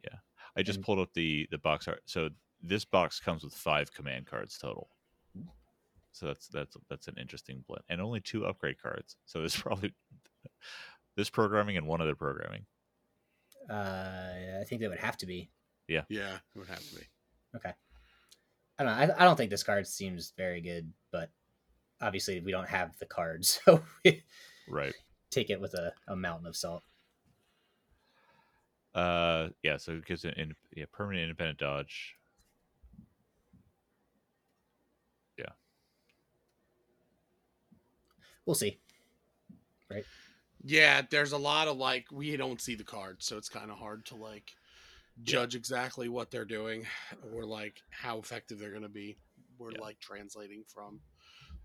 Yeah, I just And- pulled up the the box art. So this box comes with five command cards total. So that's that's that's an interesting blend, and only two upgrade cards. So there's [laughs] probably this programming and one other programming. Uh, I think that would have to be. Yeah, Yeah, it would have to be. Okay. I don't know. I, I don't think this card seems very good, but obviously we don't have the card, [laughs] so Right. take it with a, a mountain of salt. Uh, yeah. So it gives an in, yeah permanent independent dodge. Yeah. We'll see. Right. Yeah, there's a lot of like we don't see the cards, so it's kind of hard to like judge exactly what they're doing or like how effective they're going to be. We're Yeah. like translating from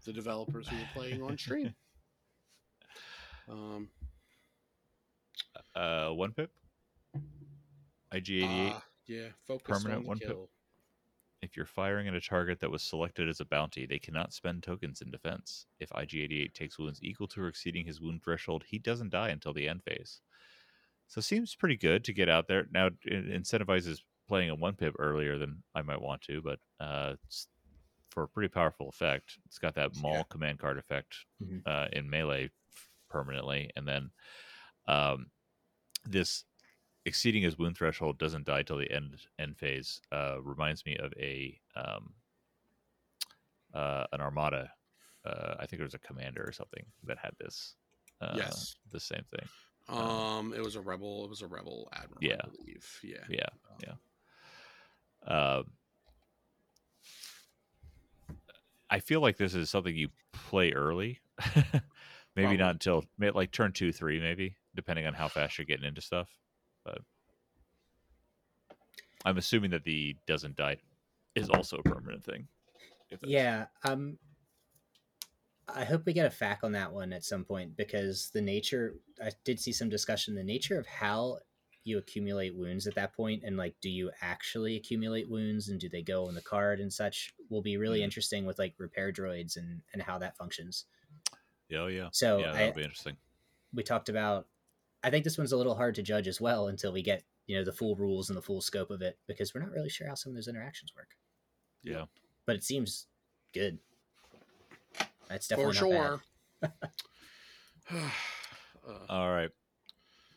the developers who are playing on stream. [laughs] Um, Uh, one pip. IG88. uh, yeah, focus Permanent on one pip. If you're firing at a target that was selected as a bounty, they cannot spend tokens in defense. If IG88 takes wounds equal to or exceeding his wound threshold, he doesn't die until the end phase. So seems pretty good to get out there. Now, it incentivizes playing a one pip earlier than I might want to, but uh, it's for a pretty powerful effect. It's got that maul Yeah. command card effect Mhm. uh, in melee permanently, and then um, this exceeding his wound threshold doesn't die till the end end phase uh, reminds me of a um, uh, an armada. Uh, I think it was a commander or something that had this. Uh, Yes. the same thing. Um, it was a rebel. It was a rebel admiral. Yeah. I believe. Yeah. Yeah, yeah. Uh, I feel like this is something you play early. [laughs] maybe Probably. not until like turn two, three, maybe depending on how fast you're getting into stuff. But I'm assuming that the doesn't die is also a permanent thing. Yeah, um, I hope we get a fact on that one at some point because the nature. I did see some discussion. The nature of how you accumulate wounds at that point, and like, do you actually accumulate wounds, and do they go on the card and such, will be really Mhm. interesting with like repair droids and and how that functions. Yeah, oh, yeah. So yeah, that'll be interesting. we talked about. I think this one's a little hard to judge as well until we get you know the full rules and the full scope of it because we're not really sure how some of those interactions work. Yeah. But it seems good. That's For definitely not bad. sure. Uh, [laughs] All right.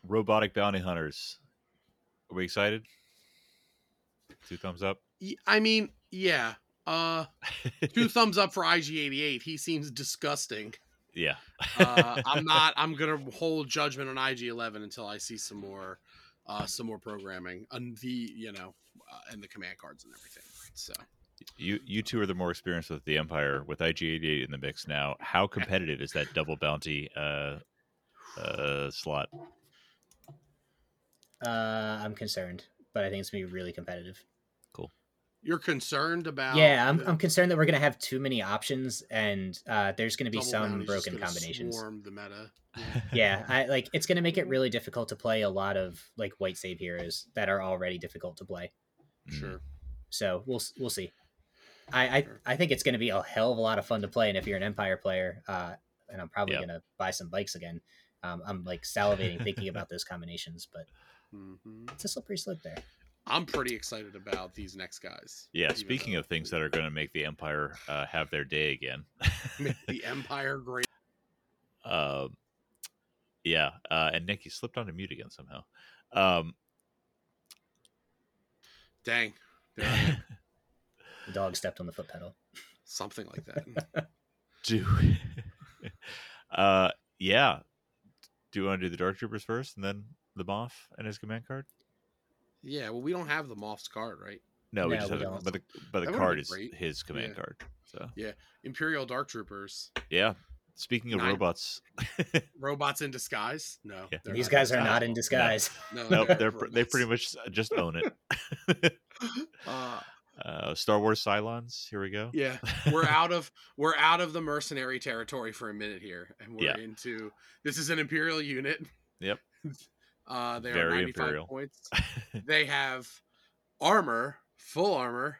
Robotic bounty hunters. Are we excited? Two thumbs up. I mean, yeah. Uh, two [laughs] thumbs up for IG88. He seems disgusting. yeah. Uh, [laughs] I'm not. I'm gonna hold judgment on IG11 until I see some more, uh, some more programming on the you know, uh, and the command cards and everything. So You you two are the more experienced with the Empire with IG88 in the mix now. How competitive is that double bounty uh uh slot? Uh, I'm concerned, but I think it's gonna be really competitive. Cool. You're concerned about? yeah, I'm, the I'm concerned that we're gonna have too many options, and uh, there's gonna be double some bounty's broken gonna combinations. Swarm the meta. [laughs] Yeah, I like it's gonna make it [laughs] really difficult to play a lot of like white save heroes that are already difficult to play. Mm. Sure. So we'll we'll see. I I, I think it's gonna be a hell of a lot of fun to play, and if you're an Empire player, uh, and I'm probably Yeah. gonna buy some bikes again. Um, I'm like salivating thinking about those combinations, but hmm it's a slippery slope there. I'm pretty excited about these next guys. Yeah, speaking though of things that are going to make the Empire uh, have their day again. [laughs] make the [laughs] Empire great. um, yeah, uh, and Nick, you slipped onto mute again somehow. Um, Dang. [laughs] There I am. The dog stepped on the foot pedal. Something like that. do uh, yeah. Do you want to do the Dark Troopers first, and then the moth and his command card? Yeah, well, we don't have the Moff's card, right? No, we No, just we have, it, don't. but the but the That card is great. his command Yeah. card. So yeah, Imperial Dark Troopers, yeah. Speaking of Nine. robots, [laughs] robots in disguise. No, Yeah. These guys in are not in disguise. disguise. No, nope, they're [laughs] pr- they pretty much just own it. [laughs] Uh, uh, Star Wars Cylons. Here we go. yeah, we're out of we're out of the mercenary territory for a minute here, and we're Yeah. into this is an Imperial unit. Yep. Uh, they are 95 Imperial. points. [laughs] They have armor, full armor,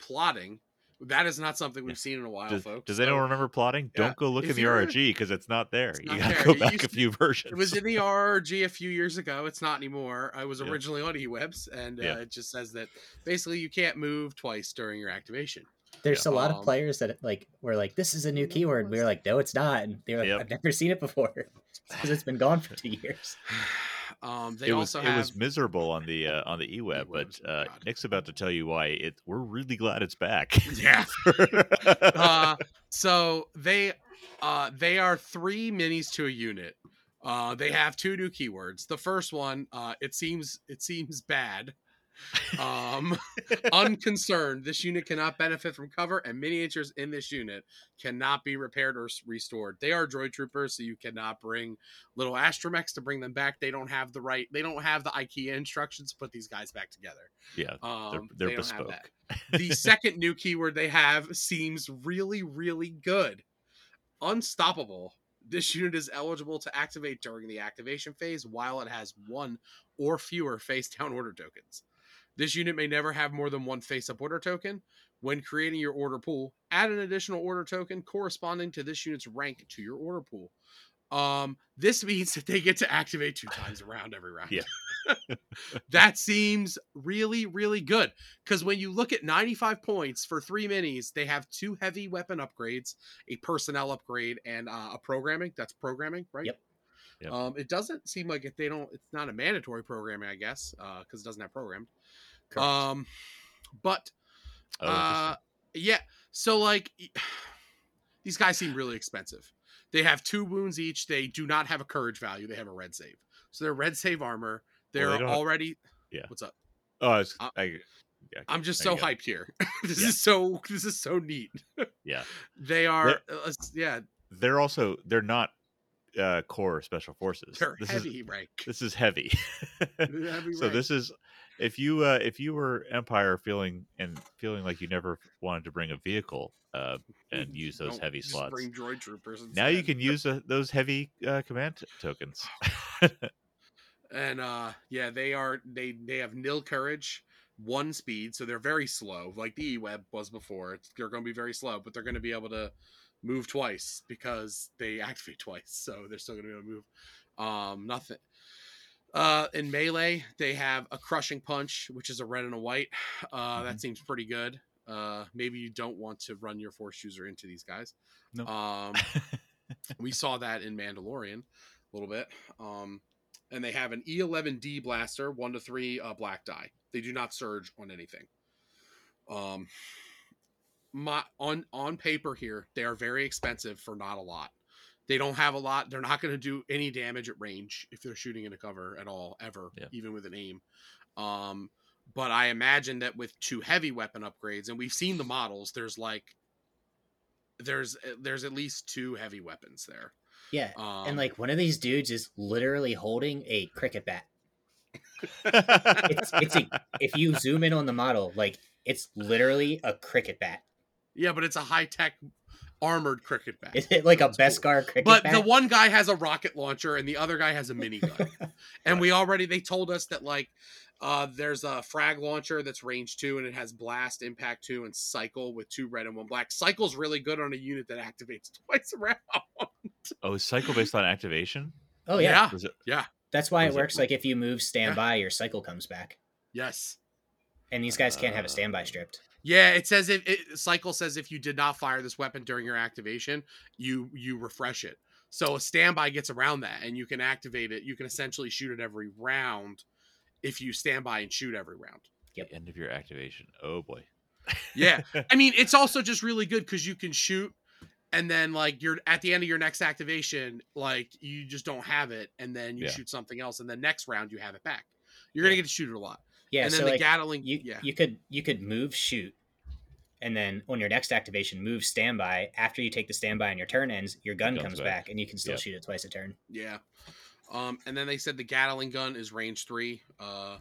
plodding. That is not something we've Yeah. seen in a while, Does, folks. does So- anyone remember plodding? Yeah, Don't go look if in the you're- RG because it's not there. It's you gotta there. go It back used a to- few versions. It was in the RRG a few years ago. It's not anymore. I was Yeah. originally on eWebs, and uh, Yeah. it just says that basically you can't move twice during your activation. There's a lot Um, of players that like were like, "This is a new keyword." We were like, "No, it's not." And they were like, Yep. "I've never seen it before [laughs] because it's been gone for two years." [sighs] [laughs] Um, they it was also it have was miserable on the uh, on the eWeb, but uh, Nick's about to tell you why it. We're really glad it's back. [laughs] yeah. [laughs] uh, so they uh, they are three minis to a unit. Uh, they have two new keywords. The first one, uh, it seems it seems bad. Um, [laughs] unconcerned. This unit cannot benefit from cover, and miniatures in this unit cannot be repaired or restored. They are droid troopers, so you cannot bring little astromechs to bring them back. They don't have the right. They don't have the IKEA instructions to put these guys back together. yeah, Um, they're, they they're don't bespoke. [laughs] the second new keyword they have seems really, really good. Unstoppable. This unit is eligible to activate during the activation phase while it has one or fewer face down order tokens. This unit may never have more than one face up order token. When creating your order pool, add an additional order token corresponding to this unit's rank to your order pool. Um, this means that they get to activate two times around every round. Yeah. [laughs] that seems really, really good. Because when you look at 95 points for three minis, they have two heavy weapon upgrades, a personnel upgrade, and uh, a programming. That's programming, right? Yep. Yep. Um, it doesn't seem like if they don't, it's not a mandatory programming, I guess, because it doesn't have programmed. Correct. Um, but Oh, uh, yeah. So like, [sighs] these guys seem really expensive. They have two wounds each. They do not have a courage value. They have a red save. So they're red save armor. They're they don't have- already. Yeah. What's up? oh, I was, uh, I, yeah, I'm just so hyped here. [laughs] this Yeah. is so. This is so neat. yeah. [laughs] They are. Uh, yeah. They're also they're not uh core special forces. They're this heavy is rank. this is heavy. [laughs] Heavy so rank. this is if you uh if you were Empire feeling and feeling like you never wanted to bring a vehicle uh and [laughs] use those Don't heavy slots. Bring droid troopers. Now you can use uh, those heavy uh, command t- tokens. [laughs] and uh yeah they are they they have nil courage one speed so they're very slow like the e-web was before it's, they're going to be very slow but they're going to be able to move twice because they activate twice so they're still going to be able to move um nothing uh in melee they have a crushing punch which is a red and a white uh that seems pretty good uh maybe you don't want to run your force user into these guys No. um [laughs] we saw that in Mandalorian a little bit. Um, and they have an E11D blaster, one to three uh, black die. They do not surge on anything. Um, my on on paper here, they are very expensive for not a lot. They don't have a lot. They're not going to do any damage at range if they're shooting into cover at all, ever, Yeah. even with an aim. Um, but I imagine that with two heavy weapon upgrades, and we've seen the models, there's like there's there's at least two heavy weapons there. Yeah. Um, and like one of these dudes is literally holding a cricket bat. [laughs] It's it's a if you zoom in on the model, like it's literally a cricket bat. Yeah, but it's a high tech armored cricket bat. Is it like a That's cool. Beskar cricket But bat? the one guy has a rocket launcher and the other guy has a minigun. [laughs] and we already they told us that like uh there's a frag launcher that's range two and it has blast, impact two, and cycle with two red and one black. Cycle's really good on a unit that activates [laughs] twice around. oh, is cycle based on activation? oh yeah. Yeah. it? That's why it Was it- works like if you move standby, your cycle comes back. Yes. And these guys can't have a Uh, standby stripped. Yeah, it says if it, cycle says if you did not fire this weapon during your activation, you you refresh it. So a standby gets around that, and you can activate it. You can essentially shoot it every round if you stand by and shoot every round. Yep. End of your activation. Oh boy. Yeah, [laughs] I mean it's also just really good because you can shoot, and then like you're at the end of your next activation, like you just don't have it, and then you Yeah. shoot something else, and the next round you have it back. You're gonna get to shoot it a lot, Yeah, and then so the like Gatling. you yeah, you could you could move shoot and then on your next activation move standby after you take the standby and your turn ends your gun gun's comes back. back. and you can still Yep. shoot it twice a turn Yeah. Um, and then they said the Gatling gun is range three, uh,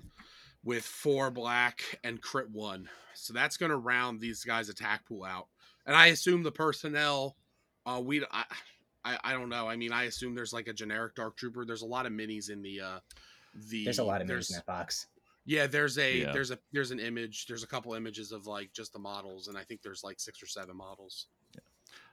with four black and crit one. So that's going to round these guys' attack pool out. And I assume the personnel, uh, we, I, I, I don't know. I mean, I assume there's like a generic Dark Trooper. There's a lot of minis in the, uh, the. there's a lot of minis in that box Yeah, there's a Yeah. there's a there's an image. There's a couple images of like just the models, and I think there's like six or seven models.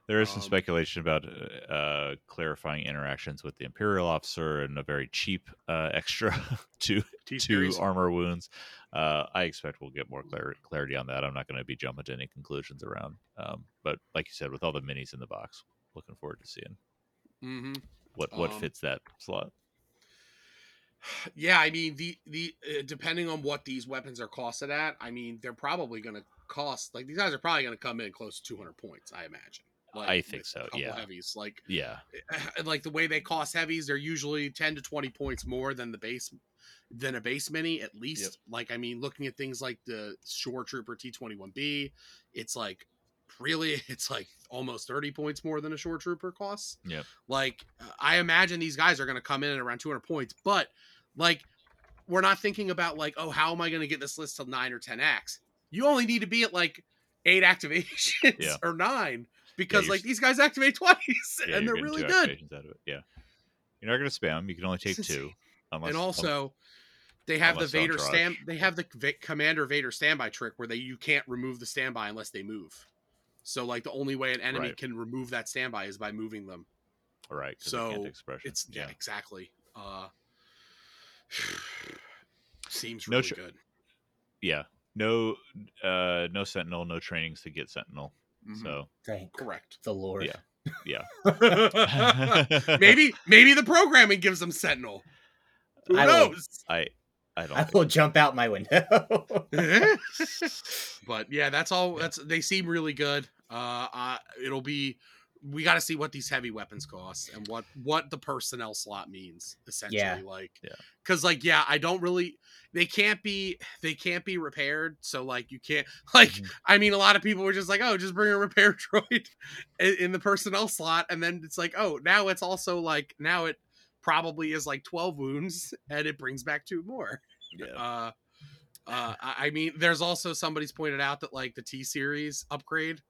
There is some Um, speculation about uh, uh, clarifying interactions with the Imperial officer and a very cheap uh, [laughs] extra to [laughs] two armor wounds. Uh, I expect we'll get more clar- clarity on that. I'm not going to be jumping to any conclusions around. Um, but like you said, with all the minis in the box, looking forward to seeing Mm-hmm. what what Um, fits that slot. Yeah, I mean the the uh, depending on what these weapons are costed at, I mean they're probably going to cost like these guys are probably going to come in close to 200 points, I imagine. Like, I think so, yeah. heavies like Yeah, [laughs] like the way they cost heavies, they're usually 10 to 20 points more than the base than a base mini at least. Yep. Like I mean, looking at things like the Shore Trooper T21B, it's like really [laughs] it's like almost 30 points more than a Shore Trooper costs. yeah Like I imagine these guys are going to come in at around 200 points, but like we're not thinking about like, oh, how am I going to get this list to 9 or 10x You only need to be at like 8 [laughs] activations Yeah. or 9 because you're like these guys activate [laughs] twice yeah and they're really good. Out of it. Yeah, you're not going to spam. You can only take two. Unless, and also they have the Vader stand they have the Va- Commander Vader standby trick where they you can't remove the standby unless they move. So like the only way an enemy Right. can remove that standby is by moving them. all right. 'cause so expression. It's yeah, yeah. exactly. Uh [sighs] seems No really good. yeah. No, uh, no sentinel, no trainings to get sentinel. Mhm. So thank correct. the lord Yeah. Yeah. [laughs] [laughs] maybe maybe the programming gives them Sentinel. Who I will- knows? I I don't. I think- will jump out my window. [laughs] but yeah, that's all. That's they seem really good. Uh, uh it'll be. We got to see what these heavy weapons cost and what what the personnel slot means essentially. Yeah. Like, Yeah. because like yeah, I don't really. They can't be. They can't be repaired. So like you can't [laughs] like. Mhm. I mean, a lot of people were just like, oh, just bring a repair [laughs] droid in, in the personnel slot, and then it's like, oh, now it's also like now it probably is like twelve wounds, and it brings back two more. Yeah. Uh, uh, I I mean, there's also somebody's pointed out that like the T series upgrade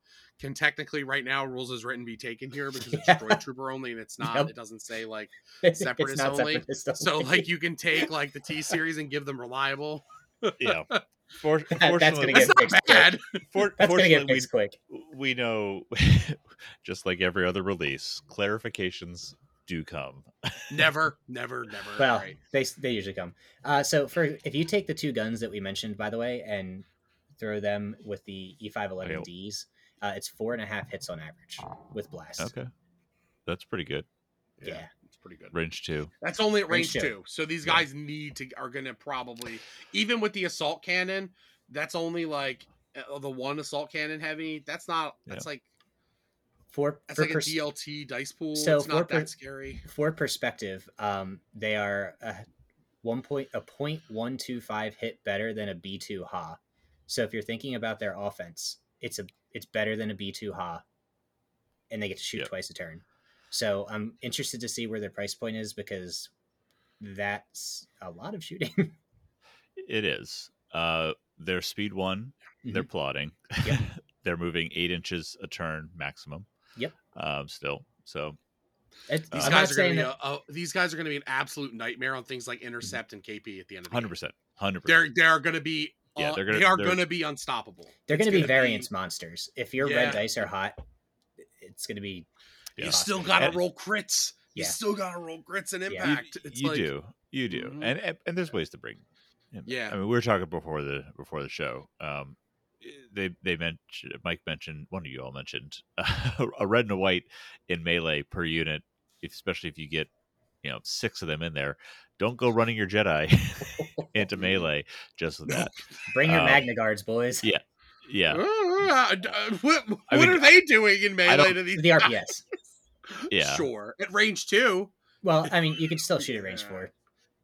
can technically right now rules as written be taken here [laughs] because it's Yeah. droid trooper only and it's not. Yep. It doesn't say like [laughs] Separatist not only. separatist so like you can take [laughs] like the T series and give them reliable. yeah. For, That- that's fortunately, gonna That's not bad. for, That's gonna get fortunately, fixed quick. we, we know, just like every other release, clarifications do come. never, never, never. Well, right. they they usually come. Uh, so for if you take the two guns that we mentioned, by the way, and throw them with the E E511Ds, uh, it's four and a half hits on average with blast. Okay, that's pretty good. Yeah. it's pretty good. Range two. That's only at range, Range two. two. So these Yeah. guys need to are gonna probably even with the assault cannon, that's only like uh, the one assault cannon heavy. That's not that's like For that's for like a DLT dice pool. So it's not for per- that scary. for perspective, um, they are a one point a point one two five hit better than a B two Ha. So if you're thinking about their offense, it's a it's better than a B two Ha, and they get to shoot Yep. twice a turn. So I'm interested to see where their price point is because that's a lot of shooting. [laughs] It is. Uh, they're speed one. They're plodding. Yep. [laughs] they're moving eight inches a turn maximum. Yep. Um, still. So It- These I'm guys are gonna be that- a, a, these guys are gonna be an absolute nightmare on things like intercept and KP at the end of the hundred game. percent. Hundred They're percent. they're gonna be Yeah, uh, they're gonna- they are they're- gonna be unstoppable. they're going to be gonna variance monsters. If your Yeah. red dice are hot, it's going to be Yeah. You still gotta And- roll crits. You still gotta roll crits and Yeah. You, impact. It's you like, do. You do. Mhm. And, and and there's ways to bring. him. Yeah. I mean, we were talking before the before the show. Um, they they mentioned Mike mentioned one of you all mentioned [laughs] a red and a white in melee per unit, if, especially if you get you know six of them in there. Don't go running your Jedi [laughs] into [laughs] melee just with that. [laughs] bring your Um, Magna Guards, boys. yeah. Yeah, Uh, d- uh, what what I mean, are they doing in melee to these? The RPS. yeah. Sure. At range two. Well, I mean, you can still shoot at range Yeah. four.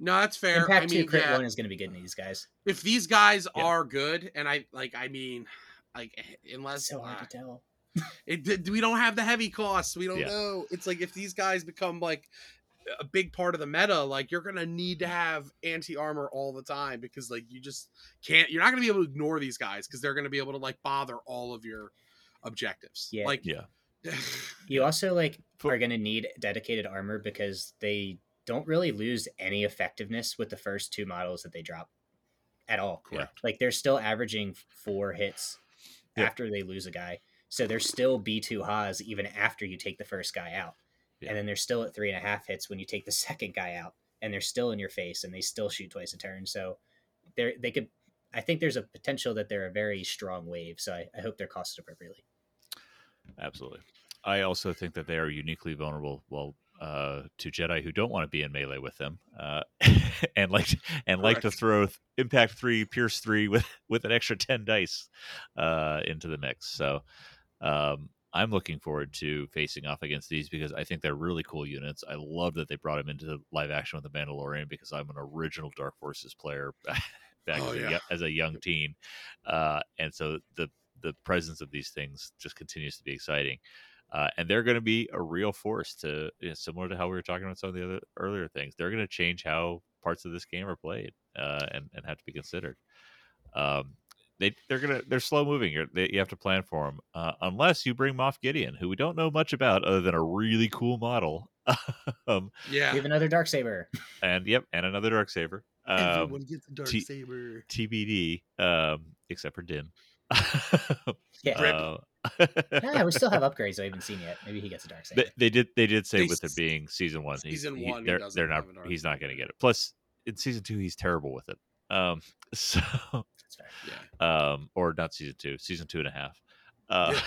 No, that's fair. Impact I two crit yeah, one is going to be good in these guys. if these guys Yeah. are good, and I like, I mean, like, [sighs] unless It's so hard uh, to tell. it, it- we don't have the heavy costs, we don't Yeah. know. It's like if these guys become like a big part of the meta, like you're gonna need to mm. have anti armor all the time because like you just can't. You're not gonna be able to ignore these guys because they're gonna be able to like bother all of your objectives. Yeah. Like Yeah. [sighs] You also like are going to need dedicated armor because they don't really lose any effectiveness with the first two models that they drop at all. Correct. Like they're still averaging four hits Yeah. after they lose a guy. So they're still B2 Haas even after you take the first guy out. Yeah. And then they're still at three and a half hits when you take the [laughs] second guy out. And they're still in your face and they still shoot twice a turn. So they're they could I think there's a potential that they're a very strong wave. So I, I hope they're costed appropriately. Absolutely. I also think that they are uniquely vulnerable. Well, uh, to Jedi who don't want to be in melee with them, uh, [laughs] and like and like to throw th- impact three, pierce three with with an extra ten dice uh, into the mix. So um, I'm looking forward to facing off against these because I think they're really cool units. I love that they brought them into live action with the Mandalorian because I'm an original Dark Forces player [laughs] back Oh, as, a, yeah. yo- as a young teen, uh, and so the the presence of these things just continues to be exciting. Uh, and they're going to be a real force to you know, similar to how we were talking about some of the other earlier things. They're going to change how parts of this game are played uh, and and have to be considered. Um, they they're gonna they're slow moving. You're, they, you have to plan for them uh, unless you bring Moff Gideon, who we don't know much about other than a really cool model. [laughs] um, yeah. We have another dark saber. and yep, and another dark saber. Um, Everyone gets a dark T- saber. TBD, um, except for Din. [laughs] Yeah. Uh, [laughs] yeah, we still have upgrades I haven't seen yet. Maybe he gets a dark saber. They, they did. They did say They with it being season one, he's- season he- one, he they're, doesn't they're not. have an arc. He's not going to get it. Plus, in season two, he's terrible with it. Um, so, Yeah. um, or not season two, season two and a half. Uh,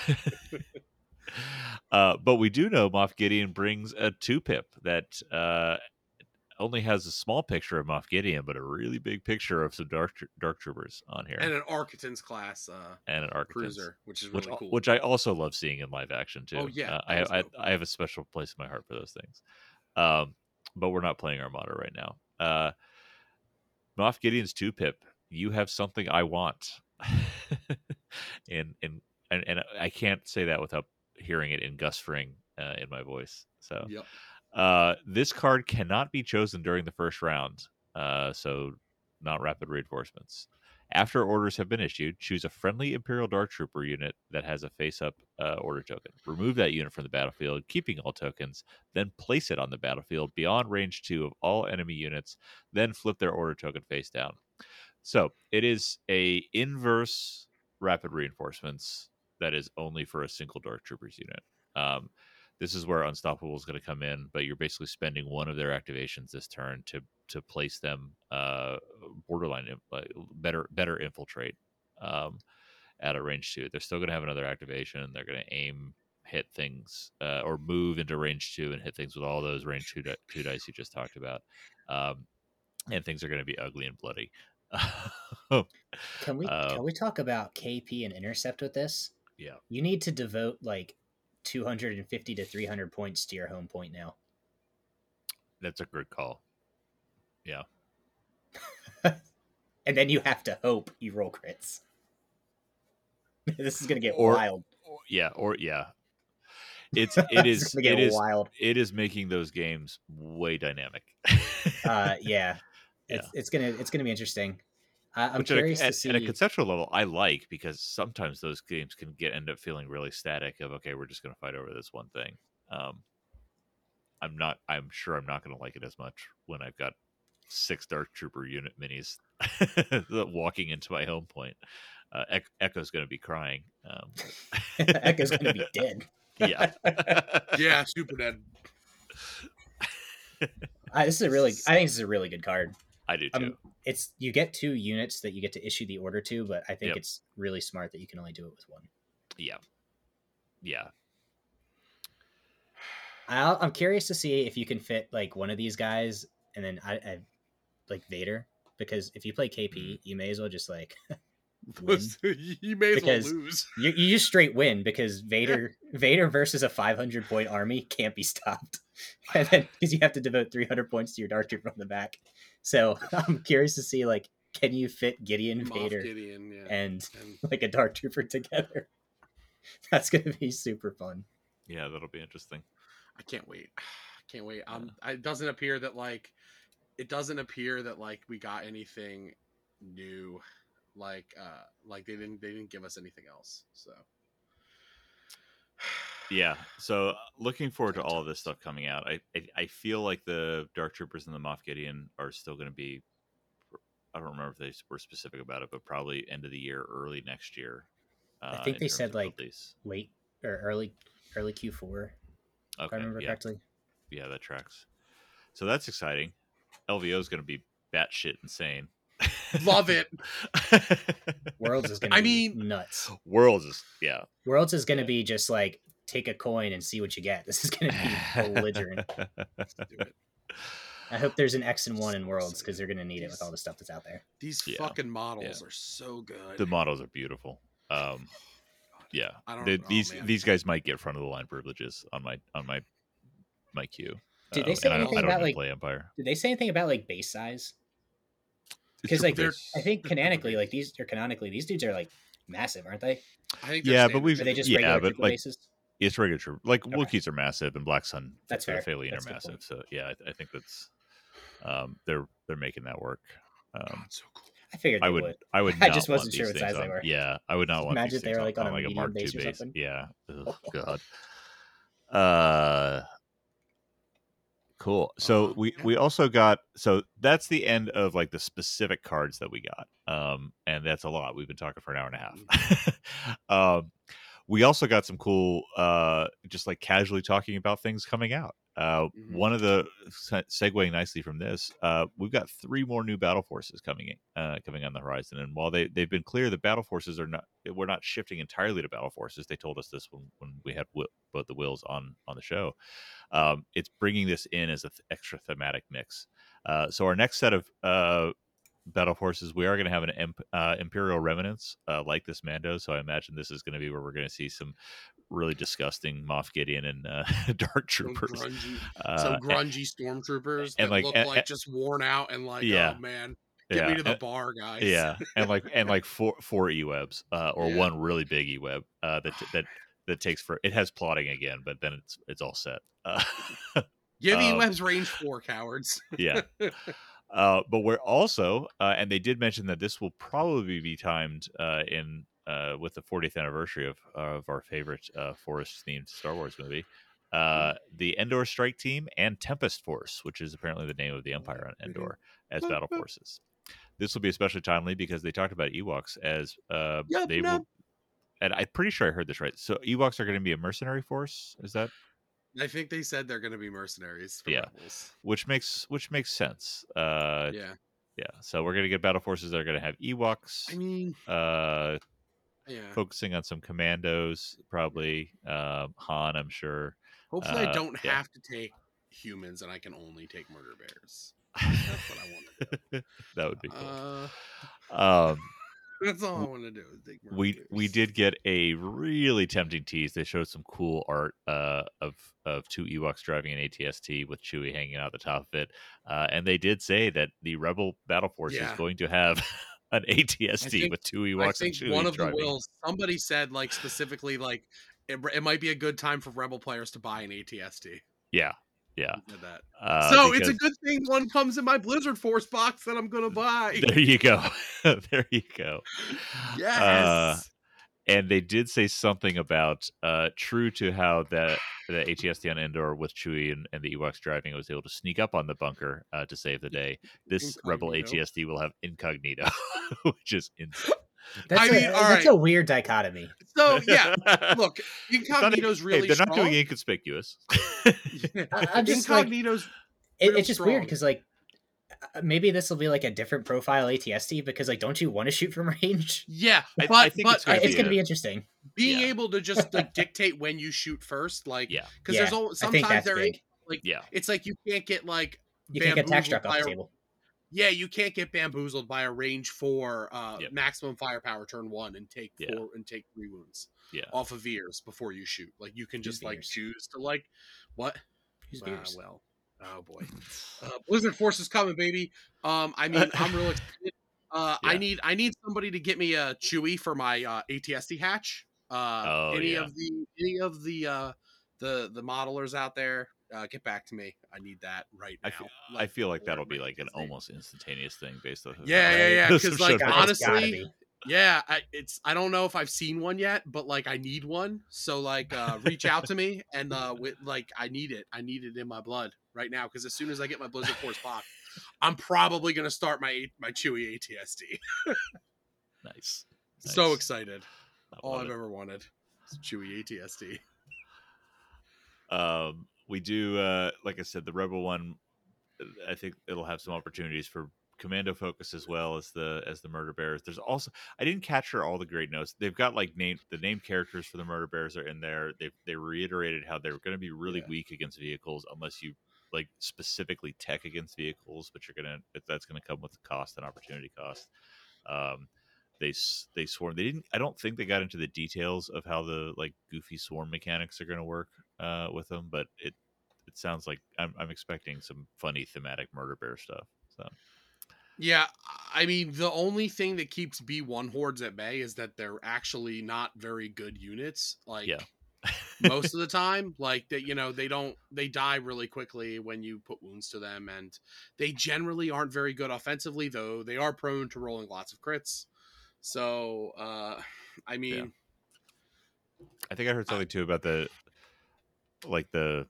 [laughs] uh, but we do know Moff Gideon brings a two pip that uh, only has a small picture of Moff Gideon, but a really big picture of some dark dark troopers on here, and an Arquitens class uh, and an Arquitens, cruiser, which is really which, cool. which I also love seeing in live action too. Oh, yeah, uh, I, I. I have a special place in my heart for those things. Um, but we're not playing Armada right now. Uh, Moff Gideon's two pip. You have something I want, [laughs] and and and and I can't say that without hearing it in Gus Fring uh, in my voice. So Yep. uh, this card cannot be chosen during the first round, uh, so not rapid reinforcements. After orders have been issued, choose a friendly Imperial Dark Trooper unit that has a face up uh, order token. Remove that unit from the battlefield, keeping all tokens, then place it on the battlefield beyond range two of all enemy units, then flip their order token face down. So it is a inverse rapid reinforcements that is only for a single Dark Troopers unit. Um, this is where Unstoppable is going to come in, but you're basically spending one of their activations this turn to to place them uh, borderline in- like, better better infiltrate um, at a range two. They're still going to have another activation. They're going to aim, hit things, uh, or move into range two and hit things with all those range two, di- two dice you just talked about. Um, and things are going to be ugly and bloody. Can we Uh, [laughs] can we talk about KP and intercept with this? yeah. You need to devote like 250 to 300 points to your home point now. That's a good call. Yeah. [laughs] and then you have to hope you roll crits. [laughs] this is gonna get Or- wild. Or, yeah. Or yeah. It's it is it is wild. it is making those games way dynamic. Uh, yeah, Yeah. it's it's gonna it's gonna be interesting. I, I'm Which at a, curious at, to see. at a conceptual level, I like because sometimes those games can get end up feeling really static. Of okay, we're just going to fight over this one thing. Um, I'm not. I'm sure I'm not going to like it as much when I've got six Dark Trooper unit minis [laughs] walking into my home point. Uh, Ec- Echo's going to be crying. Um, [laughs] Echo's gonna be [laughs] dead. yeah. Yeah, super dead. Uh, this is a really, I think this is a really good card. I do too. Um, it's you get two units that you get to issue the order to, but I think Yep. it's really smart that you can only do it with one. yeah. Yeah. I'll, I'm curious to see if you can fit like one of these guys, and then I, I like Vader, because if you play KP, Mm. you may as well just like [laughs] [laughs] you may as Because- well lose. you, you just straight win because [laughs] Vader Vader versus a 500 point army can't be stopped, and then because you have to devote 300 points to your Dark Trooper from the back. So [laughs] I'm curious to see like can you fit Gideon, Moff Vader, Gideon, yeah. and And [laughs] like a Dark Trooper together? [laughs] That's gonna be super fun. Yeah. That'll be interesting. I can't wait. [sighs] I Can't wait. Um, it doesn't appear that like it doesn't appear that like we got anything new. Like uh, like they didn't they didn't give us anything else. So [sighs] [sighs] Yeah. So looking forward to all of this stuff coming out. I I, I feel like the Dark Troopers and the Moff Gideon are still going to be. I don't remember if they were specific about it, but probably end of the year, early next year. Uh, think they said, like, release. Late or early early Q4, if I okay, remember yeah, correctly. yeah, that tracks. So that's exciting. LVO is going to be batshit insane. love it. [laughs] Worlds is gonna I be mean- nuts. Worlds is yeah. Worlds is gonna be just like take a coin and see what you get. [laughs] This is gonna be belligerent. Let's do it. I hope there's an X and one in Worlds because they're gonna need it with all the stuff that's out there. These Yeah, fucking models yeah. are so good. the models are beautiful. Um, yeah, [sighs] I don't. The- oh, these man. these guys might get front of the line privileges on my on my my queue. Did they Um, say and I don't, anything I don't about, like- play Empire Did they say anything about like base size? Because like they're- I think canonically, like these or canonically, these dudes are like massive, aren't they? I think they're yeah, but we've Are they just yeah, regular but like bases? It's regular troop. Like Okay. Wookiees are massive and Black Sun That's fair. Phalian That's are massive. point. So yeah, I, I think that's um, they're they're making that work. Um, God, so cool. I figured I would. would, I would. [laughs] I just wasn't sure what size they on- were. Yeah, I would not want. Imagine they were, like, on a like a Mark base II base. something. Yeah. [laughs] Ugh, God. Uh, cool. So Uh, we we also got so that's the end of like the specific cards that we got. Um, and that's a lot. We've been talking for an hour and a half. [laughs] um, we also got some cool, uh, just like casually talking about things coming out. Uh, Mhm. one of the se- segueing nicely from this, uh, we've got three more new battle forces coming in, uh, coming on the horizon. And while they they've been clear, the battle forces are not we're not shifting entirely to battle forces. They told us this when when we had Will, both the wills on on the show. Um, it's bringing this in as an th- extra thematic mix. Uh, so our next set of uh, battle forces, we are going to have an imp- uh, Imperial remnants uh, like this Mando. So I imagine this is going to be where we're going to see some really disgusting Moff Gideon and uh, [laughs] Dark Some Troopers. grungy, Uh, some and- grungy stormtroopers and that like- look and- like and- just worn out and like, Yeah. oh man, get yeah, me to the and- bar, guys. yeah, and like and like four four e-webs uh, or Yeah. one really big e-web uh, that that that takes for it has plodding again, but then it's it's all set. Uh, [laughs] Give me Um, Web's range four cowards. yeah. [laughs] Uh, but we're also, uh, and they did mention that this will probably be timed uh, in uh, with the 40th anniversary of of our favorite uh, forest themed Star Wars movie. Uh, the Endor Strike Team and Tempest Force, which is apparently the name of the Empire on Endor, as battle forces. This will be especially timely because they talked about Ewoks as uh, Yup, they yup. will, and I'm pretty sure I heard this right. So Ewoks are going to be a mercenary force. Is that I think they said they're going to be mercenaries. For Yeah. Rebels. which makes which makes sense? Uh, yeah. Yeah, so we're gonna get battle forces that are gonna have Ewoks, I mean, uh, yeah. focusing on some commandos, probably um, Han. I'm sure. Hopefully, I uh, don't yeah. have to take humans and I can only take murder bears. That's what I want to do. [laughs] that would be cool. Uh, um, that's all I want to do. Is we we did get a really tempting tease. They showed some cool art uh, of of two Ewoks driving an ATST with Chewie hanging out the top of it, uh, and they did say that the Rebel battle force Yeah. is going to have [laughs] an ATST think- with two I Ewoks think and Chewie one of driving. the wills. Somebody said like specifically like it, it might be a good time for rebel players to buy an ATST. Yeah, yeah. Uh, so it's a good thing one comes in my Blizzard Force box that I'm gonna buy. There you go. [laughs] there you go. Yes. Uh, and they did say something about uh, true to how the the ATST on Endor with Chewie and, and the Ewoks driving was able to sneak up on the bunker uh, to save the day. This Rebel Incognito. ATST will have incognito, [laughs] which is insane. That's, I a, mean, all that's right. a weird dichotomy. so yeah, [laughs] look, It's not- incognito's hey, really they're not doing inconspicuous. [laughs] I- I'm just like- It, it's just weird because like uh, maybe this will be like a different profile ATST because like don't you want to shoot from [laughs] range? yeah, but I think but it's gonna it's be going to be interesting. being yeah. able to just like dictate when you shoot first, like yeah, because Yeah, there's all, I think sometimes that's there big. like yeah, it's like you can't get like You can't get tax bamboozled struck off by the a- table. Yeah you can't get bamboozled by a range four uh Yep. maximum firepower turn one and take Yeah. four and take three wounds yeah. off of ears before you shoot. Like you can Use just like choose to like what Use Ah, well, oh boy, [laughs] uh, Blizzard Force is coming, baby. Um, I mean, I'm real [laughs] excited. Uh, I need I need somebody to get me a Chewie for my uh, ATST hatch. Uh, Oh, any yeah. of the any of the uh, the the modelers out there, uh, get back to me. I need that right now. I feel, I feel like that'll be like an almost instantaneous thing based on. Yeah, yeah, yeah, [laughs] Because like, shown God, up. it's gotta honestly, be. Yeah, I, it's I don't know if I've seen one yet, but like I need one. So like uh reach out to me and uh with like I need it. I need it in my blood right now because as soon as I get my Blizzard Force pop, I'm probably gonna start my my Chewie ATST. [laughs] nice. So excited. All I've it. ever wanted. is Chewie ATST. Um, we do, uh, like I said, the Rebel one. I think it'll have some opportunities for commando focus as well as the as the murder bears. There's also I didn't capture all the great notes. They've got like name the name characters for the murder bears are in there. They they reiterated how they're going to be really Yeah. weak against vehicles unless you like specifically tech against vehicles, but you're gonna that's going to come with cost and opportunity cost. Um, they they swarm. They didn't. I don't think they got into the details of how the like goofy swarm mechanics are going to work uh, with them, but it it sounds like I'm I'm expecting some funny thematic murder bear stuff. So Yeah, I mean the only thing that keeps B1 hordes at bay is that they're actually not very good units. Like Yeah. most of the [laughs] time like that you know they don't they die really quickly when you put wounds to them and they generally aren't very good offensively though they are prone to rolling lots of crits so uh i mean I think I heard something too about the like the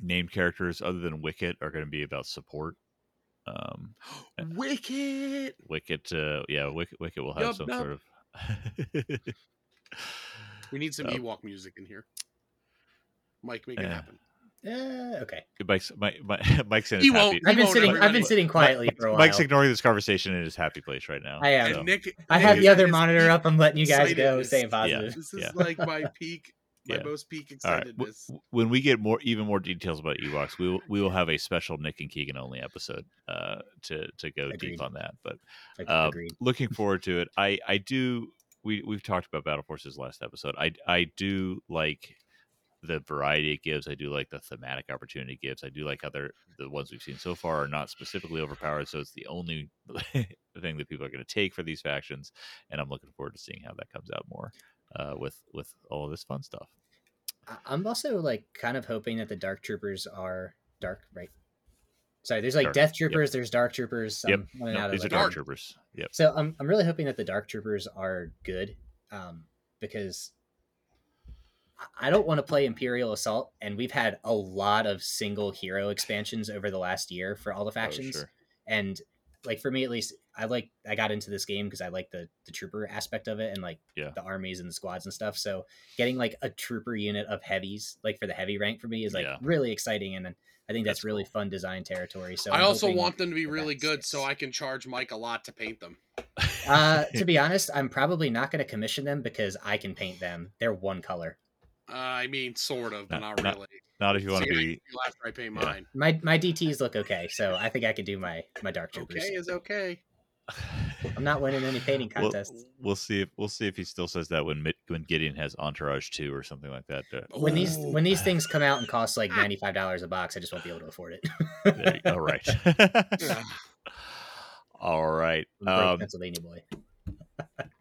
named characters other than Wicket are going to be about support. Um, [gasps] wicked Wicket, uh, yeah, Wicket, Wicket will have Yup, some yup. sort of. we need some [laughs] Oh. ewok music in here mike make it Yeah. happen Uh, okay. Mike's Mike, Mike, [laughs] Mike's in He his won't. happy. I've been won't sitting. I've been sitting quietly for a while. Mike's ignoring this conversation in his happy place right now. I am. so- nick I have is the other monitor up. I'm letting you guys go. excitedness. Staying Yeah. positive. this is Yeah. like [laughs] my peak my Yeah. most peak right. excitedness. w- when we get more, even more details about Ewoks, we will we will have a special Nick and Keegan only episode uh, to to go Agreed. deep on that. But um, looking [laughs] forward to it. I I do. We we've talked about Battle Forces last episode. I I do like the variety it gives. I do like the thematic opportunity it gives. I do like how they're the ones we've seen so far are not specifically overpowered, so it's the only [laughs] thing that people are going to take for these factions. And I'm looking forward to seeing how that comes out more uh, with with all this fun stuff. I'm also like kind of hoping that the Dark Troopers are dark, right? Sorry, there's like Dark, Death yep. Troopers, there's Dark Troopers. Yep. No, out of, these are like, Dark. Troopers. Yep. So I'm I'm really hoping that the Dark Troopers are good, um, because I- don't want to play Imperial Assault, and we've had a lot of single hero expansions over the last year for all the Oh, factions, sure. and like for me at least, I like I got into this game because I like the the trooper aspect of it and like Yeah. the armies and the squads and stuff. So getting like a trooper unit of heavies, like for the heavy rank for me, is like Yeah. really exciting, and I think that's, That's really cool. fun design territory. So I I'm also want them to be really that good, so. I can charge Mike a lot to paint them. Uh, to be [laughs] honest, I'm probably not going to commission them because I can paint them. They're one color. Uh, I mean, sort of, but Not- not, not- really. Not if you want See, to be. can do after I paint yeah. mine. My my DTs look okay, so I think I can do my my dark troopers. Okay is okay. I'm not winning any painting We'll, contests. we'll see if we'll see if he still says that when when Gideon has Entourage two or something like that. When these when these things come out and cost like ninety five dollars a box, I just won't be able to afford it. all right. [laughs] Yeah. [laughs] all right. I'm a broke Um, Pennsylvania boy.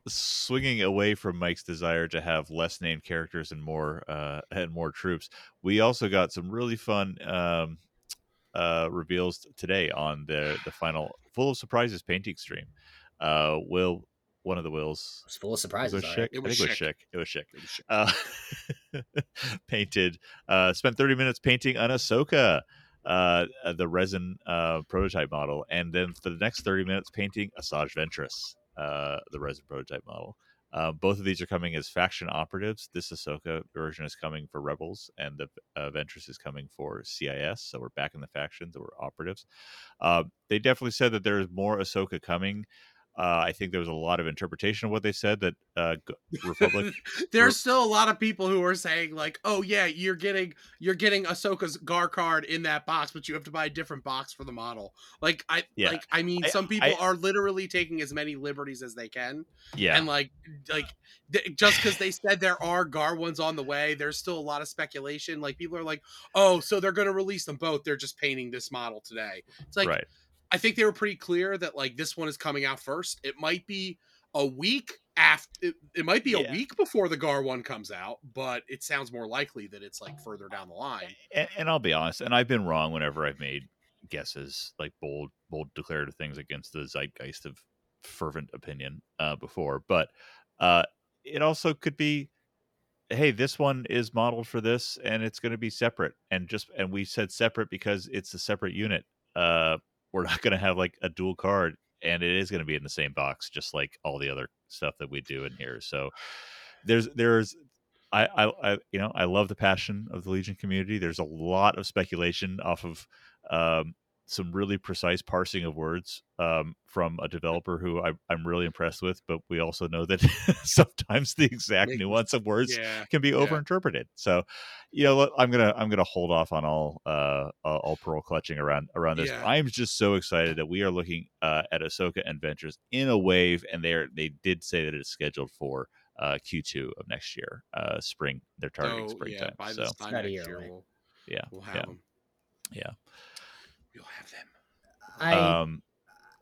Swinging away from Mike's desire to have less named characters and more uh, and more troops, we also got some really fun um, uh, reveals today on the the final full of surprises painting stream. Uh, Will, one of the Wills, It's full of surprises. it Schick? It was it was Schick. Schick. It was Schick. It was shit. Uh, [laughs] painted, uh, spent 30 minutes painting an Ahsoka, uh, uh, the resin uh, prototype model, and then for the next 30 minutes painting Asajj Ventress, uh, the resin prototype model. Uh, both of these are coming as faction operatives. This Ahsoka version is coming for Rebels, and the uh, Ventress is coming for CIS. So we're back in the factions, we're operatives. Uh, they definitely said that there is more Ahsoka coming. Uh, I think there was a lot of interpretation of what they said that uh, Republic [laughs] There's still a lot of people who are saying like, "Oh yeah, you're getting you're getting Ahsoka's Gar card in that box, but you have to buy a different box for the model." Like I Yeah. like I mean, I- some people I- are literally taking as many liberties as they can, yeah and like like th- just because they said there are Gar ones on the way, there's still a lot of speculation. Like people are like, "Oh, so they're going to release them both? They're just painting this model today." It's like right I think they were pretty clear that like this one is coming out first. It might be a week after. It, it might be Yeah. a week before the Gar one comes out, but it sounds more likely that it's like further down the line. and, and I'll be honest, and I've been wrong whenever I've made guesses like bold, bold declarative things against the zeitgeist of fervent opinion uh, before. But uh, it also could be, hey, this one is modeled for this, and it's going to be separate, and just and we said separate because it's a separate unit. Uh, we're not going to have like a dual card, and it is going to be in the same box, just like all the other stuff that we do in here. So there's there's I, I, I, you know, I love the passion of the Legion community. There's a lot of speculation off of um, some really precise parsing of words um, from a developer who I, I'm really impressed with. But we also know that [laughs] sometimes the exact nuance of words Yeah, can be yeah. overinterpreted. So, you know, what, I'm gonna I'm gonna hold off on all uh all all pearl clutching around around this. Yeah. I'm just so excited that we are looking uh, at Ahsoka and Ventress in a wave, and they are they did say that it's scheduled for uh Q2 of next year, uh spring. They're targeting so yeah, springtime. by so this time next year year, away. we'll, yeah, we'll have yeah, them. yeah. We'll have them. I um,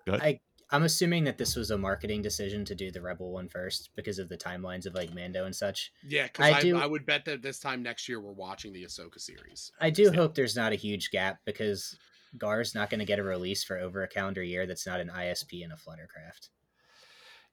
go ahead. I I'm assuming that this was a marketing decision to do the Rebel one first because of the timelines of like Mando and such. Yeah, because I I, do- I would bet that this time next year we're watching the Ahsoka series. I do Yeah. hope there's not a huge gap because Gar's not going to get a release for over a calendar year that's not an ISP and a Fluttercraft.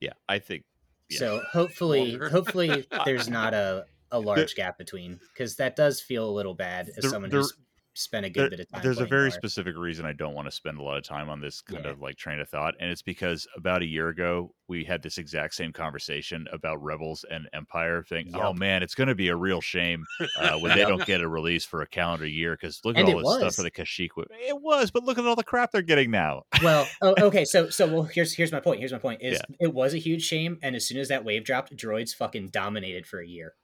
yeah, I think. Yeah. So hopefully, hopefully [laughs] there's not a, a large gap between because that does feel a little bad as There- someone there- who's spent a good There- bit of time. there's a very Gar. specific reason I don't want to spend a lot of time on this kind Yeah. of like train of thought, and it's because about a year ago we had this exact same conversation about Rebels and Empire. Thing, oh man, it's going to be a real shame uh, when they [laughs] don't get a release for a calendar year because look at all this stuff for the Kashyyyk. It was, but look at all the crap they're getting now. well, oh, [laughs] okay, so so well, here's here's my point. Here's my point. Is Yeah. it was a huge shame, and as soon as that wave dropped, droids fucking dominated for a year.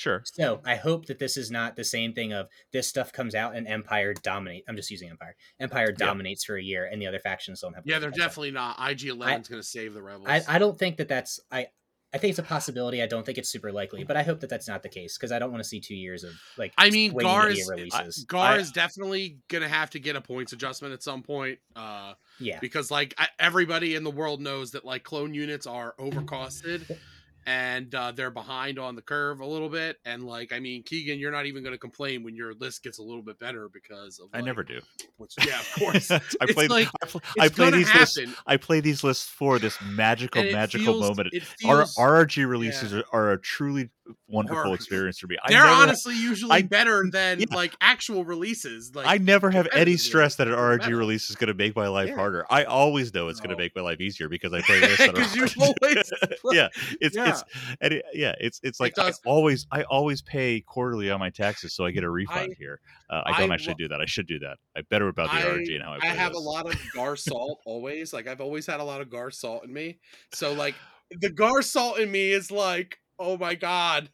Sure. So I hope that this is not the same thing of this stuff comes out and Empire dominate. I'm just using Empire. Empire Yeah. dominates for a year, and the other factions don't have. Yeah, they're definitely not. IG 11's going to save the rebels. I, I don't think that that's I. I think it's a possibility. I don't think it's super likely, but I hope that that's not the case because I don't want to see two years of like. I mean, Gar is, releases. Gar I- is definitely going to have to get a points adjustment at some point. Uh, yeah, because like I, everybody in the world knows that like clone units are overcosted [laughs] and uh, they're behind on the curve a little bit and like i mean keegan you're not even going to complain when your list gets a little bit better because of I like, never do. which, yeah of [laughs] course I played. like- I, pl- I play these lists. I play these lists for this magical, magical feels- moment. it Our RRG releases are, are a truly wonderful experience for me. I they're never, honestly usually I- better [laughs] than yeah. like actual releases like I never have any stress that an RRG better. release is going to make my life Yeah. harder. I always know it's going to make my life easier because I [laughs] play that because you always [laughs] yeah, it's Yeah. it's and it, yeah, it's it's like I always I always pay quarterly on my taxes, so I get a refund I- here. Uh, I don't I actually lo- do that. I should do that. I better about the RRG and how I I have a lot of Gar salt always. Like I've always had a lot of Gar salt in me. So like [sighs] the Gar salt in me is like, oh my god,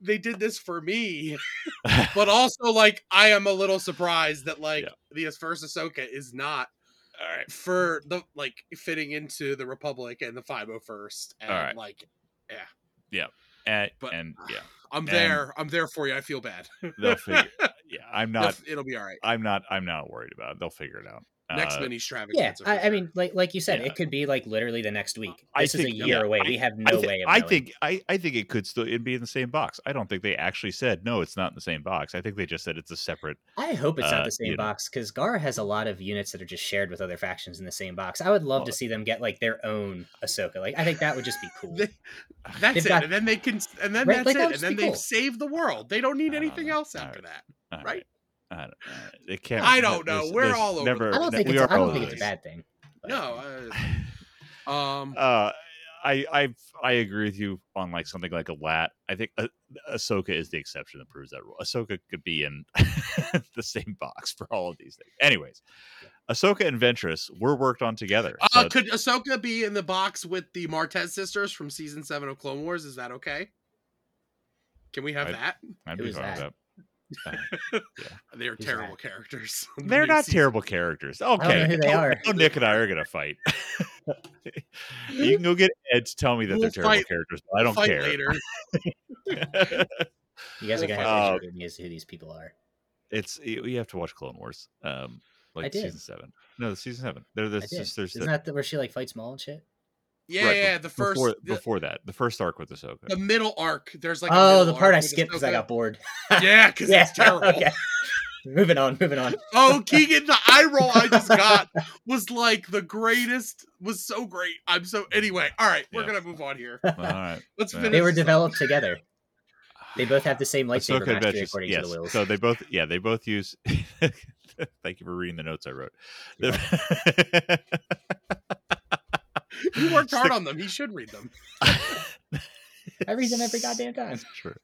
they did this for me. [laughs] but also like I am a little surprised that like Yeah. the first Ahsoka is not All right. for the like fitting into the Republic and the 501st. And All right. like yeah. Yeah. And, But- and yeah, [sighs] I'm And- there. I'm there for you. I feel bad. they'll figure. [laughs] Yeah, I'm They'll- not. It'll be all right. I'm not. I'm not worried about it. They'll figure it out. Next Uh, mini yeah. extravaganza. for I, I mean, like like you said, Yeah. it could be like literally the next week. I This is a think- year yeah, away. I- we have I no way of I knowing. think I, I think it could still it'd be in the same box. I don't think they actually said no. It's not in the same box. I think they just said it's a separate. I hope it's uh, not the same box because Gar has a lot of units that are just shared with other factions in the same box. I would love to see them get like their own Ahsoka. Like I think that would just be [laughs] cool. They- That's They've it. got- and then they can and then Right, that's like, it. would And just be then they've cool. saved the world. They don't need I anything know. else after right. that. All Right? I don't, uh, it can't. I don't know. there's- We're there's all over never. I don't think we it's. I don't think it's a bad thing. but- No. Uh, [laughs] um Uh, I I I agree with you on like something like a lat. I think uh, Ahsoka is the exception that proves that rule. Ahsoka could be in [laughs] the same box for all of these things. Anyways, Ahsoka and Ventress were worked on together. uh, so- could Ahsoka be in the box with the Martez sisters from season seven of Clone Wars? Is that okay? Can we have I- that? I'd Who be is fine with that? That. [laughs] They're Who's terrible characters. [laughs] They're new not season. terrible characters. know Okay, who they are. now Nick and I are gonna fight. [laughs] you can go get Ed to tell me that We'll they're terrible fight- characters, but I don't Fight care. later. You guys are gonna have Uh, to show me as to who these people are. it's you you have to watch Clone Wars. Um, like I did. season seven. No, the season seven. They're the I did. sisters. Isn't that the, where she like fights Maul and shit? Yeah, right, yeah. The first, before, the, before that, the first arc with Ahsoka. the middle arc. There's like oh, middle the part I skipped because I got bored. Yeah, because yeah. it's terrible. [laughs] okay. moving on. Moving on. [laughs] Oh, Keegan, the eye roll I just got was like the greatest. Was so great. I'm so. Anyway, mm. all right, we're Yeah. gonna move on here. All right. [laughs] Let's Yeah. finish. They were this up. developed together. They both have the same [sighs] lightsaber Ahsoka mastery according Yes. to the wills. So they both, yeah, they both use. Thank you for reading the notes I wrote. He worked hard Stick- on them. He should read them. [laughs] I read them every goddamn time. Sure.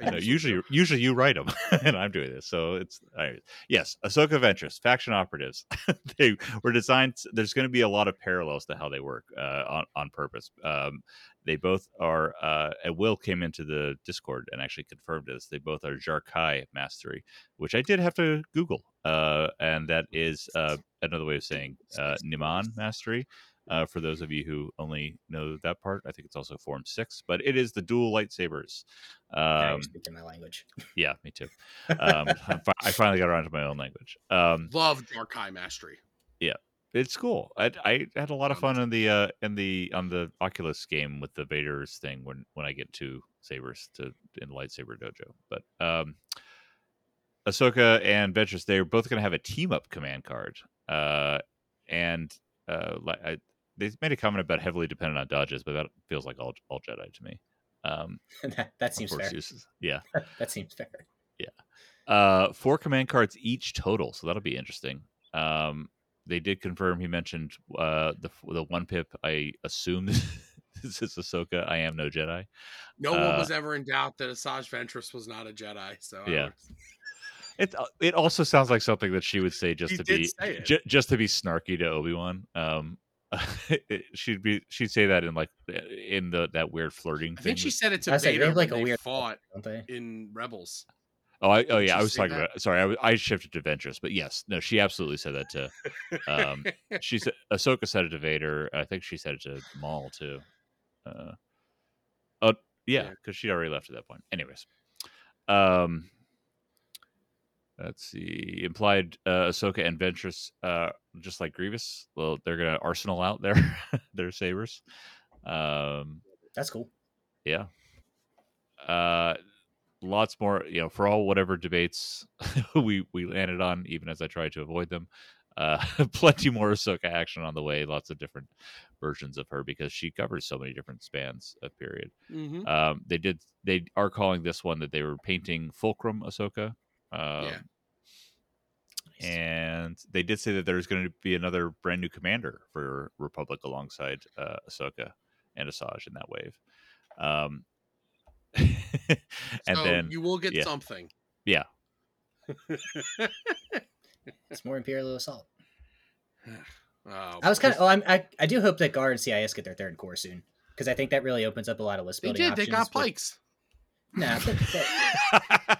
I know, usually, usually you write them, [laughs] and I'm doing this. So it's all right. yes. Ahsoka Ventress, faction operatives. [laughs] they were designed. There's going to be a lot of parallels to how they work uh, on on purpose. Um, they both are. Uh, and Will came into the Discord and actually confirmed this. They both are Jarkai mastery, which I did have to Google, uh, and that is uh, another way of saying uh, Niman mastery. Uh, for those of you who only know that part, I think it's also Form Six, but it is the dual lightsabers. Now Um, you're speaking my language. yeah, me too. [laughs] Um, I fi- I finally got around to my own language. Um, Love Jarkai Mastery. Yeah. It's cool. I, I had a lot of fun in the uh, in the on the Oculus game with the Vader's thing when when I get two sabers to in lightsaber dojo. But um, Ahsoka and Ventress, they're both going to have a team up command card, uh, and uh, like I, they made a comment about heavily dependent on dodges, but that feels like all all Jedi to me. Um, [laughs] that, that seems fair. uses. Yeah. [laughs] that seems fair. Yeah, uh, four command cards each total, so that'll be interesting. Um, they did confirm. He mentioned uh, the the one pip. I assume [laughs] this is Ahsoka. I am no Jedi. No one Uh, was ever in doubt that Asajj Ventress was not a Jedi. So I Yeah. would- It uh, it also sounds like something that she would say just He to be say just to be snarky to Obi Wan. Um, [laughs] she'd be she'd say that in like in the that weird flirting I thing. think she said it to I was saying, they Vader have, like, when a they weird- fought [laughs] Don't they? in Rebels. oh, I, oh didn't yeah, I was say talking that? about. Sorry, I, w- I shifted to Ventress, but yes, no, she absolutely said that to. Um, she said Ahsoka said it to Vader. I think she said it to Maul too. Uh, oh yeah, Yeah. because she already left at that point. Anyways, um, let's see. Implied uh, Ahsoka and Ventress, uh, just like Grievous. Well, they're gonna arsenal out their [laughs] their sabers. Um, That's cool. yeah. Uh, lots more, you know, for all whatever debates [laughs] we we landed on, even as I tried to avoid them. Uh, [laughs] plenty more Ahsoka action on the way. Lots of different versions of her because she covers so many different spans of period. hmm Um, they did. They are calling this one that they were painting Fulcrum Ahsoka. Um, Yeah. and they did say that there's going to be another brand new commander for Republic alongside uh, Ahsoka and Asajj in that wave. Um, [laughs] and so then you will get yeah. something. Yeah. [laughs] It's more Imperial Assault. [sighs] Oh, I was kind of. Oh, I'm, I I do hope that Guard and CIS get their third core soon because I think that really opens up a lot of list they building did. They got with- pikes. Nah, [laughs] but- but- [laughs]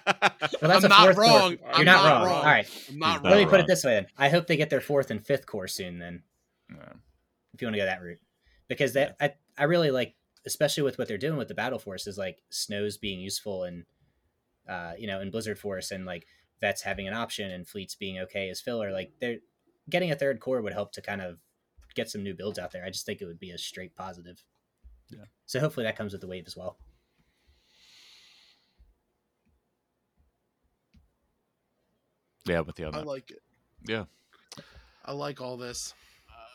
well, that's I'm a not wrong. You're I'm not, not wrong. wrong. All right. I'm not Let me put it this way then. I hope they get their fourth and fifth core soon then, Yeah. if you want to go that route. Because that I, I really like especially with what they're doing with the battle forces, like snows being useful and uh, you know, in Blizzard Force and like vets having an option and fleets being okay as filler, like they're getting a third core would help to kind of get some new builds out there. I just think it would be a straight positive. Yeah. So hopefully that comes with the wave as well. Yeah, with the I like it. Yeah. I like all this.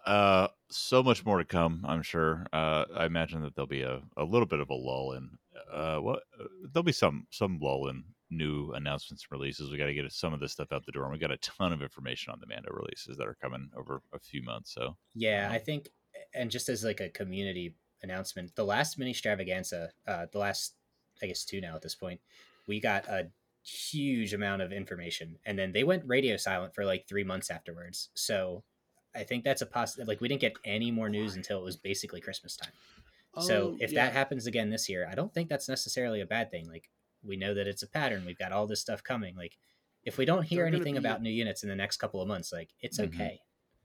Uh, so much more to come. I'm sure. Uh, I imagine that there'll be a, a little bit of a lull in. Uh, what uh, there'll be some some lull in new announcements and releases. We got to get some of this stuff out the door, and we got a ton of information on the Mando releases that are coming over a few months. So Yeah, I think, and just as like a community announcement, the last mini extravaganza, uh, the last, I guess two now at this point, we got a huge amount of information, and then they went radio silent for like three months afterwards. So I think that's a positive. Like we didn't get any more news until it was basically Christmas time. so Oh, if yeah. that happens again this year, I don't think that's necessarily a bad thing. Like we know that it's a pattern. We've got all this stuff coming. Like if we don't hear They're anything be- about new units in the next couple of months, like it's Mhm. okay.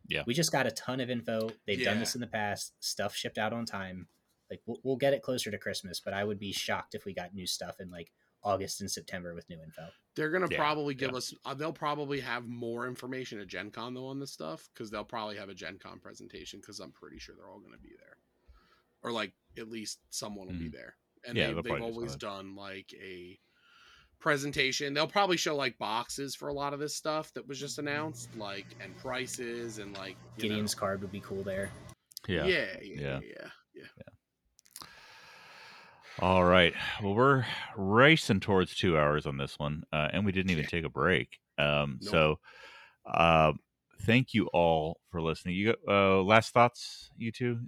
Yeah. we just got a ton of info. They've done this in the past. Stuff shipped out on time. Like we'll, we'll get it closer to Christmas, but I would be shocked if we got new stuff in like August and September with new info. They're gonna Yeah, probably give yeah. us. Uh, they'll probably have more information at Gen Con though on this stuff because they'll probably have a Gen Con presentation because I'm pretty sure they're all gonna be there, or like at least someone will be Mhm. there. And Yeah, they, they'll they've always done like a presentation. They'll probably show like boxes for a lot of this stuff that was just announced, like and prices and like you know. Gideon's card would be cool there. Yeah, Yeah. yeah. yeah. All right. Well, we're racing towards two hours on this one, uh, and we didn't even take a break. Um, Nope. So, um, thank you all for listening. You got uh, last thoughts, you two?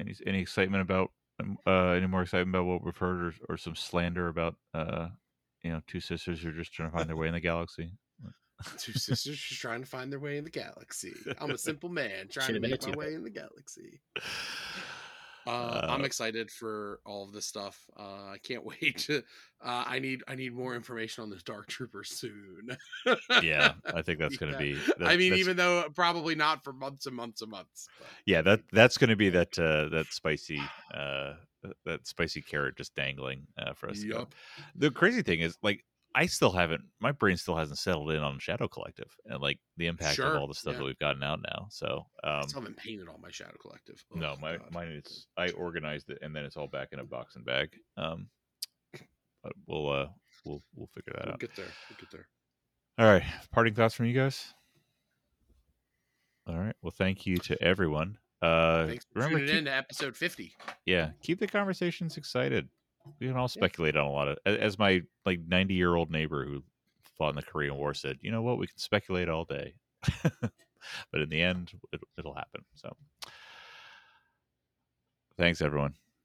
Any any excitement about um, uh, any more excitement about what we've heard, or, or some slander about uh, you know two sisters who are just trying to find their way in the galaxy? [laughs] Two sisters just trying to find their way in the galaxy. I'm a simple man trying to make my way in the galaxy. Uh, I'm excited for all of this stuff. Uh, I can't [laughs] wait to. Uh, I need I need more information on the Dark Trooper soon. yeah, [laughs] I think that's going to Yeah. be. I mean, even though probably not for months and months and months. but- yeah that that's going to be that uh, that spicy uh, that spicy carrot just dangling uh, for us. Yup. The crazy thing is, like, I still haven't. My brain still hasn't settled in on Shadow Collective and like the impact Sure, of all the stuff yeah. that we've gotten out now. So, I um, still haven't painted all my Shadow Collective. Oh, no, my God. mine is I organized it and then it's all back in a box and bag. Um, but we'll uh we'll we'll figure that We'll out. get there. We'll get there. All right, parting thoughts from you guys. All right. Well, thank you to everyone. Uh, Thanks for remember, tuning keep- in to episode 50. yeah keep the conversations excited we can all speculate on a lot of as my like 90 year old neighbor who fought in the korean war said you know what? We can speculate all day. [laughs] But in the end it, it'll happen so. Thanks everyone